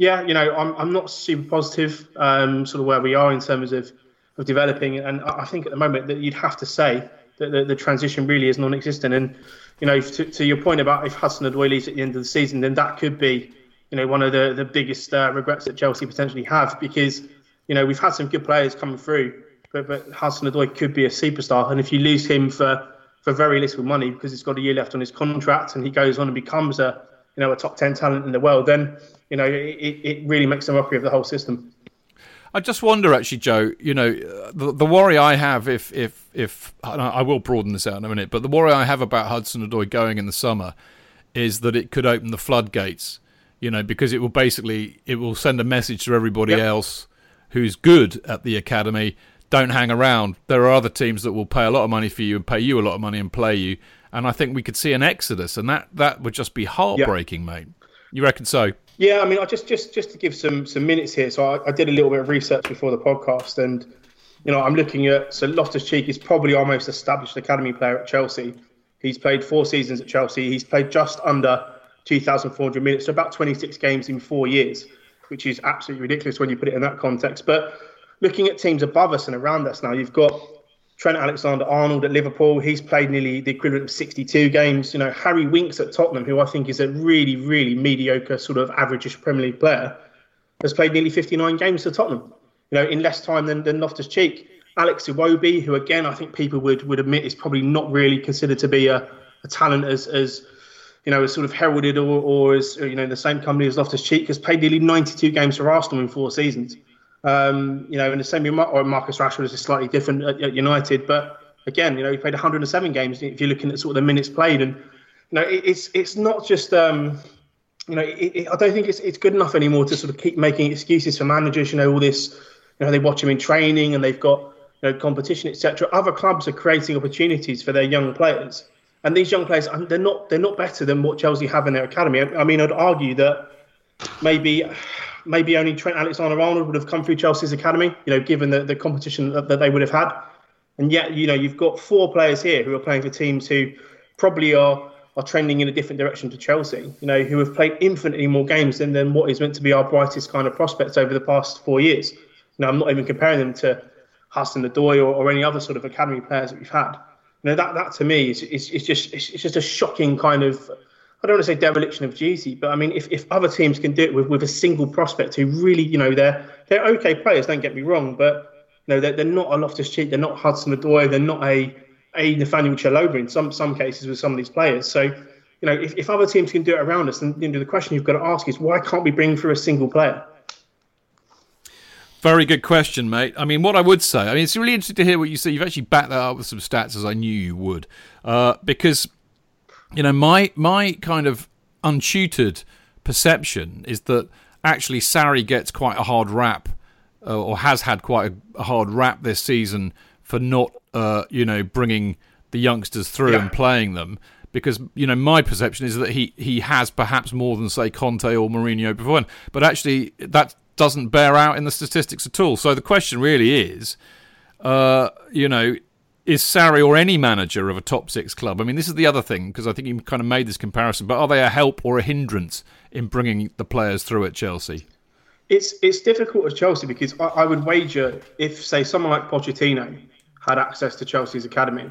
yeah, you know, I'm I'm not super positive, um, sort of where we are in terms of of developing, and I think at the moment that you'd have to say that the, the transition really is non-existent. And you know, to, to your point about if Hudson Odoi leaves at the end of the season, then that could be, you know, one of the the biggest uh, regrets that Chelsea potentially have because you know we've had some good players coming through, but but Hudson Odoi could be a superstar, and if you lose him for for very little money because he's got a year left on his contract and he goes on and becomes a you know a top ten talent in the world, then you know, it, it really makes a mockery of the whole system. I just wonder, actually, Joe. You know, the, the worry I have, if if if I will broaden this out in a minute, but the worry I have about Hudson Odoi going in the summer is that it could open the floodgates. You know, because it will basically it will send a message to everybody yep. else who's good at the academy. Don't hang around. There are other teams that will pay a lot of money for you and pay you a lot of money and play you. And I think we could see an exodus, and that that would just be heartbreaking, yep. mate. You reckon so? Yeah, I mean, I just just just to give some some minutes here. So I, I did a little bit of research before the podcast, and you know, I'm looking at so Loftus Cheek is probably our most established academy player at Chelsea. He's played four seasons at Chelsea. He's played just under 2,400 minutes, so about 26 games in four years, which is absolutely ridiculous when you put it in that context. But looking at teams above us and around us now, you've got Trent Alexander-Arnold at Liverpool, he's played nearly the equivalent of 62 games. You know, Harry Winks at Tottenham, who I think is a really, really mediocre sort of averageish Premier League player, has played nearly 59 games for Tottenham. You know, in less time than, than Loftus Cheek. Alex Iwobi, who again I think people would would admit is probably not really considered to be a, a talent as as you know as sort of heralded or, or as you know the same company as Loftus Cheek has played nearly 92 games for Arsenal in four seasons. Um, you know, in the same or Marcus Rashford is slightly different at, at, United, but again, you know, he played 107 games. If you're looking at sort of the minutes played, and you know, it, it's it's not just. Um, you know, it, it, I don't think it's it's good enough anymore to sort of keep making excuses for managers. You know, all this, you know, they watch them in training and they've got you know competition, etc. Other clubs are creating opportunities for their young players, and these young players they're not they're not better than what Chelsea have in their academy. I, I mean, I'd argue that maybe maybe only Trent Alexander-Arnold would have come through Chelsea's academy. You know, given the, the competition that, that they would have had, and yet you know you've got four players here who are playing for teams who probably are are trending in a different direction to Chelsea, you know, who have played infinitely more games than, than what is meant to be our brightest kind of prospects over the past four years. Now, I'm not even comparing them to Hudson-Odoi or, or any other sort of academy players that we've had. You know, that, that to me is, is, is just it's, it's just a shocking kind of, I don't want to say dereliction of duty, but I mean, if, if other teams can do it with, with a single prospect who really, you know, they're they're okay players, don't get me wrong, but you know, they're, they're not a Loftus Cheek, they're not Hudson-Odoi, they're not a a Nathaniel Chalobah in some some cases with some of these players. So, you know, if, if other teams can do it around us, then you know, the question you've got to ask is why can't we bring through a single player? Very good question, mate. I mean, what I would say, I mean, it's really interesting to hear what you say. You've actually backed that up with some stats, as I knew you would, uh, because you know my my kind of untutored perception is that actually Sarri gets quite a hard rap, uh, or has had quite a, hard rap this season for not, uh, you know, bringing the youngsters through Yeah. and playing them. Because you know, my perception is that he he has perhaps more than say Conte or Mourinho before, him. but actually that doesn't bear out in the statistics at all. So the question really is, uh, you know, is Sarri or any manager of a top six club? I mean, this is the other thing because I think you kind of made this comparison. But are they a help or a hindrance in bringing the players through at Chelsea? It's it's difficult at Chelsea because I, I would wager if say someone like Pochettino had access to Chelsea's academy,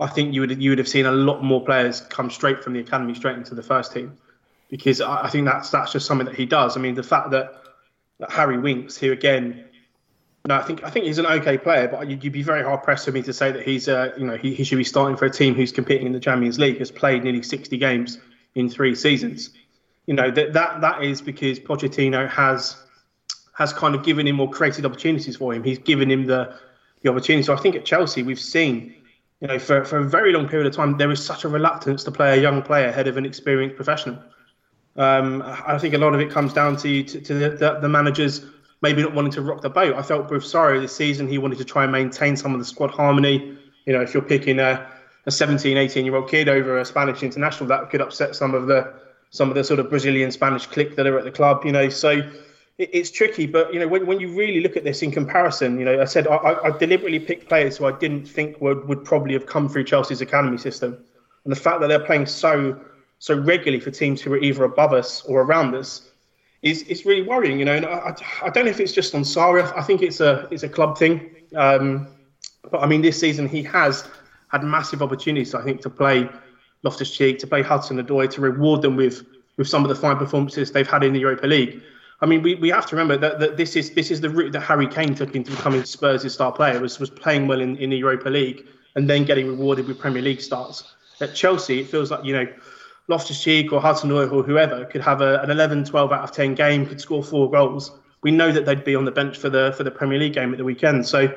I think you would you would have seen a lot more players come straight from the academy straight into the first team, because I, I think that's that's just something that he does. I mean, the fact that, that Harry Winks, who again, no, I think I think he's an okay player, but you'd, you'd be very hard pressed for me to say that he's uh, you know he, he should be starting for a team who's competing in the Champions League, has played nearly 60 games in three seasons. You know that that that is because Pochettino has has kind of given him or created opportunities for him. He's given him the the opportunity. So I think at Chelsea we've seen, you know, for, for a very long period of time there is such a reluctance to play a young player ahead of an experienced professional. Um, I think a lot of it comes down to to, to the, the, the managers maybe not wanting to rock the boat. I felt with Sarri this season he wanted to try and maintain some of the squad harmony. You know, if you're picking a, a 17, 18 year old kid over a Spanish international, that could upset some of the some of the sort of Brazilian Spanish clique that are at the club. You know, so it, it's tricky. But you know, when, when you really look at this in comparison, you know, I said I, I I deliberately picked players who I didn't think would would probably have come through Chelsea's academy system, and the fact that they're playing so so regularly for teams who are either above us or around us is is really worrying. You know, and I, I, don't know if it's just on Sarri. I think it's a it's a club thing. Um, but I mean, this season he has had massive opportunities. I think to play Loftus Cheek, to play Hudson Odoi, to reward them with with some of the fine performances they've had in the Europa League. I mean, we, we have to remember that, that this is this is the route that Harry Kane took into becoming Spurs' star player was was playing well in, in the Europa League and then getting rewarded with Premier League starts. At Chelsea, it feels like you know Loftus Cheek or Hudson or whoever could have a, an 11, 12 out of 10 game, could score four goals. We know that they'd be on the bench for the for the Premier League game at the weekend. So,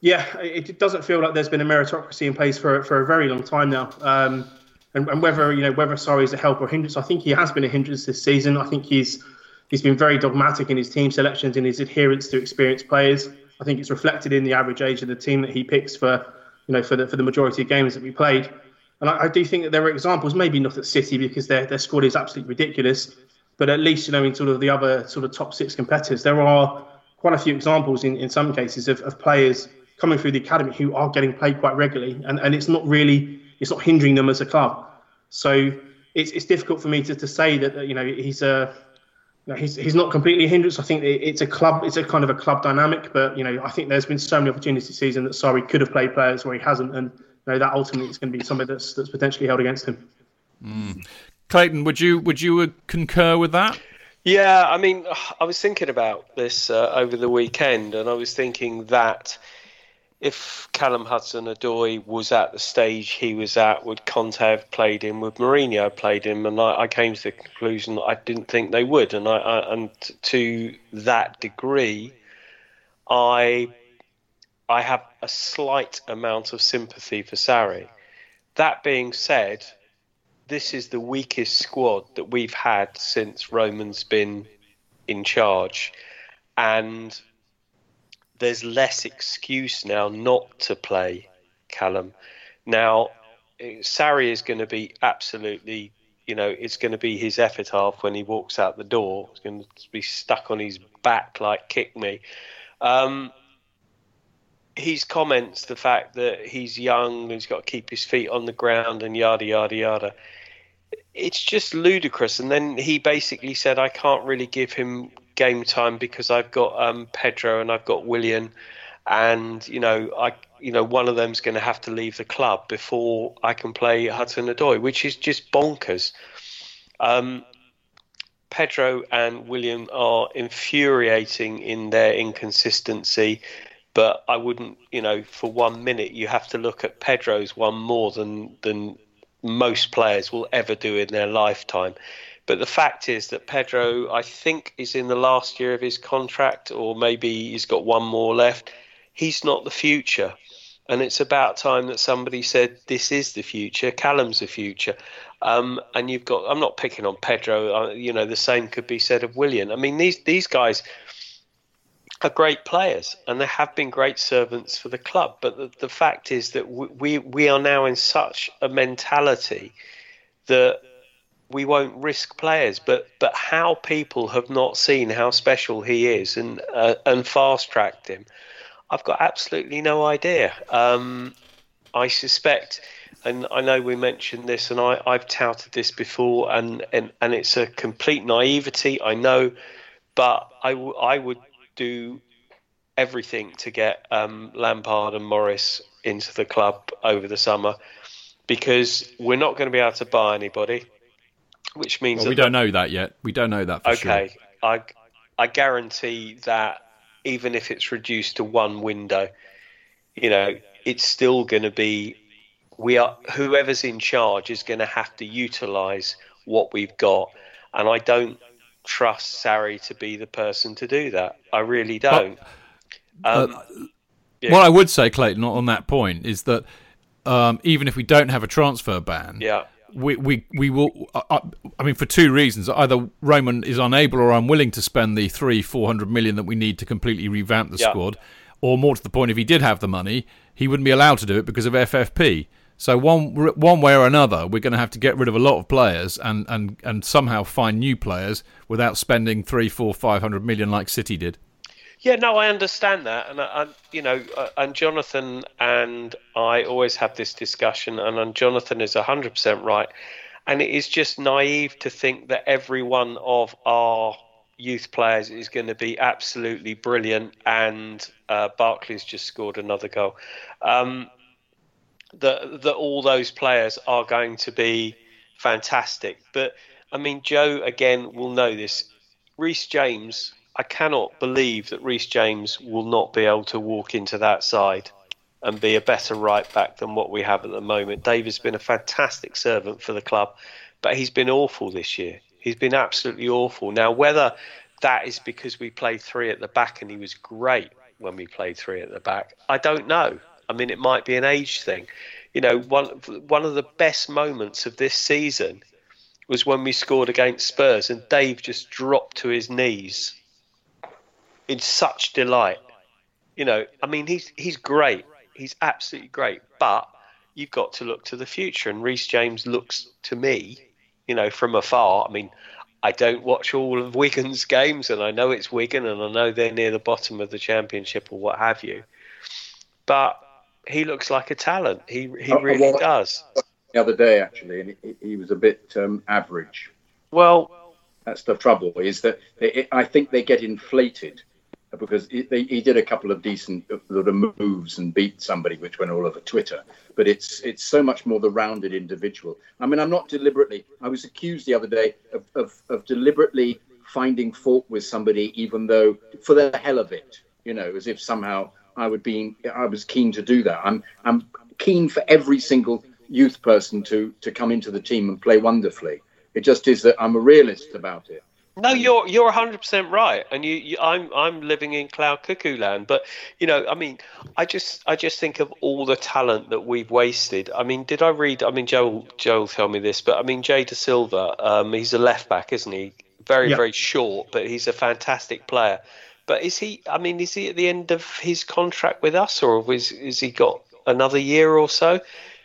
yeah, it, it doesn't feel like there's been a meritocracy in place for for a very long time now. Um, and, and whether you know whether Sarri is a help or a hindrance, I think he has been a hindrance this season. I think he's he's been very dogmatic in his team selections and his adherence to experienced players. I think it's reflected in the average age of the team that he picks for you know for the for the majority of games that we played. And I, I do think that there are examples, maybe not at City because their their squad is absolutely ridiculous, but at least you know in sort of the other sort of top six competitors, there are quite a few examples in, in some cases of, of players coming through the academy who are getting played quite regularly, and, and it's not really it's not hindering them as a club. So it's it's difficult for me to, to say that you know he's a you know, he's he's not completely a hindrance. I think it's a club, it's a kind of a club dynamic. But you know, I think there's been so many opportunities this season that Sarri could have played players where he hasn't, and know that ultimately is going to be something that's that's potentially held against him. Clayton, would you would you uh, concur with that? Yeah, I mean, I was thinking about this uh, over the weekend, and I was thinking that if Callum Hudson-Odoi was at the stage he was at, would Conte have played him? Would Mourinho have played him? And I, I came to the conclusion that I didn't think they would, and I, I and to that degree, I I have a slight amount of sympathy for Sarri. That being said, this is the weakest squad that we've had since Roman's been in charge. And there's less excuse now not to play Callum. Now, Sarri is going to be absolutely, you know, it's going to be his epitaph when he walks out the door. It's going to be stuck on his back like "kick me." Um, his comments, the fact that he's young, and he's got to keep his feet on the ground, and yada yada yada. It's just ludicrous. And then he basically said, "I can't really give him game time because I've got um, Pedro and I've got Willian, and you know, I, you know, one of them's going to have to leave the club before I can play Hudson Odoi, which is just bonkers." Um, Pedro and Willian are infuriating in their inconsistency but I wouldn't, you know, for one minute you have to look at Pedro's one more than than most players will ever do in their lifetime. But the fact is that Pedro, I think, is in the last year of his contract, or maybe he's got one more left. He's not the future. And it's about time that somebody said, This is the future. Callum's the future. Um, and you've got, I'm not picking on Pedro, uh, you know, the same could be said of Willian. I mean, these, these guys, are great players and they have been great servants for the club. But the, the fact is that we, we are now in such a mentality that we won't risk players. But but how people have not seen how special he is and uh, and fast tracked him, I've got absolutely no idea. Um, I suspect. And I know we mentioned this, and I, I've touted this before, and, and, and it's a complete naivety, I know, but I, w- I would do everything to get um, Lampard and Morris into the club over the summer because we're not going to be able to buy anybody, which means well, we don't know that yet. We don't know that for sure. okay, sure. I I guarantee that even if it's reduced to one window, you know, it's still going to be we are whoever's in charge is going to have to utilize what we've got, and I don't trust Sarri to be the person to do that. I really don't. um, uh, yeah. What I would say, Clayton, on that point is that um, even if we don't have a transfer ban, yeah. we, we, we will. Uh, uh, I mean, for two reasons: either Roman is unable or unwilling to spend the three, four hundred million that we need to completely revamp the yeah. squad, or more to the point, if he did have the money, he wouldn't be allowed to do it because of FFP. So one one way or another, we're going to have to get rid of a lot of players and, and, and somehow find new players without spending three, four, five hundred million like City did. Yeah, no, I understand that, and I, you know, uh, and Jonathan and I always have this discussion, and, and Jonathan is hundred percent right, and it is just naive to think that every one of our youth players is going to be absolutely brilliant, and uh, Barkley's just scored another goal. Um, that that all those players are going to be fantastic. But I mean, Joe again will know this. Reece James, I cannot believe that Reece James will not be able to walk into that side and be a better right back than what we have at the moment. David's been a fantastic servant for the club, but he's been awful this year. He's been absolutely awful. Now, whether that is because we played three at the back and he was great when we played three at the back, I don't know. I mean, it might be an age thing. You know, one one of the best moments of this season was when we scored against Spurs and Dave just dropped to his knees in such delight. You know, I mean, he's he's great. He's absolutely great. But you've got to look to the future, and Reece James looks to me, you know, from afar. I mean, I don't watch all of Wigan's games, and I know it's Wigan, and I know they're near the bottom of the championship or what have you. But he looks like a talent. He he really does. The other day, actually, and he, he was a bit um, average. Well, that's the trouble. Is that it, I think they get inflated because he, they, he did a couple of decent sort of moves and beat somebody, which went all over Twitter. But it's it's so much more the rounded individual. I mean, I'm not deliberately. I was accused the other day of, of, of deliberately finding fault with somebody, even though for the hell of it, you know, as if somehow I would be I was keen to do that. I'm I'm keen for every single youth person to to come into the team and play wonderfully. It just is that I'm a realist about it. No, you're you're 100 percent right, and you, you, I'm I'm living in cloud cuckoo land. But you know, I mean, I just I just think of all the talent that we've wasted. I mean, did I read? I mean, Joel Joel tell me this, but I mean, Jay Dasilva, um, he's a left back, isn't he? Very Yeah. very short, but he's a fantastic player. But is he? I mean, is he at the end of his contract with us, or is is he got another year or so?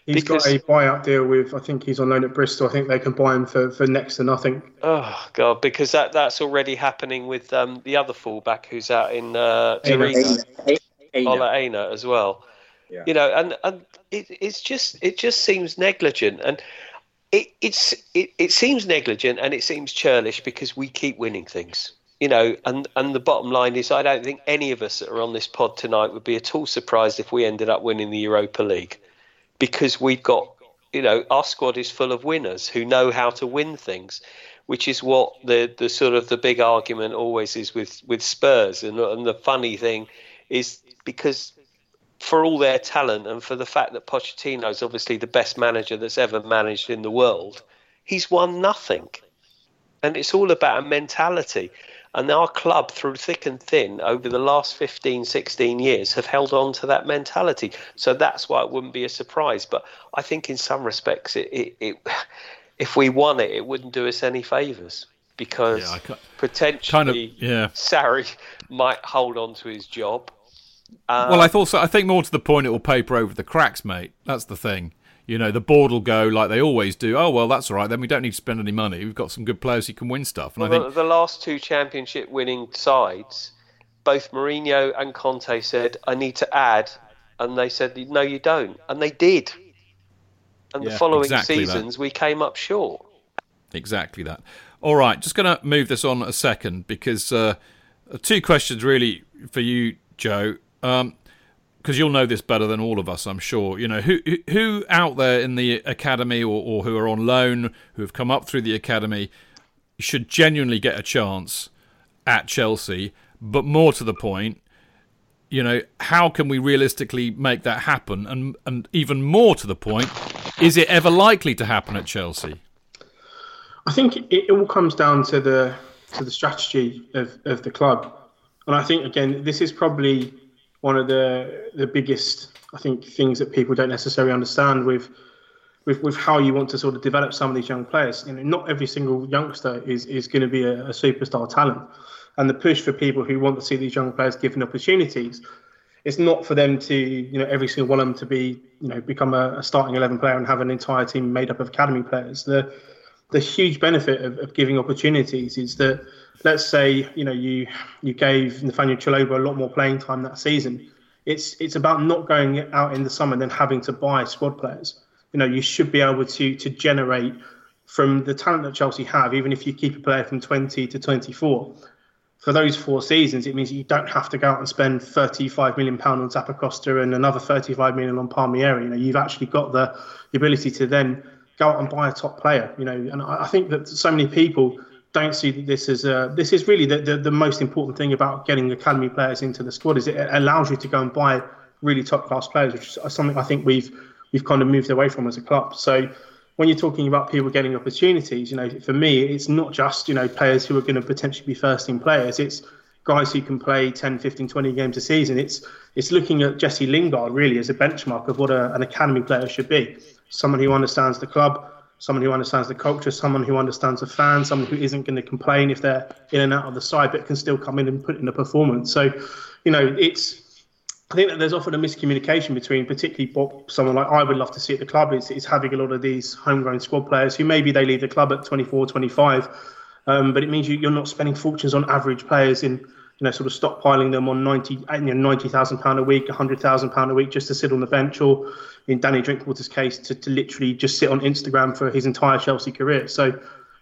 He's Because- got a buyout deal with, I think he's on loan at Bristol. I think they can buy him for, for next to nothing. Oh God, because that that's already happening with um, the other fullback who's out in uh, Aina. Torino. Ola Aina as well. Yeah. You know, and, and it, it's just it just seems negligent, and it it's it, it seems negligent and it seems churlish because we keep winning things. You know, and and the bottom line is, I don't think any of us that are on this pod tonight would be at all surprised if we ended up winning the Europa League, because we've got you know our squad is full of winners who know how to win things which is what the the sort of the big argument always is with with Spurs. And and the funny thing is because for all their talent and for the fact that Pochettino is obviously the best manager that's ever managed in the world he's won nothing. And it's all about a mentality and our club through thick and thin over the last 15 16 years have held on to that mentality so that's why it wouldn't be a surprise but i think in some respects it, it, it if we won it it wouldn't do us any favors because Yeah, potentially kind of- yeah. Sarri might hold on to his job uh, well, I thought so. I think more to the point, it will paper over the cracks, mate. That's the thing. You know, the board will go like they always do. Oh well, that's all right. Then we don't need to spend any money. We've got some good players who can win stuff. And I think the, last two championship winning sides, both Mourinho and Conte said, I need to add. And they said, no, you don't. And they did. And Yeah, the following exactly that. seasons, we came up short. Exactly that. All right, just going to move this on a second because uh, two questions really for you, Joe. Because you'll know this better than all of us, I'm sure. You know who who- out there in the academy or, or who are on loan, who have come up through the academy, should genuinely get a chance at Chelsea. But more to the point, you know, how can we realistically make that happen? And and even more to the point, is it ever likely to happen at Chelsea? I think it, it all comes down to the to the strategy of, of the club, and I think again this is probably one of the the biggest I think things that people don't necessarily understand with with with how you want to sort of develop some of these young players. You know, not every single youngster is is going to be a, a superstar talent, and the push for people who want to see these young players given opportunities. It's not for them to, you know, every single one of them to be, you know, become a, a starting eleven player and have an entire team made up of academy players. The the huge benefit of, of giving opportunities is that let's say you know you you gave Nathaniel Chalobah a lot more playing time that season. It's it's about not going out in the summer and then having to buy squad players. You know you should be able to to generate from the talent that Chelsea have, even if you keep a player from 20 to 24. For those four seasons, it means you don't have to go out and spend 35 million pound on Zappacosta and another 35 million on Palmieri. You know, you've actually got the, the ability to then go out and buy a top player. You know, and I, I think that so many people don't see that this as a, uh, this is really the, the, the most important thing about getting academy players into the squad is it allows you to go and buy really top class players, which is uh, something I think we've we've kind of moved away from as a club. So when you're talking about people getting opportunities, you know, for me, it's not just, you know, players who are going to potentially be first team players. It's guys who can play 10, 15, 20 games a season. It's it's looking at Jesse Lingard really as a benchmark of what a, an academy player should be. Someone who understands the club, someone who understands the culture, someone who understands the fans, someone who isn't going to complain if they're in and out of the side, but can still come in and put in a performance. So, you know, it's I think that there's often a miscommunication between, particularly someone like I would love to see at the club, is, is having a lot of these homegrown squad players who maybe they leave the club at 24, 25, um, but it means you, you're not spending fortunes on average players in, you know, sort of stockpiling them on 90, uh, you know, 90,000 pound a week, 100,000 pound a week just to sit on the bench, or in Danny Drinkwater's case, to, to literally just sit on Instagram for his entire Chelsea career. So,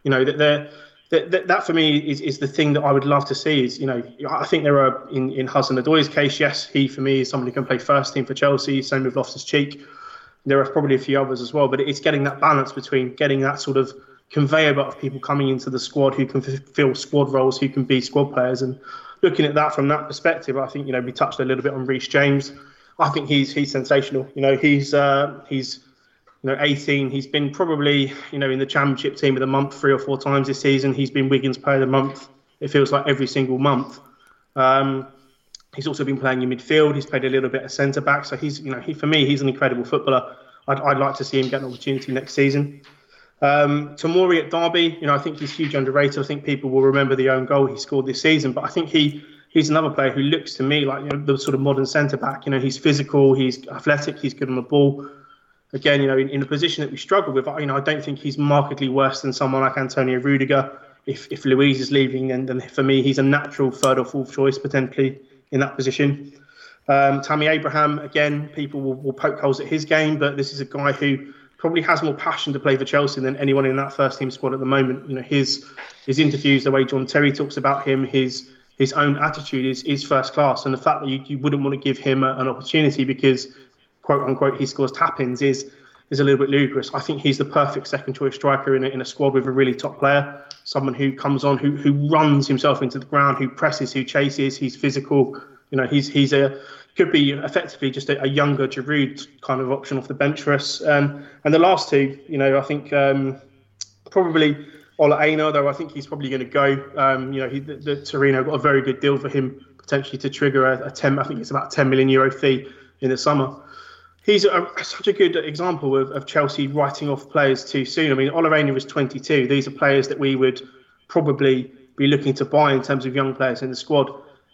you know, that they're that, that, for me is, is the thing that I would love to see. Is you know I think there are in in Hudson Odoi's case, yes, he for me is somebody who can play first team for Chelsea. Same with Loftus Cheek. There are probably a few others as well, but it's getting that balance between getting that sort of conveyor belt of people coming into the squad who can fill squad roles, who can be squad players, and looking at that from that perspective, I think you know we touched a little bit on Reece James. I think he's he's sensational. You know he's uh, he's you know, 18. He's been probably, you know, in the championship team of the month three or four times this season. He's been Wigan's player of the month. It feels like every single month. Um, he's also been playing in midfield. He's played a little bit of centre back. So he's, you know, he for me, he's an incredible footballer. I'd, I'd like to see him get an opportunity next season. Um, Tomori at Derby, you know, I think he's huge underrated. I think people will remember the own goal he scored this season, but I think he he's another player who looks to me like you know, the sort of modern centre back. You know, he's physical, he's athletic, he's good on the ball. Again, you know, in, in a position that we struggle with, you know, I don't think he's markedly worse than someone like Antonio Rudiger. If if Luiz is leaving, then, then for me, he's a natural third or fourth choice potentially in that position. Um, Tammy Abraham, again, people will, will poke holes at his game, but this is a guy who probably has more passion to play for Chelsea than anyone in that first team squad at the moment. You know, his his interviews, the way John Terry talks about him, his his own attitude is, is first class, and the fact that you, you wouldn't want to give him a, an opportunity because quote unquote he scores tap-ins is is a little bit ludicrous. I think he's the perfect second choice striker in a, in a squad with a really top player, someone who comes on, who who runs himself into the ground, who presses, who chases, he's physical. You know, he's he's a could be effectively just a, a younger Giroud kind of option off the bench for us. Um, and the last two, you know, I think um, probably Ola Aina, though I think he's probably going to go. Um, you know, he, the, the, Torino got a very good deal for him potentially to trigger a, a 10, I think it's about 10 million euro fee in the summer. He's a, such a good example of, of Chelsea writing off players too soon. I mean, Ola Aina was 22. These are players that we would probably be looking to buy in terms of young players in the squad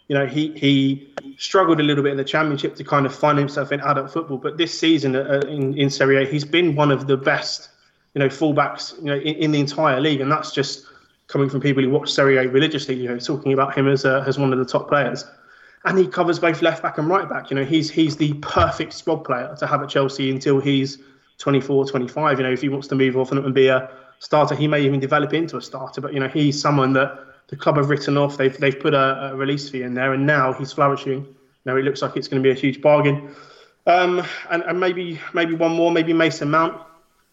you know, he he struggled a little bit in the championship to kind of find himself in adult football. But this season uh, in, in Serie A, he's been one of the best, you know, fullbacks, you know, in, in, the entire league, and that's just coming from people who watch Serie A religiously. You know, talking about him as a, as one of the top players, and he covers both left back and right back. You know, he's he's the perfect squad player to have at Chelsea until he's 24, 25. You know, if he wants to move off and be a starter, he may even develop into a starter. But you know, he's someone that the club have written off. They've they've put a, a, release fee in there, and now he's flourishing. Now it looks like it's going to be a huge bargain. Um, and, and maybe maybe one more, maybe Mason Mount.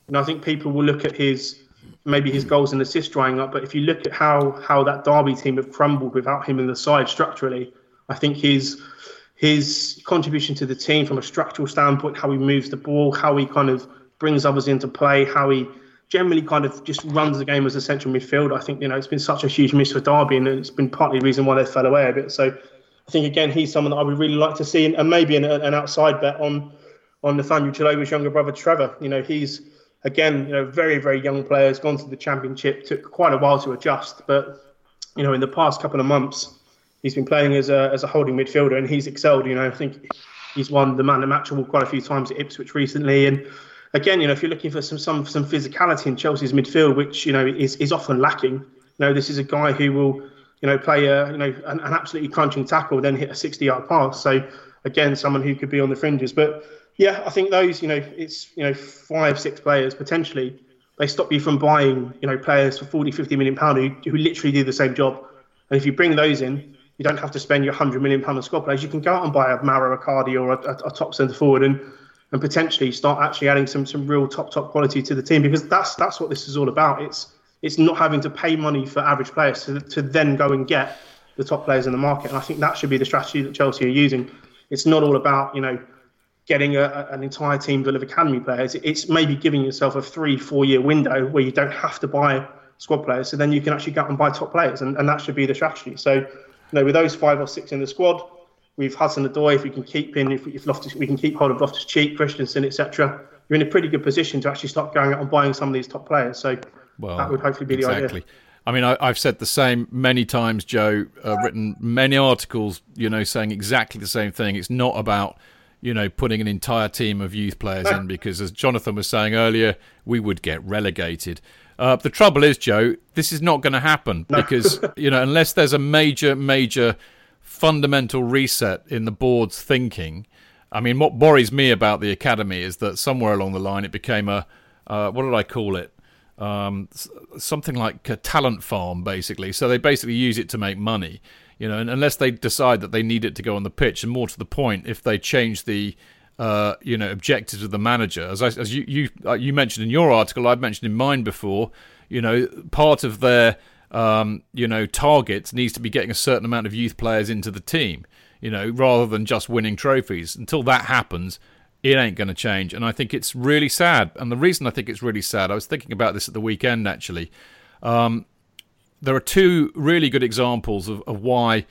And I think people will look at his maybe his goals and assists drying up. But if you look at how how that Derby team have crumbled without him in the side structurally, I think his his contribution to the team from a structural standpoint, how he moves the ball, how he kind of brings others into play, how he generally kind of just runs the game as a central midfield. I think you know it's been such a huge miss for Derby, and it's been partly the reason why they fell away a bit. So I think again he's someone that I would really like to see, and, maybe an, an, outside bet on on Nathaniel Chalobah's younger brother Trevor. You know he's again you know very very young player, has gone to the championship, took quite a while to adjust, but you know in the past couple of months he's been playing as a as a holding midfielder, and he's excelled. You know I think he's won the man of the match award quite a few times at Ipswich recently, and again, you know, if you're looking for some some some physicality in Chelsea's midfield, which you know is is often lacking, you know, this is a guy who will, you know, play a you know an, an absolutely crunching tackle, then hit a 60-yard pass. So again, someone who could be on the fringes. But yeah, I think those, you know, it's you know five six players potentially. They stop you from buying, you know, players for 40, 50 million pound who, who literally do the same job. And if you bring those in, you don't have to spend your 100 million pound on squad players. You can go out and buy a Mauro Icardi or a, a, a top centre forward and and potentially start actually adding some some real top top quality to the team because that's that's what this is all about. It's it's not having to pay money for average players to, to then go and get the top players in the market. And I think that should be the strategy that Chelsea are using. It's not all about you know getting a, an entire team full of academy players. It's maybe giving yourself a three four year window where you don't have to buy squad players, so then you can actually go out and buy top players, and, and that should be the strategy. So you know with those five or six in the squad with Hudson Odoi, if we can keep in, if, if Loftus, we can keep hold of Loftus Cheek, Christensen, etc., you're in a pretty good position to actually start going out and buying some of these top players. So well, that would hopefully be exactly. the idea. Exactly. I mean, I, have said the same many times, Joe. Uh, written many articles, you know, saying exactly the same thing. It's not about, you know, putting an entire team of youth players in because, as Jonathan was saying earlier, we would get relegated. Uh, the trouble is, Joe, this is not going to happen no. because, you know, unless there's a major, major fundamental reset in the board's thinking. I mean, what worries me about the academy is that somewhere along the line it became a uh, what did I call it? Um, something like a talent farm, basically. So they basically use it to make money, you know. And unless they decide that they need it to go on the pitch, and more to the point, if they change the uh, you know objectives of the manager, as I, as you you uh, you mentioned in your article, I've mentioned in mine before. You know, part of their um, you know, targets needs to be getting a certain amount of youth players into the team, you know, rather than just winning trophies. Until that happens, it ain't going to change. And I think it's really sad. And the reason I think it's really sad, I was thinking about this at the weekend actually. Um, there are two really good examples of, of why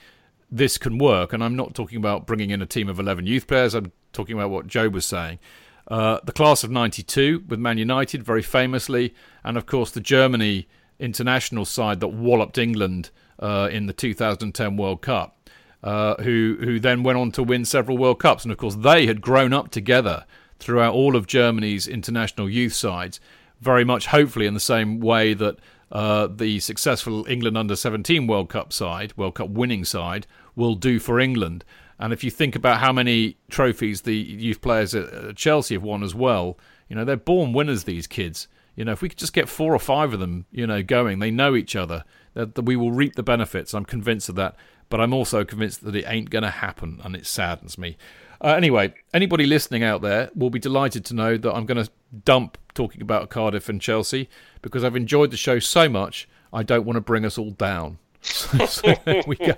this can work. And I'm not talking about bringing in a team of 11 youth players, I'm talking about what Joe was saying. Uh, the class of 92 with Man United, very famously, and of course the Germany international side that walloped England uh, in the 2010 World Cup, uh, who who then went on to win several World Cups, and of course they had grown up together throughout all of Germany's international youth sides, very much hopefully in the same way that uh, the successful England under 17 World Cup side, World Cup winning side, will do for England. And if you think about how many trophies the youth players at Chelsea have won as well, you know, they're born winners, these kids. You know, if we could just get four or five of them, you know, going, they know each other, that, we will reap the benefits. I'm convinced of that. But I'm also convinced that it ain't going to happen, and it saddens me. Uh, anyway, anybody listening out there will be delighted to know that I'm going to dump talking about Cardiff and Chelsea because I've enjoyed the show so much, I don't want to bring us all down. so, so there we go.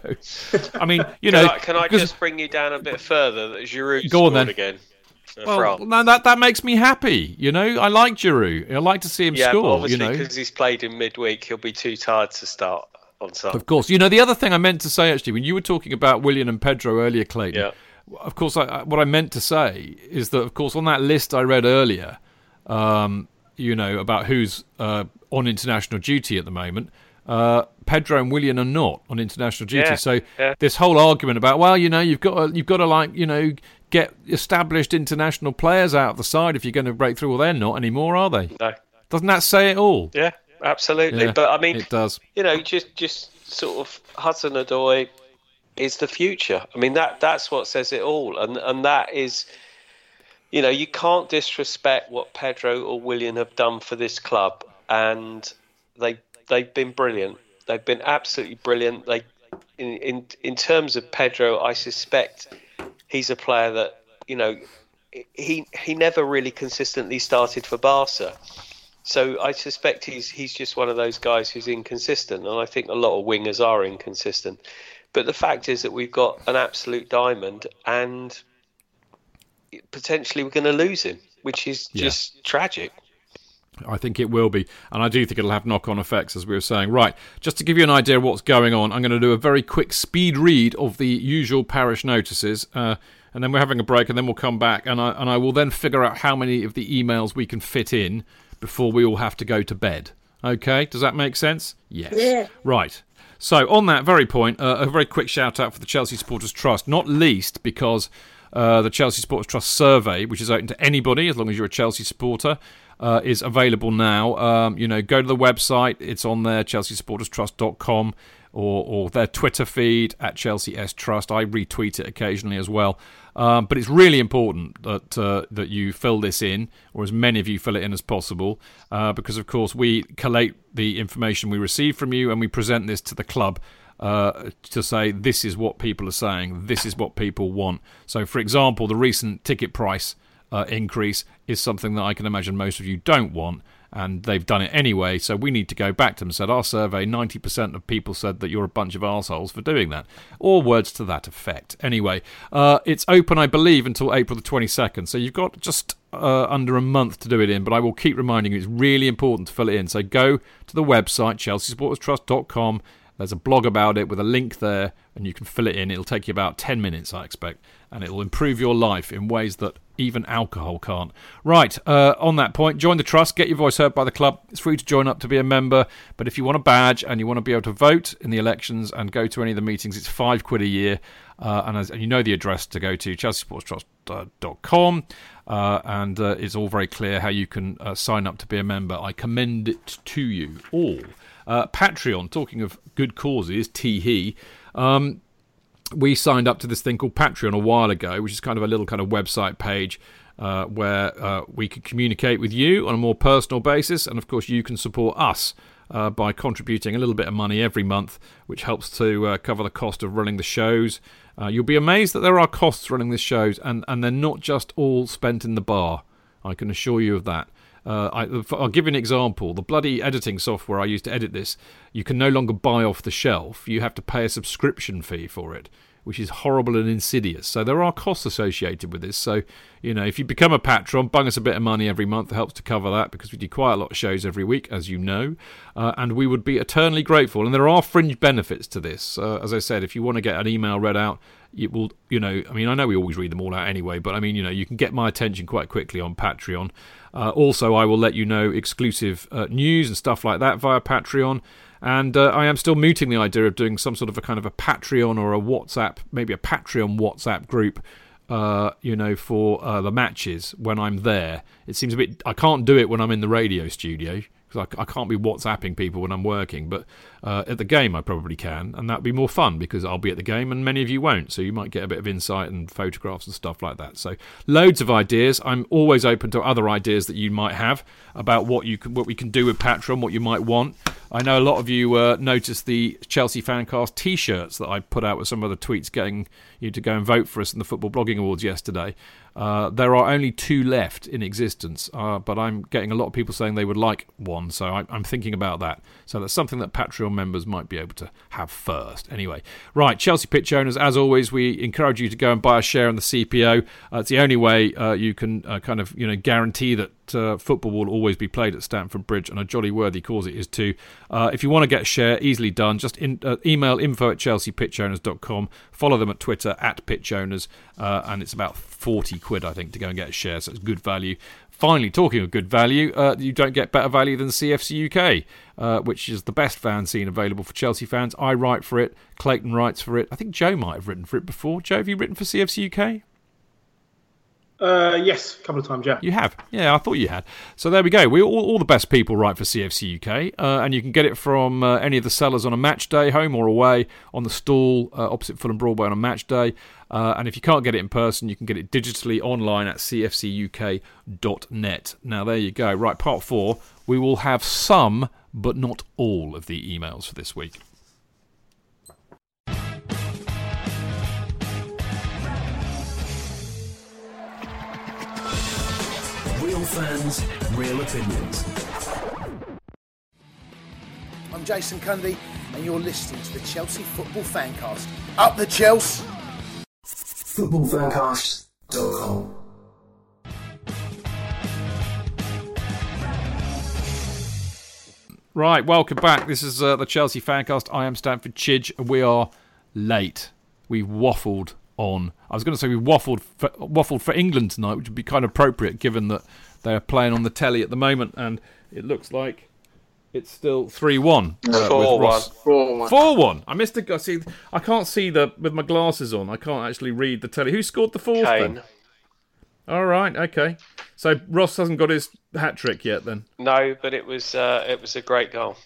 I mean, you can know, I, can I just bring you down a bit further? That Giroud Go on then. again. Well, France. no, that that makes me happy. You know, I like Giroud. I like to see him yeah, score. obviously you know, because he's played in midweek, he'll be too tired to start on Sunday. Of course. You know, the other thing I meant to say, actually, when you were talking about Willian and Pedro earlier, Clayton, Yeah. of course, I- what I meant to say is that, of course, on that list I read earlier, um, you know, about who's uh, on international duty at the moment, uh, Pedro and Willian are not on international duty. Yeah, so yeah. this whole argument about, well, you know, you've got to, you've got to like, you know, get established international players out of the side if you're going to break through. Well, they're not anymore, are they? No. Doesn't that say it all? Yeah, absolutely. Yeah, but I mean, it does. you know, just just sort of Hudson Odoi is the future. I mean, that that's what says it all, and and that is, you know, you can't disrespect what Pedro or Willian have done for this club, and they they've been brilliant. They've been absolutely brilliant. They, in in in terms of Pedro, I suspect he's a player that you know he he never really consistently started for Barca. So I suspect he's he's just one of those guys who's inconsistent, and I think a lot of wingers are inconsistent. But the fact is that we've got an absolute diamond, and potentially we're going to lose him, which is Yeah. just tragic. I think it will be, and I do think it'll have knock-on effects, as we were saying. Right, just to give you an idea of what's going on, I'm going to do a very quick speed read of the usual parish notices, uh, and then we're having a break, and then we'll come back, and I and I will then figure out how many of the emails we can fit in before we all have to go to bed. Okay, does that make sense? Yes. Yeah. Right. So, on that very point, uh, a very quick shout out for the Chelsea Supporters Trust, not least because uh, the Chelsea Supporters Trust survey, which is open to anybody as long as you're a Chelsea supporter, uh, is available now. Um, you know, go to the website, it's on there, chelseasupporterstrust.com. Or, or their Twitter feed at Chelsea S Trust. I retweet it occasionally as well. Um, but it's really important that uh, that you fill this in, or as many of you fill it in as possible, uh, because of course we collate the information we receive from you and we present this to the club uh, to say this is what people are saying, this is what people want. So, for example, the recent ticket price uh, increase is something that I can imagine most of you don't want, and they've done it anyway. So we need to go back to them said our survey, 90% of people said that you're a bunch of arseholes for doing that, or words to that effect. Anyway, uh, it's open, I believe, until April the 22nd. So you've got just uh, under a month to do it in, but I will keep reminding you it's really important to fill it in. So go to the website, chelseasupporterstrust.com. There's a blog about it with a link there, and you can fill it in. It'll take you about 10 minutes, I expect, and it will improve your life in ways that even alcohol can't. Right, uh, on that point, join the trust, get your voice heard by the club. It's free to join up to be a member, but if you want a badge and you want to be able to vote in the elections and go to any of the meetings, it's five quid a year. Uh, and, as, and you know the address to go to, chelseasportstrust.com. Uh, and uh, it's all very clear how you can uh, sign up to be a member. I commend it to you all. Uh, Patreon, talking of good causes, tee hee. Um, we signed up to this thing called Patreon a while ago, which is kind of a little kind of website page uh, where uh, we can communicate with you on a more personal basis, and of course you can support us uh, by contributing a little bit of money every month, which helps to uh, cover the cost of running the shows. Uh, you'll be amazed that there are costs running the shows, and, and they're not just all spent in the bar. I can assure you of that. Uh, I, I'll give you an example. The bloody editing software I use to edit this, you can no longer buy off the shelf. You have to pay a subscription fee for it, which is horrible and insidious. So there are costs associated with this. So, you know, if you become a patron, bung us a bit of money every month. It helps to cover that because we do quite a lot of shows every week, as you know. Uh, and we would be eternally grateful. And there are fringe benefits to this. Uh, as I said, if you want to get an email read out, it will, you know, I mean, I know we always read them all out anyway, but I mean, you know, you can get my attention quite quickly on Patreon. Uh, also, I will let you know exclusive uh, news and stuff like that via Patreon. And uh, I am still mooting the idea of doing some sort of a kind of a Patreon or a WhatsApp, maybe a Patreon WhatsApp group, uh, you know, for uh, the matches when I'm there. It seems a bit. I can't do it when I'm in the radio studio because I, I, can't be WhatsApping people when I'm working. But uh, at the game, I probably can, and that'd be more fun because I'll be at the game and many of you won't. So you might get a bit of insight and photographs and stuff like that. So loads of ideas. I'm always open to other ideas that you might have about what you can, what we can do with Patreon, what you might want. I know a lot of you uh, noticed the Chelsea Fancast T-shirts that I put out with some of the tweets getting you to go and vote for us in the Football Blogging Awards yesterday. Uh, there are only two left in existence, uh, but I'm getting a lot of people saying they would like one, so I, am thinking about that. So that's something that Patreon members might be able to have first. Anyway, right, Chelsea pitch owners, as always, we encourage you to go and buy a share in the CPO. Uh, it's the only way uh, you can uh, kind of you know guarantee that uh, football will always be played at Stamford Bridge, and a jolly worthy cause it is too. Uh, if you want to get a share, easily done. Just in, uh, email info at chelseapitchowners.com. Follow them at Twitter at pitchowners, uh, and it's about 40 quid, I think, to go and get a share, so it's good value. Finally, talking of good value, uh, you don't get better value than CFC UK, uh, which is the best fanzine available for Chelsea fans. I write for it, Clayton writes for it. I think Joe might have written for it before. Joe, have you written for CFC UK? Uh, yes, a couple of times, yeah. You have? Yeah, I thought you had. So there we go. We all, all the best people write for CFC UK, uh, and you can get it from uh, any of the sellers on a match day, home or away, on the stall uh, opposite Fulham Broadway on a match day. Uh, and if you can't get it in person, you can get it digitally online at cfcuk.net. Now, there you go. Right, part four. We will have some, but not all, of the emails for this week. Real fans, real opinions. I'm Jason Cundy, and you're listening to the Chelsea Football Fancast. Up the Chelsea! Footballfancast.com. Right, welcome back. This is uh, the Chelsea Fancast. I am Stamford Chidge, and we are late. We've waffled on. I was going to say we waffled for, waffled for England tonight, which would be kind of appropriate given that they're playing on the telly at the moment, and it looks like it's still three one. Uh, Four one. Four one. Four one. I missed the. I see. I can't see the with my glasses on. I can't actually read the telly. Who scored the fourth? Kane. Then? All right. Okay. So Ross hasn't got his hat trick yet. Then. No, but it was uh, it was a great goal.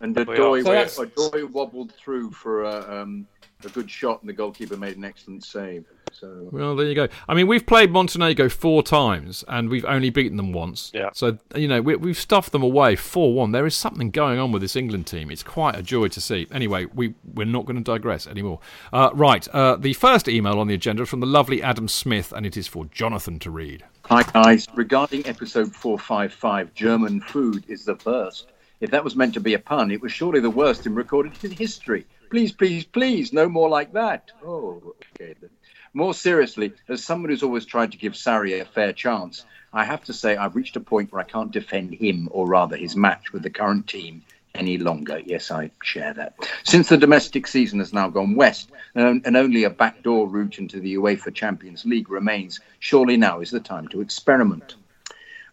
And We Odoi. So that's- Odoi wobbled through for a, um, a good shot, and the goalkeeper made an excellent save. So Well, there you go. I mean, we've played Montenegro four times, and we've only beaten them once. Yeah. So you know, we, we've stuffed them away four one. There is something going on with this England team. It's quite a joy to see. Anyway, we we're not going to digress anymore. Uh, right. Uh, the first email on the agenda is from the lovely Adam Smith, and it is for Jonathan to read. Hi guys, regarding episode 455, German food is the worst. If that was meant to be a pun, it was surely the worst in recorded history. Please, please, please, no more like that. Oh, okay then. More seriously, as someone who's always tried to give Sarri a fair chance, I have to say I've reached a point where I can't defend him, or rather his match with the current team, any longer. Yes, I share that. Since the domestic season has now gone west and, only a backdoor route into the UEFA Champions League remains, surely now is the time to experiment.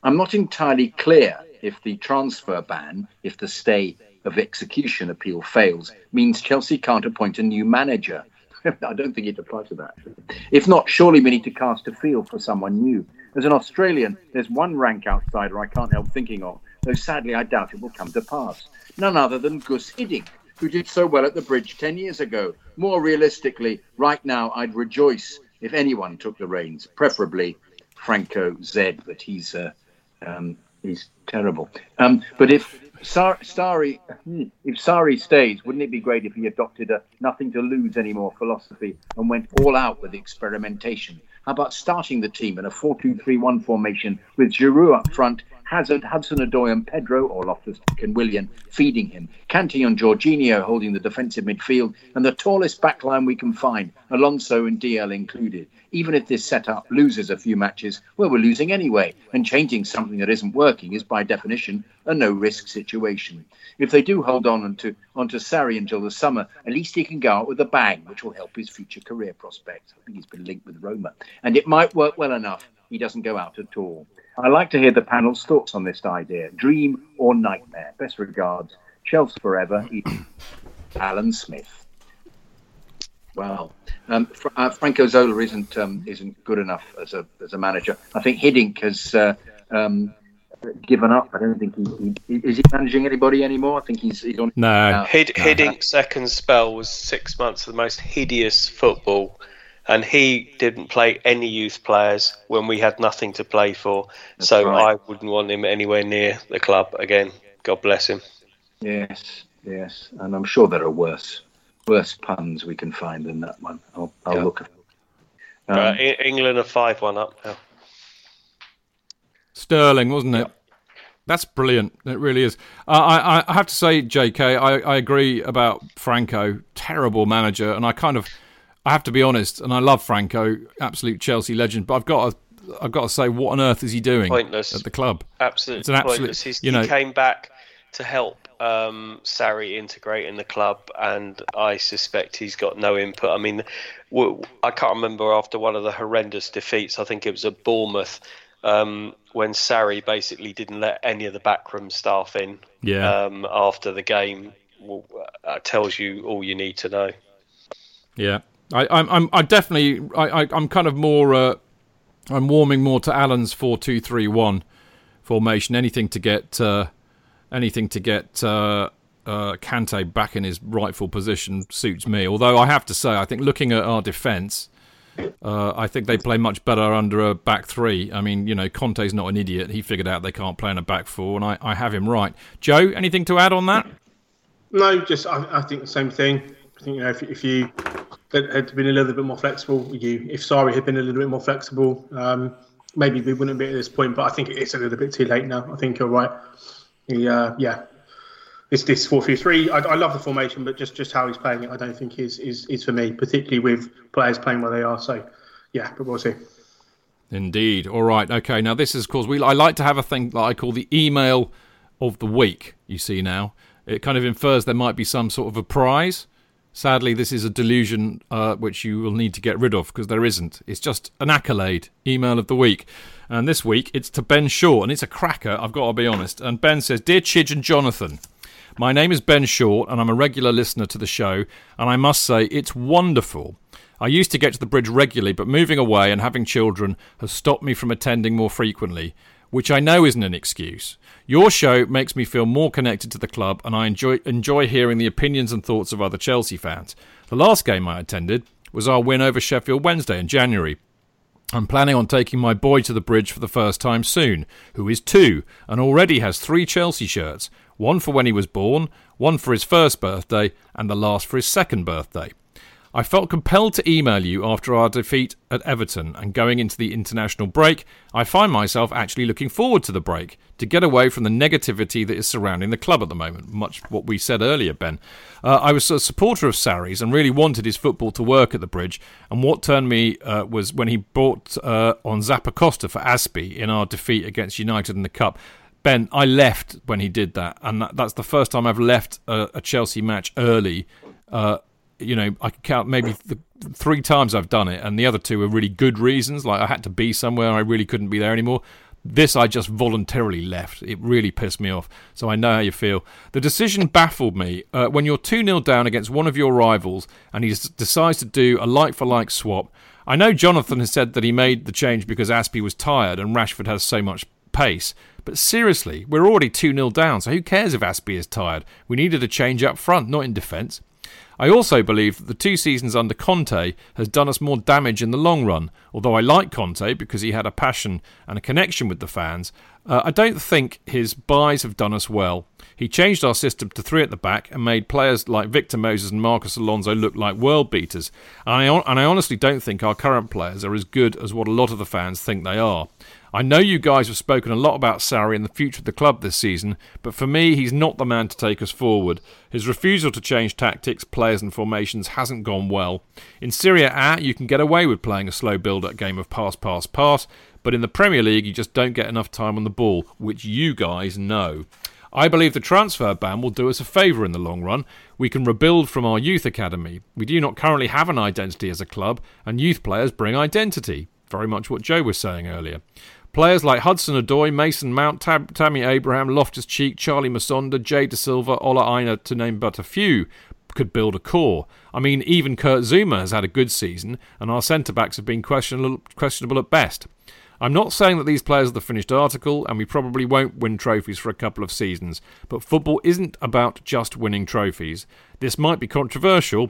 I'm not entirely clear if the transfer ban, if the stay of execution appeal fails, means Chelsea can't appoint a new manager. I don't think it applies to that. If not, surely we need to cast a field for someone new. As an Australian, there's one rank outsider I can't help thinking of, though sadly I doubt it will come to pass. None other than Gus Hiddink, who did so well at the bridge 10 years ago. More realistically, right now I'd rejoice if anyone took the reins, preferably Franco Zed, but he's uh, um, he's terrible. Um, but if Sar- Sarri, hmm, if Sarri stays, wouldn't it be great if he adopted a nothing to lose anymore philosophy and went all out with experimentation? How about starting the team in a 4-2-3-1 formation with Giroud up front, Hazard, Hudson Odoi and Pedro or Loftus and Willian feeding him. Kante and Jorginho holding the defensive midfield and the tallest backline we can find, Alonso and DL included. Even if this setup loses a few matches, well, we're losing anyway, and changing something that isn't working is by definition a no risk situation. If they do hold on onto, onto Sarri until the summer, at least he can go out with a bang, which will help his future career prospects. I think he's been linked with Roma. And it might work well enough he doesn't go out at all. I'd like to hear the panel's thoughts on this idea. Dream or nightmare? Best regards, Chelsea forever, Alan Smith. Well, um, Fr- uh, Franco Zola isn't um, isn't good enough as a as a manager. I think Hiddink has uh, um, given up. I don't think he, he is he managing anybody anymore. I think he's he's on. No. Hid, Hiddink's second spell was six months of the most hideous football, and he didn't play any youth players when we had nothing to play for. That's so right. I wouldn't want him anywhere near the club again. God bless him. Yes, yes, and I'm sure there are worse worse puns we can find than that one. I'll, I'll Yeah. look. At, um, uh, E- England are five one up now. Sterling, wasn't it? That's brilliant. It really is. Uh, I, I have to say, JK, I, I agree about Franco. Terrible manager, and I kind of, I have to be honest, and I love Franco, absolute Chelsea legend. But I've got to, I've got to say, what on earth is he doing Pointless. at the club? Absolutely It's an absolute- you know- he came back to help um, Sarri integrate in the club, and I suspect he's got no input. I mean, I can't remember after one of the horrendous defeats. I think it was at Bournemouth um, when Sarri basically didn't let any of the backroom staff in. Yeah. Um, after the game, well, uh, tells you all you need to know. Yeah, I, I'm, I'm, I definitely, I, I, I'm kind of more, uh, I'm warming more to Allen's four-two-three-one formation. Anything to get, uh, anything to get uh, uh, Kante back in his rightful position suits me. Although I have to say, I think looking at our defence, uh, I think they play much better under a back three. I mean, you know, Conte's not an idiot. He figured out they can't play in a back four, and I, I have him right. Joe, anything to add on that? No, just I, I think the same thing. I think you know if, if you had, been a little bit more flexible, you if Sarri had been a little bit more flexible, um, maybe we wouldn't be at this point. But I think it's a little bit too late now. I think you're right. Uh, yeah, this this four three three. I, I love the formation, but just just how he's playing it, I don't think is is is for me, particularly with players playing where they are. So yeah, but we'll see. Indeed. All right. Okay. Now this is, of course, we. I like to have a thing that I call the email of the week. You see now, it kind of infers there might be some sort of a prize. Sadly, this is a delusion uh, which you will need to get rid of because there isn't. It's just an accolade. Email of the week, and this week it's to Ben Shaw, and it's a cracker. I've got to be honest. And Ben says, "Dear Chidge and Jonathan." My name is Ben Short, and I'm a regular listener to the show, and I must say it's wonderful. I used to get to the bridge regularly, but moving away and having children has stopped me from attending more frequently, which I know isn't an excuse. Your show makes me feel more connected to the club, and I enjoy enjoy hearing the opinions and thoughts of other Chelsea fans. The last game I attended was our win over Sheffield Wednesday in January. I'm planning on taking my boy to the bridge for the first time soon, who is two and already has three Chelsea shirts one for when he was born, one for his first birthday, and the last for his second birthday. I felt compelled to email you after our defeat at Everton and going into the international break. I find myself actually looking forward to the break to get away from the negativity that is surrounding the club at the moment. Much what we said earlier, Ben. Uh, I was a supporter of Sarri's and really wanted his football to work at the bridge. And what turned me uh, was when he brought uh, on Zappacosta for Azpi in our defeat against United in the Cup. Ben, I left when he did that, and that, that's the first time I've left a, a Chelsea match early. Uh, you know, I could count maybe th- three times I've done it, and the other two were really good reasons. Like I had to be somewhere, I really couldn't be there anymore. This I just voluntarily left. It really pissed me off. So I know how you feel. The decision baffled me. Uh, when you're 2 0 down against one of your rivals and he decides to do a like for like swap, I know Jonathan has said that he made the change because Azpi was tired and Rashford has so much pace. But seriously, we're already 2 0 down, so who cares if Azpi is tired? We needed a change up front, not in defence. I also believe that the two seasons under Conte has done us more damage in the long run. Although I like Conte because he had a passion and a connection with the fans, uh, I don't think his buys have done us well. He changed our system to three at the back and made players like Victor Moses and Marcos Alonso look like world beaters. And I, and I honestly don't think our current players are as good as what a lot of the fans think they are. I know you guys have spoken a lot about Sarri and the future of the club this season, but for me, he's not the man to take us forward. His refusal to change tactics, players, and formations hasn't gone well. In Serie A, you can get away with playing a slow build up game of pass, pass, pass, but in the Premier League, you just don't get enough time on the ball, which you guys know. I believe the transfer ban will do us a favour in the long run. We can rebuild from our youth academy. We do not currently have an identity as a club, and youth players bring identity. Very much what Joe was saying earlier. Players like Hudson Odoi, Mason Mount, Tab- Tammy Abraham, Loftus Cheek, Charlie Musonda, Jay Dasilva, Ola Aina, to name but a few, could build a core. I mean, even Kurt Zouma has had a good season, and our centre backs have been questionable, questionable at best. I'm not saying that these players are the finished article, and we probably won't win trophies for a couple of seasons, but football isn't about just winning trophies. This might be controversial,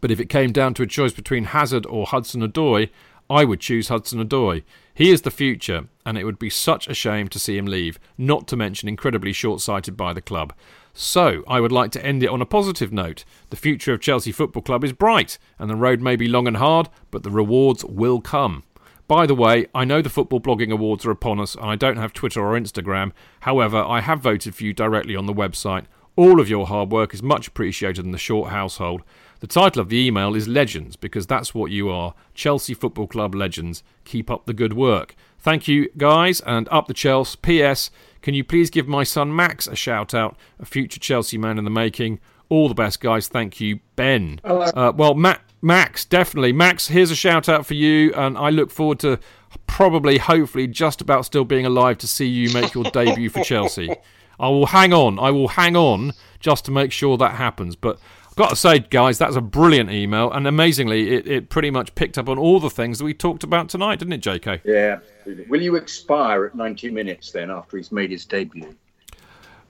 but if it came down to a choice between Hazard or Hudson Odoi, I would choose Hudson Odoi. He is the future, and it would be such a shame to see him leave, not to mention incredibly short sighted by the club. So, I would like to end it on a positive note. The future of Chelsea Football Club is bright, and the road may be long and hard, but the rewards will come. By the way, I know the Football Blogging Awards are upon us, and I don't have Twitter or Instagram. However, I have voted for you directly on the website. All of your hard work is much appreciated in the short household. The title of the email is Legends because that's what you are Chelsea Football Club legends. Keep up the good work. Thank you, guys, and up the Chelsea. P.S. Can you please give my son Max a shout out, a future Chelsea man in the making? All the best, guys. Thank you, Ben. Uh, well, Ma- Max, definitely. Max, here's a shout out for you, and I look forward to probably, hopefully, just about still being alive to see you make your debut for Chelsea. I will hang on. I will hang on just to make sure that happens. But I've got to say, guys, that's a brilliant email, and amazingly, it, it pretty much picked up on all the things that we talked about tonight, didn't it, JK? Yeah. Will you expire at 90 minutes then after he's made his debut?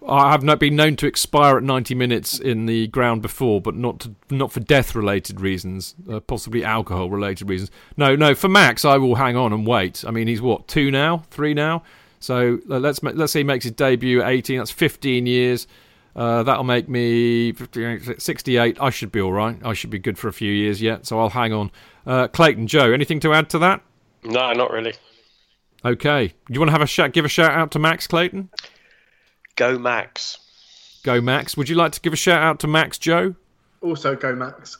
I have not been known to expire at 90 minutes in the ground before, but not to, not for death-related reasons, uh, possibly alcohol-related reasons. No, no. For Max, I will hang on and wait. I mean, he's what two now, three now. So let's let's say he makes his debut at 18. That's 15 years. Uh, that'll make me 68. I should be all right. I should be good for a few years yet. So I'll hang on. Uh, Clayton, Joe, anything to add to that? No, not really. Okay. Do you want to have a shout? Give a shout out to Max Clayton. Go Max. Go Max. Would you like to give a shout out to Max Joe? Also, go Max.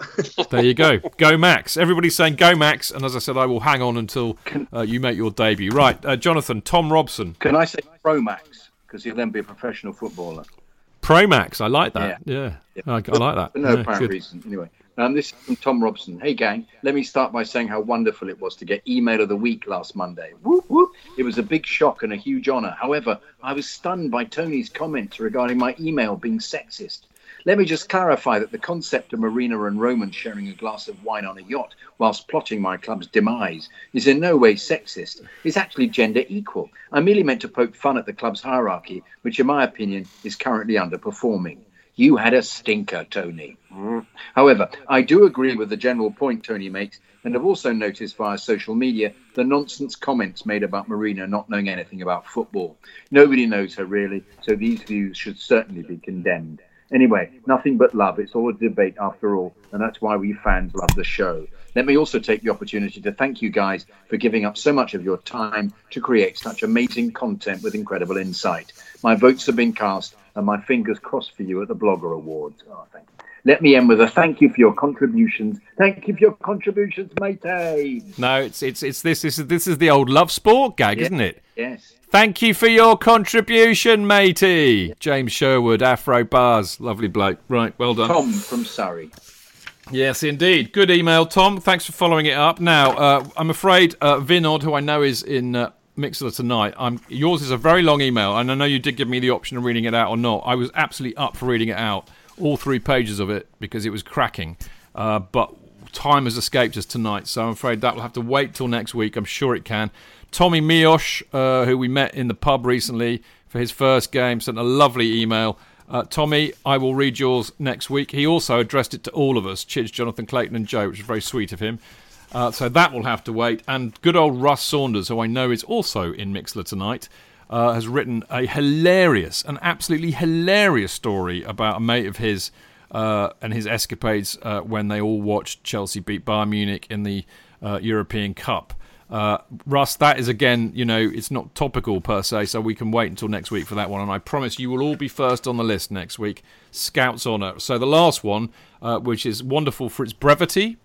there you go. Go Max. Everybody's saying go Max, and as I said, I will hang on until uh, you make your debut. Right, uh, Jonathan, Tom Robson. Can I say Pro Max? Because he'll then be a professional footballer. Pro Max, I like that. Yeah, yeah. yeah. I, I, like that. For no yeah, apparent good. reason. Anyway, um, this is from Tom Robson. Hey, gang, let me start by saying how wonderful it was to get email of the week last Monday. Whoop, whoop. It was a big shock and a huge honour. However, I was stunned by Tony's comments regarding my email being sexist. Let me just clarify that the concept of Marina and Roman sharing a glass of wine on a yacht whilst plotting my club's demise is in no way sexist. It's actually gender equal. I merely meant to poke fun at the club's hierarchy, which, in my opinion, is currently underperforming. You had a stinker, Tony. Mm. However, I do agree with the general point Tony makes, and have also noticed via social media the nonsense comments made about Marina not knowing anything about football. Nobody knows her really, so these views should certainly be condemned. Anyway, nothing but love. It's all a debate after all, and that's why we fans love the show. Let me also take the opportunity to thank you guys for giving up so much of your time to create such amazing content with incredible insight. My votes have been cast, and my fingers crossed for you at the Blogger Awards. Oh, thank you. Let me end with a thank you for your contributions. Thank you for your contributions, matey. No, it's it's it's this this is this is the old love sport gag, Yeah. isn't it? Yes. Thank you for your contribution, matey. James Sherwood, Afro Bars, lovely bloke. Right, well done. Tom from Surrey. Yes, indeed. Good email, Tom. Thanks for following it up. Now, uh, I'm afraid uh, Vinod, who I know is in uh, Mixlr tonight, I'm, yours is a very long email, and I know you did give me the option of reading it out or not. I was absolutely up for reading it out, all three pages of it, because it was cracking. Uh, but time has escaped us tonight, so I'm afraid that will have to wait till next week. I'm sure it can. Tommy Miosh, uh, who we met in the pub recently for his first game, sent a lovely email. Uh, Tommy, I will read yours next week. He also addressed it to all of us, Chidge, Jonathan Clayton, and Joe, which was very sweet of him. Uh, so that will have to wait. And good old Russ Saunders, who I know is also in Mixlr tonight, uh, has written a hilarious, an absolutely hilarious story about a mate of his uh, and his escapades uh, when they all watched Chelsea beat Bayern Munich in the uh, European Cup. Uh, Russ, that is again, you know, it's not topical per se, so we can wait until next week for that one. And I promise you will all be first on the list next week. Scouts honour. So the last one, uh, which is wonderful for its brevity,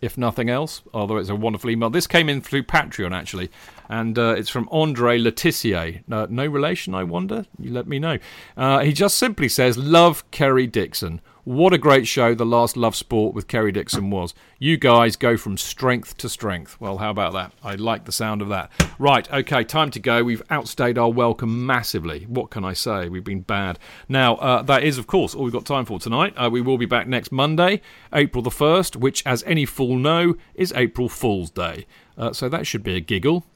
if nothing else, although it's a wonderful email. This came in through Patreon, actually, and uh, it's from Andre Letitia. Uh, no relation, I wonder? You let me know. Uh, he just simply says, Love Kerry Dixon. What a great show the last Love Sport with Kerry Dixon was. You guys go from strength to strength. Well, how about that? I like the sound of that. Right, okay, time to go. We've outstayed our welcome massively. What can I say? We've been bad. Now, uh, that is, of course, all we've got time for tonight. Uh, we will be back next Monday, April the 1st, which, as any fool know, is April Fool's Day. Uh, so that should be a giggle.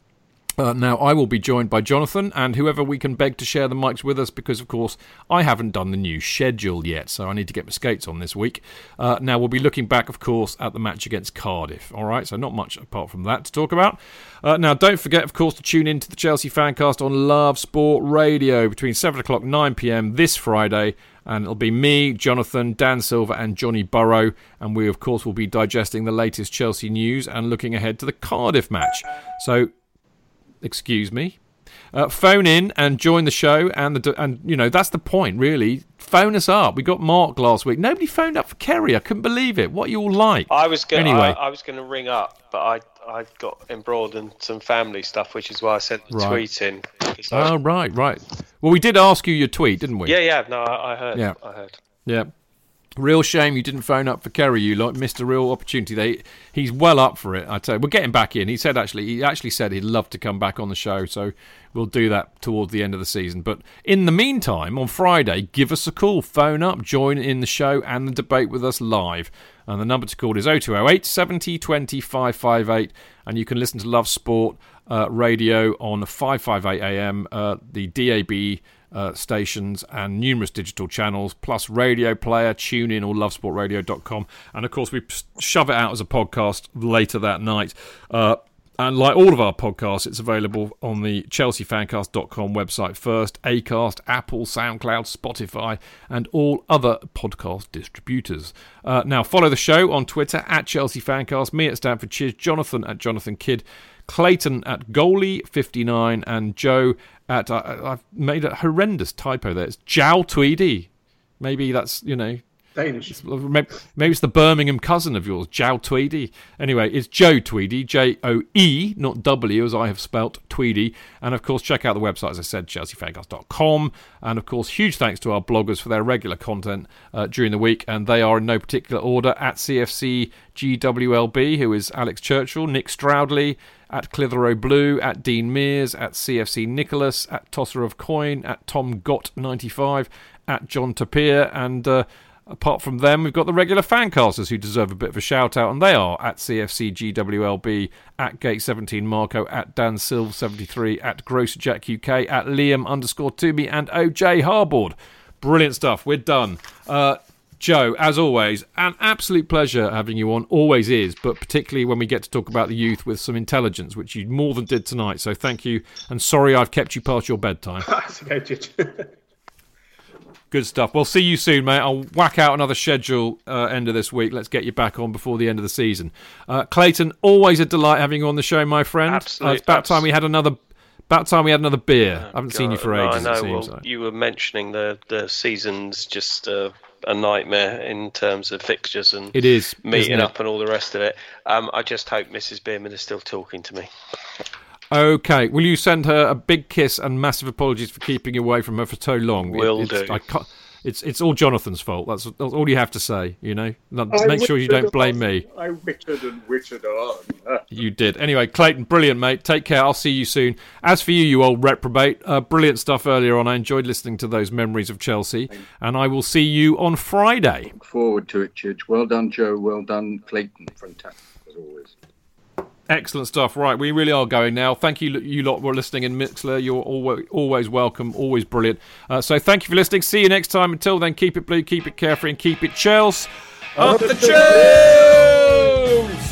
Uh, now, I will be joined by Jonathan and whoever we can beg to share the mics with us because, of course, I haven't done the new schedule yet, so I need to get my skates on this week. Uh, now, we'll be looking back, of course, at the match against Cardiff. All right, so not much apart from that to talk about. Uh, now, don't forget, of course, to tune in to the Chelsea Fancast on Love Sport Radio between 7 o'clock 9 pm this Friday and it'll be me, Jonathan, Dan Silver, and Johnny Burrow. And we, of course, will be digesting the latest Chelsea news and looking ahead to the Cardiff match. So excuse me. Uh, phone in and join the show, and the and you know that's the point, really. Phone us up. We got Mark last week. Nobody phoned up for Kerry. I couldn't believe it. What you all like? I was going anyway. I, I was going to ring up, but I I got embroiled in some family stuff, which is why I sent the Right. tweet in. Oh right, right. Well, we did ask you your tweet, didn't we? Yeah, yeah. No, I, I heard. Yeah. I heard. Yeah. Real shame you didn't phone up for Kerry. You like missed a real opportunity. They, he's well up for it. I tell you, we're getting back in. He said actually, he actually said he'd love to come back on the show. So we'll do that towards the end of the season. But in the meantime, on Friday, give us a call, phone up, join in the show and the debate with us live. And the number to call is 0208 70 20 558. And you can listen to Love Sport uh, Radio on 558 AM, uh, the DAB uh, stations and numerous digital channels, plus radio player, tune in or lovesportradio.com. And of course, we shove it out as a podcast later that night. Uh, and like all of our podcasts, it's available on the chelseafancast.com website first, Acast, Apple, SoundCloud, Spotify, and all other podcast distributors. Uh, now, follow the show on Twitter at Chelsea Fancast, me at Stamford Chidge, Jonathan at Jonathan Kidd, Clayton at Goalie59, and Joe at. I I've made a horrendous typo there. It's Jow Tweedy. Maybe that's, you know, Danish. Maybe, maybe it's the Birmingham cousin of yours, Jow Tweedy. Anyway, it's Joe Tweedy, J O E, not W, as I have spelt Tweedy. And of course, check out the website, as I said, chelseafancast.com. And of course, huge thanks to our bloggers for their regular content uh, during the week. And they are in no particular order at CFC GWLB, who is Alex Churchill, Nick Stroudley, at Clitheroe Blue, at Dean Mears, at CFC Nicholas, at Tosser of Coin, at Tom Gott95, at John Tapir, and. Uh, Apart from them, we've got the regular fancasters who deserve a bit of a shout out, and they are at CFC GWLB, at Gate17 Marco, at Dan Silv73, at Gross Jack UK, at Liam underscore Toomey, and OJ Harbord. Brilliant stuff. We're done. Uh, Joe, as always, an absolute pleasure having you on. Always is, but particularly when we get to talk about the youth with some intelligence, which you more than did tonight. So thank you, and sorry I've kept you past your bedtime. That's okay, Chich. Good stuff. Well, see you soon, mate. I'll whack out another schedule uh, end of this week. Let's get you back on before the end of the season. Uh, Clayton, always a delight having you on the show, my friend. Absolutely. Uh, it's about time we had another. About time we had another beer. I haven't seen you God, for no, ages. I know. it seems well, like. you were mentioning the the season's just uh, a nightmare in terms of fixtures and It is, meeting up and all the rest of it. Um, I just hope Mrs. Bierman is still talking to me. Okay. Will you send her a big kiss and massive apologies for keeping you away from her for so long? Will it's, do. I can't, it's it's all Jonathan's fault. That's, that's all you have to say. You know. I make sure you don't blame me. I witchered and witchered on. You did. Anyway, Clayton, brilliant, mate. Take care. I'll see you soon. As for you, you old reprobate, uh, brilliant stuff earlier on. I enjoyed listening to those memories of Chelsea, and I will see you on Friday. Look forward to it, Chidge. Well done, Joe. Well done, Clayton. Fantastic, as always. Excellent stuff. Right, we really are going now. Thank you, you lot, for listening in Mixlr. You're always, welcome, always brilliant. Uh, so thank you for listening. See you next time. Until then, keep it blue, keep it carefree, and keep it Chelsea. Up the Chelsea!